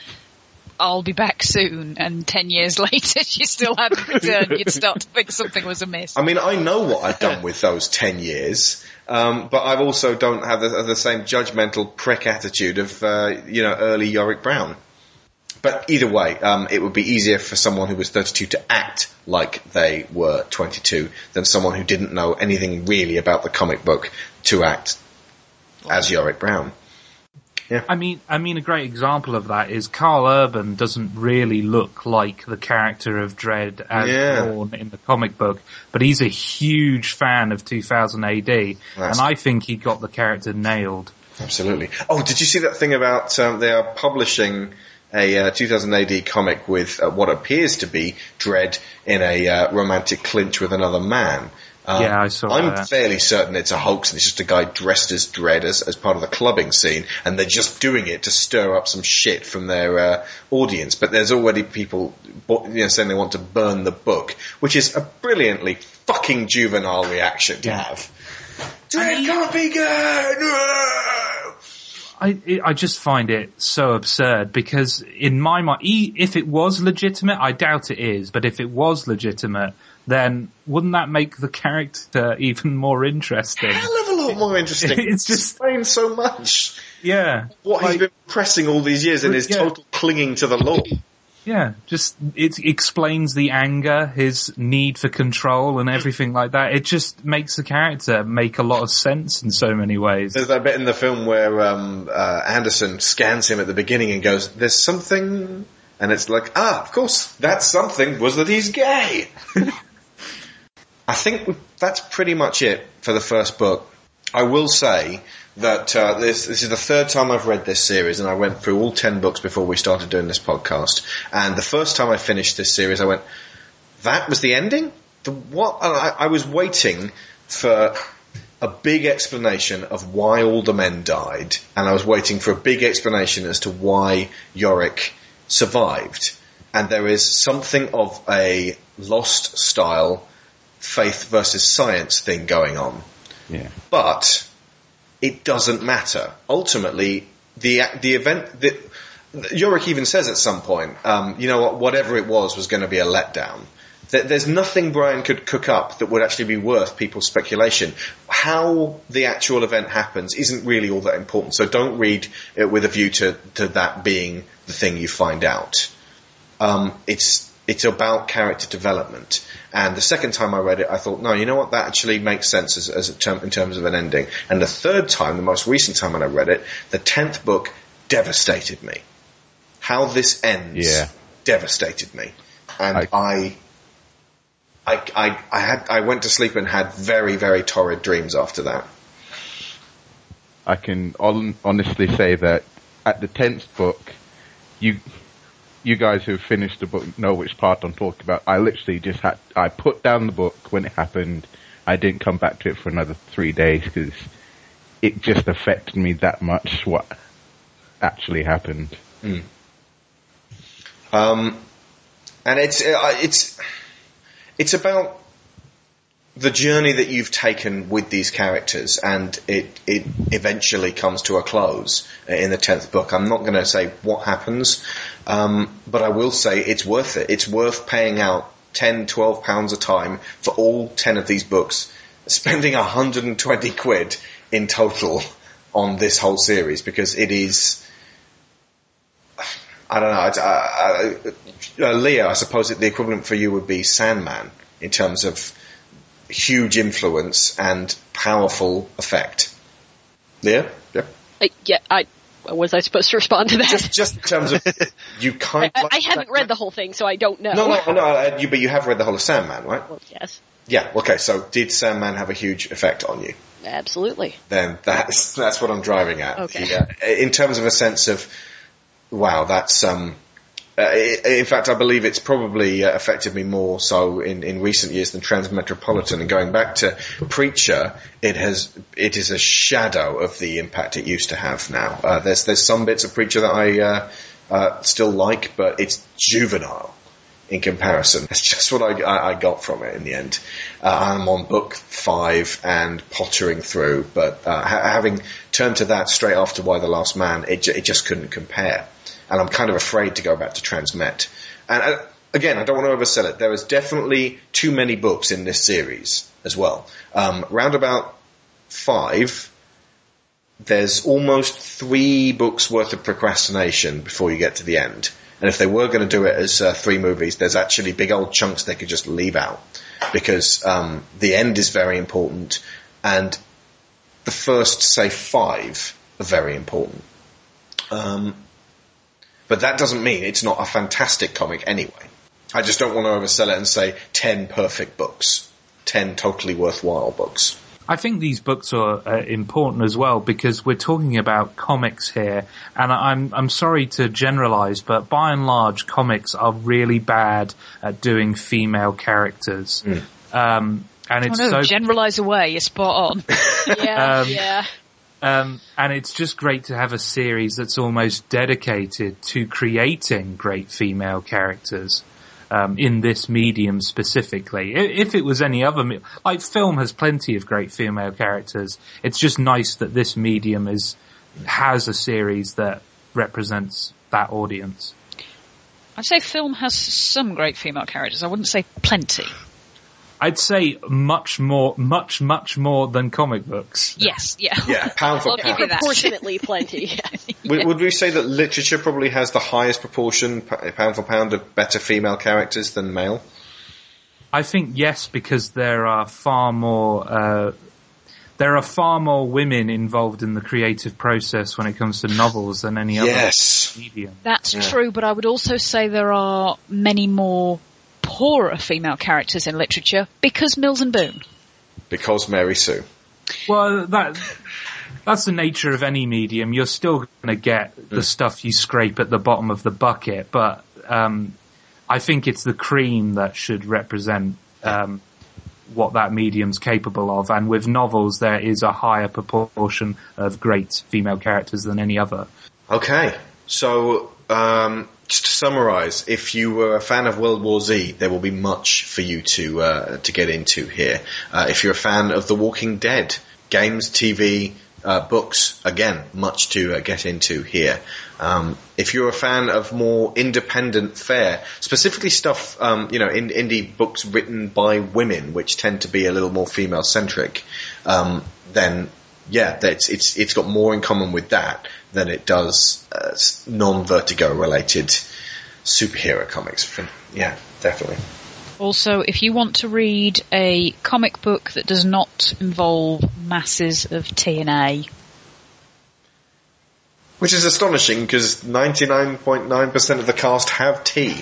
I'll be back soon, and ten years later she still hadn't returned, you'd start to think something was amiss. I mean, I know what I've done with those 10 years, um, but I also don't have the, the same judgmental prick attitude of, uh, you know, early Yorick Brown. But either way, um, it would be easier for someone who was 32 to act like they were 22 than someone who didn't know anything really about the comic book to act as Yorick Brown. Yeah. I mean, I mean, a great example of that is Karl Urban doesn't really look like the character of Dredd as Yeah. drawn in the comic book, but he's a huge fan of 2000 AD, That's- and I think he got the character nailed. Absolutely. Oh, did you see that thing about um, they are publishing a uh, 2000 AD comic with uh, what appears to be Dredd in a uh, romantic clinch with another man? Um, Yeah, I saw I'm that. fairly certain it's a hoax and it's just a guy dressed as Dredd as, as part of the clubbing scene and they're just doing it to stir up some shit from their uh, audience. But there's already people you know, saying they want to burn the book, which is a brilliantly fucking juvenile reaction to have. Dredd can't be good! I I just find it so absurd because in my mind, if it was legitimate, I doubt it is, but if it was legitimate, then wouldn't that make the character even more interesting? hell of a lot more interesting. It's just- explains so much. Yeah, What he's been pressing all these years and his Yeah. total clinging to the law. Yeah, just it explains the anger, his need for control, and everything like that. It just makes the character make a lot of sense in so many ways. There's that bit in the film where um, uh, Anderson scans him at the beginning and goes, "There's something," and it's like, "Ah, of course, that something was that he's gay." I think that's pretty much it for the first book. I will say that uh, this this is the third time I've read this series, and I went through all ten books before we started doing this podcast. And the first time I finished this series, I went, "That was the ending." The what? and I, I was waiting for a big explanation of why all the men died, and I was waiting for a big explanation as to why Yorick survived. And there is something of a lost style faith versus science thing going on. Yeah. But it doesn't matter. Ultimately, the the event that Yorick even says at some point, um, you know what, whatever it was was going to be a letdown. There- There's nothing Brian could cook up that would actually be worth people's speculation. How the actual event happens isn't really all that important. So don't read it with a view to, to that being the thing you find out. Um, it's it's about character development. And the second time I read it, I thought, no, you know what? That actually makes sense as, as a term, in terms of an ending. And the third time, the most recent time when I read it, the tenth book devastated me. How this ends Yeah. devastated me, and I- I, I, I, I had, I went to sleep and had very, very torrid dreams after that. I can hon- honestly say that at the tenth book, you you guys who've finished the book know which part I'm talking about. I literally just had I put down the book when it happened. I didn't come back to it for another three days because it just affected me that much. What actually happened? Um, and it's uh, it's it's about the journey that you've taken with these characters, and it it eventually comes to a close in the tenth book. I'm not going to say what happens, um, but I will say it's worth it. It's worth paying out 10, 12 pounds a time for all ten of these books, spending 120 quid in total on this whole series because it is. I don't know. Uh, uh, Leah, I suppose the equivalent for you would be Sandman in terms of huge influence and powerful effect. Leah? Yeah. Uh, yeah, I was I supposed to respond to that? Just, just in terms of you kind I, of. I haven't read the whole thing, so I don't know. No, no, no. Uh, you, but you have read the whole of Sandman, right? Well, yes, Yeah. Okay. So did Sandman have a huge effect on you? absolutely. then that's that's what I'm driving at. Okay. Yeah. In terms of a sense of, wow, that's um. Uh, in fact, I believe it's probably uh, affected me more so in, in recent years than Transmetropolitan. And going back to Preacher, it has it is a shadow of the impact it used to have. Now, uh, there's there's some bits of Preacher that I uh, uh, still like, but it's juvenile in comparison. That's just what I, I, I got from it in the end. I'm on book five and pottering through, but ha- having turned to that straight after Y the Last Man, it, ju- it just couldn't compare. And I'm kind of afraid to go back to Transmet. And uh, again, I don't want to oversell it. There is definitely too many books in this series as well. Um, round about five, there's almost three books worth of procrastination before you get to the end. And if they were going to do it as uh, three movies, there's actually big old chunks they could just leave out because um, the end is very important, and the first, say, five are very important. Um, but that doesn't mean it's not a fantastic comic anyway. I just don't want to oversell it and say ten perfect books, ten totally worthwhile books. I think these books are uh, important as well because we're talking about comics here, and I'm I'm sorry to generalize, but by and large, comics are really bad at doing female characters. Um, and Oh it's no, so generalise away, you're spot on. Yeah, Um, yeah. Um, and it's just great to have a series that's almost dedicated to creating great female characters. Um, in this medium specifically, if it was any other, like film has plenty of great female characters. It's just nice that this medium is has a series that represents that audience. I'd say film has some great female characters. I wouldn't say plenty. I'd say much more, much, much more than comic books. Yes, yeah. Yeah, pound for I'll give pound. you. Proportionately plenty. Would, would we say that literature probably has the highest proportion, pound for pound, of better female characters than male? I think yes, because there are far more uh, there are far more women involved in the creative process when it comes to novels than any other Yes. medium. That's true, but I would also say there are many more poorer female characters in literature because Mills and Boon. Because Mary Sue. Well, that that's the nature of any medium. You're still going to get the stuff you scrape at the bottom of the bucket, but um, I think it's the cream that should represent um, what that medium's capable of. And with novels, there is a higher proportion of great female characters than any other. Okay, so um, just to summarise, if you were a fan of World War Z, there will be much for you to uh, to get into here. Uh, if you're a fan of The Walking Dead, games, TV, uh, books, again, much to uh, get into here. Um, if you're a fan of more independent fare, specifically stuff, um, you know, in, indie books written by women, which tend to be a little more female centric, um, then yeah, that's it's it's got more in common with that than it does uh, non-vertigo related superhero comics. Yeah, definitely. Also, if you want to read a comic book that does not involve masses of TNA, Which is astonishing because 99.9% of the cast have tea.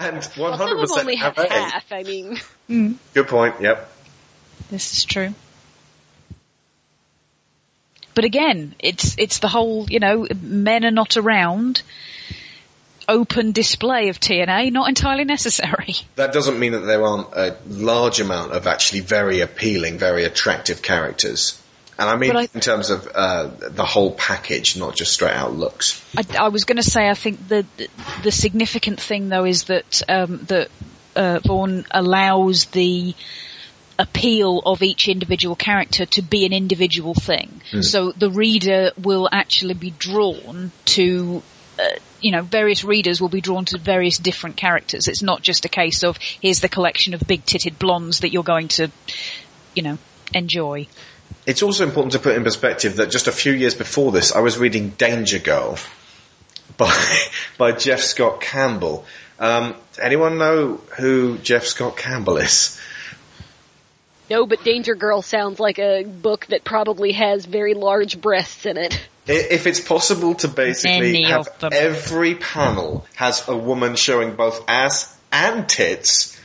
and 100% Well, some of them only have half. I mean, Good point, yep. This is true. But again, it's it's the whole, you know, men are not around. Open display of TNA, not entirely necessary. That doesn't mean that there aren't a large amount of actually very appealing, very attractive characters. And I mean I- in terms of uh, the whole package, not just straight out looks. I, I was going to say, I think the the significant thing though is that um, that uh, Vaughan allows the appeal of each individual character to be an individual thing. So the reader will actually be drawn to. Uh, you know, various readers will be drawn to various different characters. It's not just a case of here's the collection of big-titted blondes that you're going to, you know, enjoy. It's also important to put in perspective that just a few years before this, I was reading Danger Girl by by Jeff Scott Campbell. Um, anyone know who Jeff Scott Campbell is? No, but Danger Girl sounds like a book that probably has very large breasts in it. If it's possible to basically Any have every panel has a woman showing both ass and tits,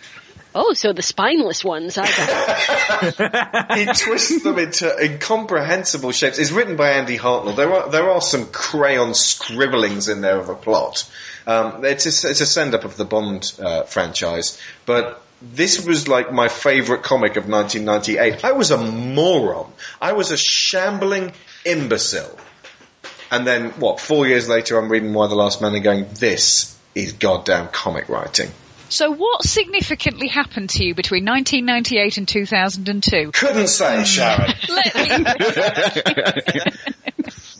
Oh, so the spineless ones. I got he twists them into incomprehensible shapes. It's written by Andy Hartnell. There are there are some crayon scribblings in there of a plot. Um, it's a, it's a send up of the Bond uh, franchise, but this was like my favourite comic of 1998. I was a moron. I was a shambling imbecile. And then what? Four years later, I'm reading Y the Last Man and going, "This is goddamn comic writing." So what significantly happened to you between 1998 and 2002? Couldn't say, Sharon. Let me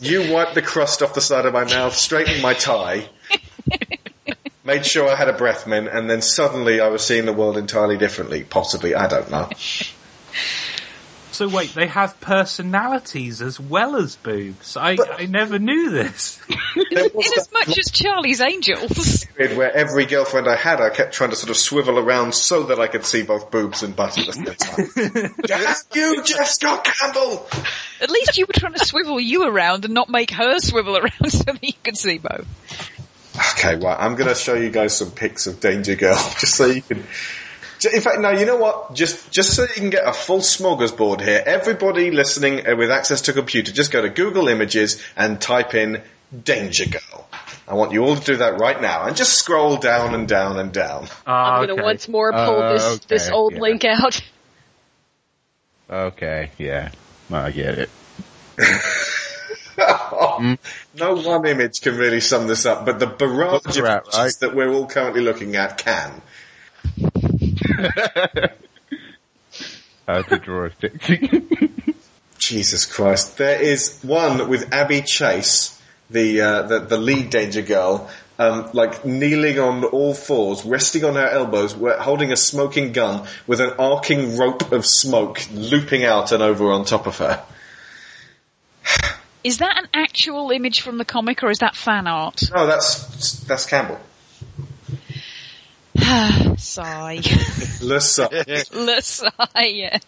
You wiped the crust off the side of my mouth, straightened my tie, made sure I had a breath mint, and then suddenly I was seeing the world entirely differently. Possibly, I don't know. So wait, they have personalities as well as boobs. I, But- I never knew this. There in as much as Charlie's Angels. period where every girlfriend I had, I kept trying to sort of swivel around so that I could see both boobs and butt at the same time. That's you, Jeff Scott Campbell! At least you were trying to swivel you around and not make her swivel around so that you could see both. Okay, well, I'm gonna show you guys some pics of Danger Girl, just so you can... In fact, no, you know what? Just, just so you can get a full smorgasbord here, everybody listening uh, with access to a computer, just go to Google Images and type in Danger Girl. I want you all to do that right now, and just scroll down and down and down. Ah, I'm going to okay. once more pull Uh, this okay, this old yeah. link out. Okay, yeah. I get it. No one image can really sum this up, but the barrage of at, right? that we're all currently looking at can. Draw a sexy. Jesus Christ. There is one with Abby Chase, the, uh, the, the lead danger girl, um, like kneeling on all fours, resting on her elbows, holding a smoking gun with an arcing rope of smoke looping out and over on top of her. Is that an actual image from the comic or is that fan art? No, that's, that's Campbell. Sigh. Le Son. Le sigh, yeah.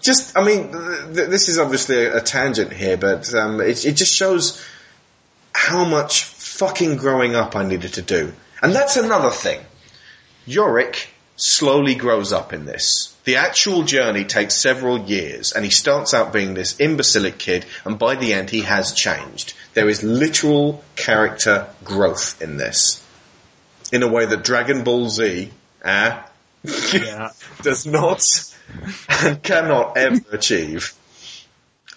just, I mean, th- th- this is obviously a, a tangent here, but um, it, it just shows how much fucking growing up I needed to do. And that's another thing. Yorick slowly grows up in this. The actual journey takes several years, and he starts out being this imbecilic kid, and by the end he has changed. There is literal character growth in this. In a way that Dragon Ball Z, eh, Yeah. does not and cannot ever achieve.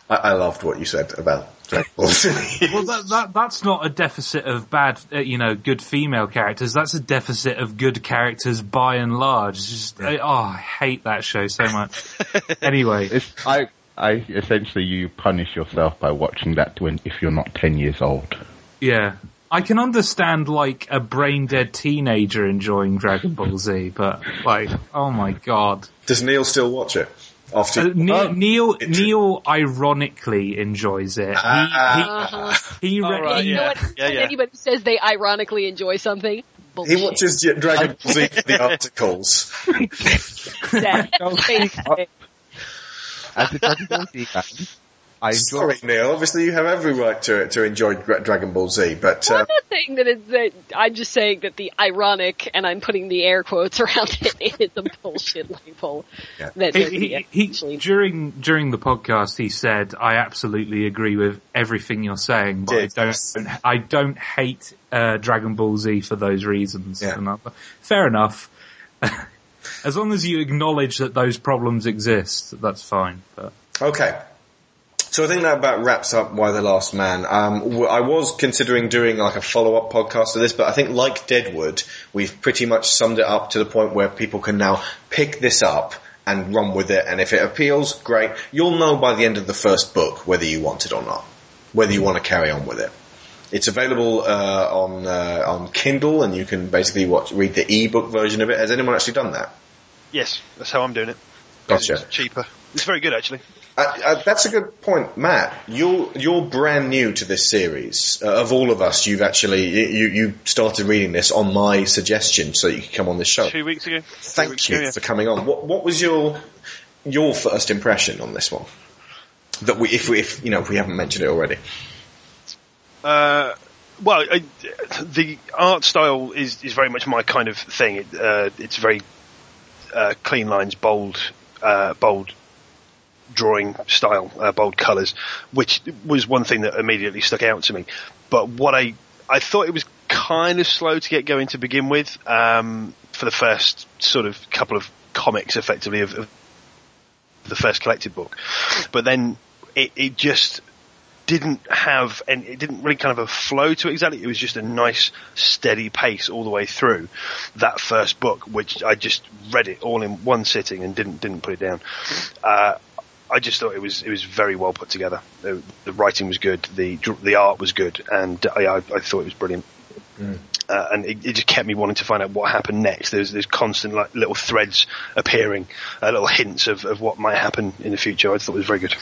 I, I loved what you said about Dragon Ball Z. Well, that, that that's not a deficit of bad, uh, you know, good female characters. That's a deficit of good characters by and large. It's just, I, oh, I hate that show so much. anyway, It's, I, I essentially you punish yourself by watching that when if you're not ten years old. yeah, I can understand like a brain dead teenager enjoying Dragon Ball Z, but like, oh my god. Does Neil still watch it? After Uh, Neil, Oh, Neil, Neil ironically enjoys it. He, he, he, re- right, you know yeah. what? Yeah, yeah. anybody says they ironically enjoy something, bullshit. he watches Dragon Ball Z for the articles. Exactly. As a Dragon Ball Z fan, I enjoy Sorry, Neil. Obviously, you have every right to to enjoy Dragon Ball Z, but Well, uh, I'm not saying that it's that. I'm just saying that the ironic, and I'm putting the air quotes around it, is a bullshit label. Yeah. That, he, that he, the he, during during the podcast, he said, "I absolutely agree with everything you're saying, but I don't, I don't hate uh, Dragon Ball Z for those reasons." Yeah. And I- fair enough. as long as you acknowledge that those problems exist, that's fine. But Okay. So I think that about wraps up Y the Last Man. Um, I was considering doing like a follow-up podcast to this, but I think like Deadwood, we've pretty much summed it up to the point where people can now pick this up and run with it. And if it appeals, great. You'll know by the end of the first book whether you want it or not, whether you want to carry on with it. It's available uh, on uh, on Kindle, and you can basically watch read the ebook version of it. Has anyone actually done that? Yes, that's how I'm doing it. Gotcha. It's cheaper. It's very good actually. Uh, uh, that's a good point, Matt. You're you're brand new to this series. Uh, of all of us, you've actually you you started reading this on my suggestion, so you could come on this show. Two weeks ago. Thank weeks you ago, yeah. for coming on. What what was your your first impression on this one? That we if we if you know if we haven't mentioned it already. Uh, well, I, the art style is, is very much my kind of thing. It, uh, it's very uh, clean lines, bold, uh, bold drawing style, uh, bold colours, which was one thing that immediately stuck out to me. But what I I thought it was kind of slow to get going to begin with um, for the first sort of couple of comics, effectively of, of the first collected book, but then it, it just didn't have and it didn't really kind of a flow to it exactly. It was just a nice steady pace all the way through that first book, which I just read it all in one sitting and didn't didn't put it down. Uh, I just thought it was it was very well put together. The, the writing was good, the the art was good, and I, I, I thought it was brilliant. Uh, and it, it just kept me wanting to find out what happened next. There's there's constant like little threads appearing, uh, little hints of, of what might happen in the future. I thought it was very good.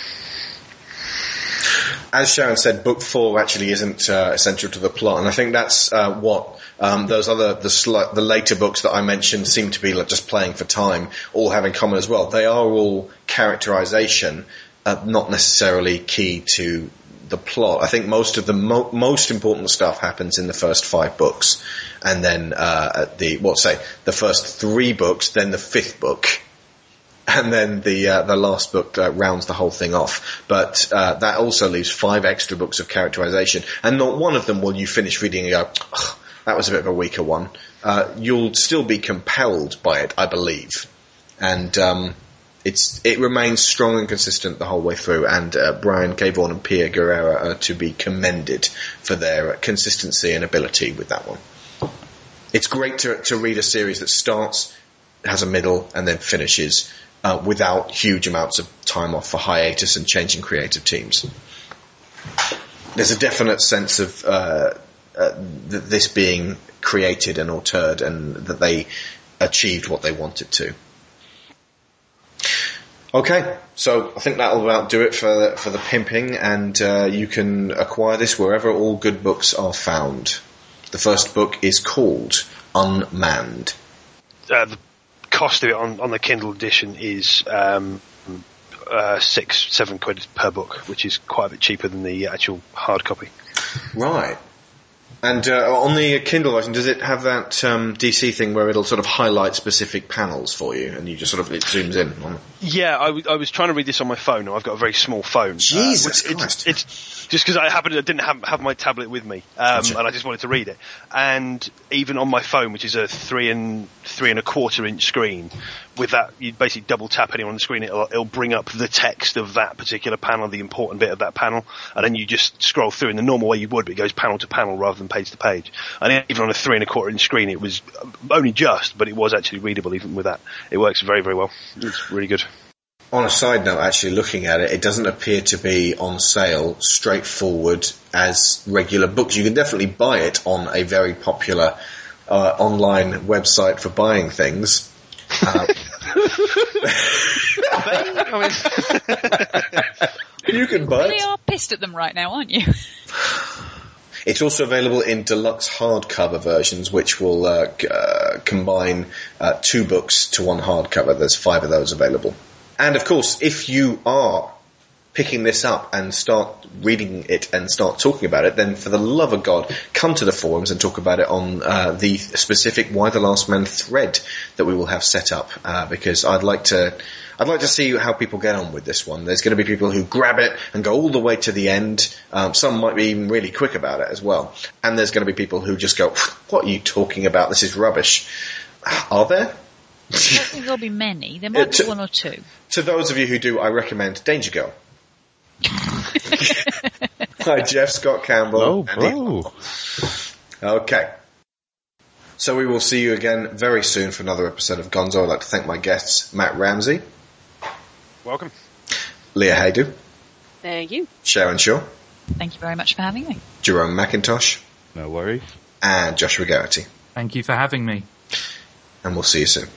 As Sharon said, book four actually isn't uh, essential to the plot, and I think that's uh, what um, those other the the later books that I mentioned seem to be like just playing for time, all have in common as well. They are all characterization, uh, not necessarily key to the plot. I think most of the mo- most important stuff happens in the first five books, and then uh, the what say the first three books, then the fifth book and then the uh, the last book uh, rounds the whole thing off. But uh, that also leaves five extra books of characterization, and not one of them will you finish reading and go, "Ugh, "That was a bit of a weaker one." Uh, you'll still be compelled by it, I believe, and um, it's it remains strong and consistent the whole way through. And uh, Brian K. Vaughan and Pia Guerrera are to be commended for their consistency and ability with that one. It's great to to read a series that starts has a middle and then finishes uh, without huge amounts of time off for hiatus and changing creative teams. There's a definite sense of uh, uh, th- this being created and altered, and that they achieved what they wanted to. Okay, so I think that'll about do it for for the pimping, and uh, you can acquire this wherever all good books are found. The first book is called Unmanned. uh, the cost of it on, on the Kindle edition is um, uh, six, seven quid per book, which is quite a bit cheaper than the actual hard copy. Right. And uh, on the Kindle version, does it have that um, DC thing where it'll sort of highlight specific panels for you, and you just sort of it zooms in on? Yeah, I, w- I was trying to read this on my phone. I've got a very small phone. Jesus which- Christ. It's, it's just because I happened to didn't have, have my tablet with me, um, Gotcha. and I just wanted to read it. And even on my phone, which is a three and three and a quarter inch screen, with that you basically double tap anywhere on the screen, it'll, it'll bring up the text of that particular panel, the important bit of that panel, and then you just scroll through in the normal way you would, but it goes panel to panel rather than page to page. And even on a three and a quarter inch screen, it was only just, but it was actually readable even with that. It works very very well. It's really good. On a side note, actually looking at it, it doesn't appear to be on sale straightforward as regular books. You can definitely buy it on a very popular uh, online website for buying things. Uh, they? I mean, You can buy really it. are pissed at them right now, aren't you? It's also available in deluxe hardcover versions, which will uh, c- uh, combine uh, two books to one hardcover. There's five of those available. And of course, if you are picking this up and start reading it and start talking about it, then for the love of God, come to the forums and talk about it on uh, the specific Y the Last Man thread that we will have set up. Uh, because I'd like to, I'd like to see how people get on with this one. There's going to be people who grab it and go all the way to the end. Um, some might be even really quick about it as well. And there's going to be people who just go, "What are you talking about? This is rubbish." Are there? I don't think there'll be many. There might to- be one or two. To those of you who do, I recommend Danger Girl. Hi, Jeff Scott Campbell. Oh, bro. Okay. So we will see you again very soon for another episode of Gonzo. I'd like to thank my guests, Matt Ramsey, welcome. Leah Haydu, Thank you. Sharon Shaw, Thank you very much for having me. Jerome McIntosh, No worries. and Joshua Garrity. Thank you for having me. And we'll see you soon.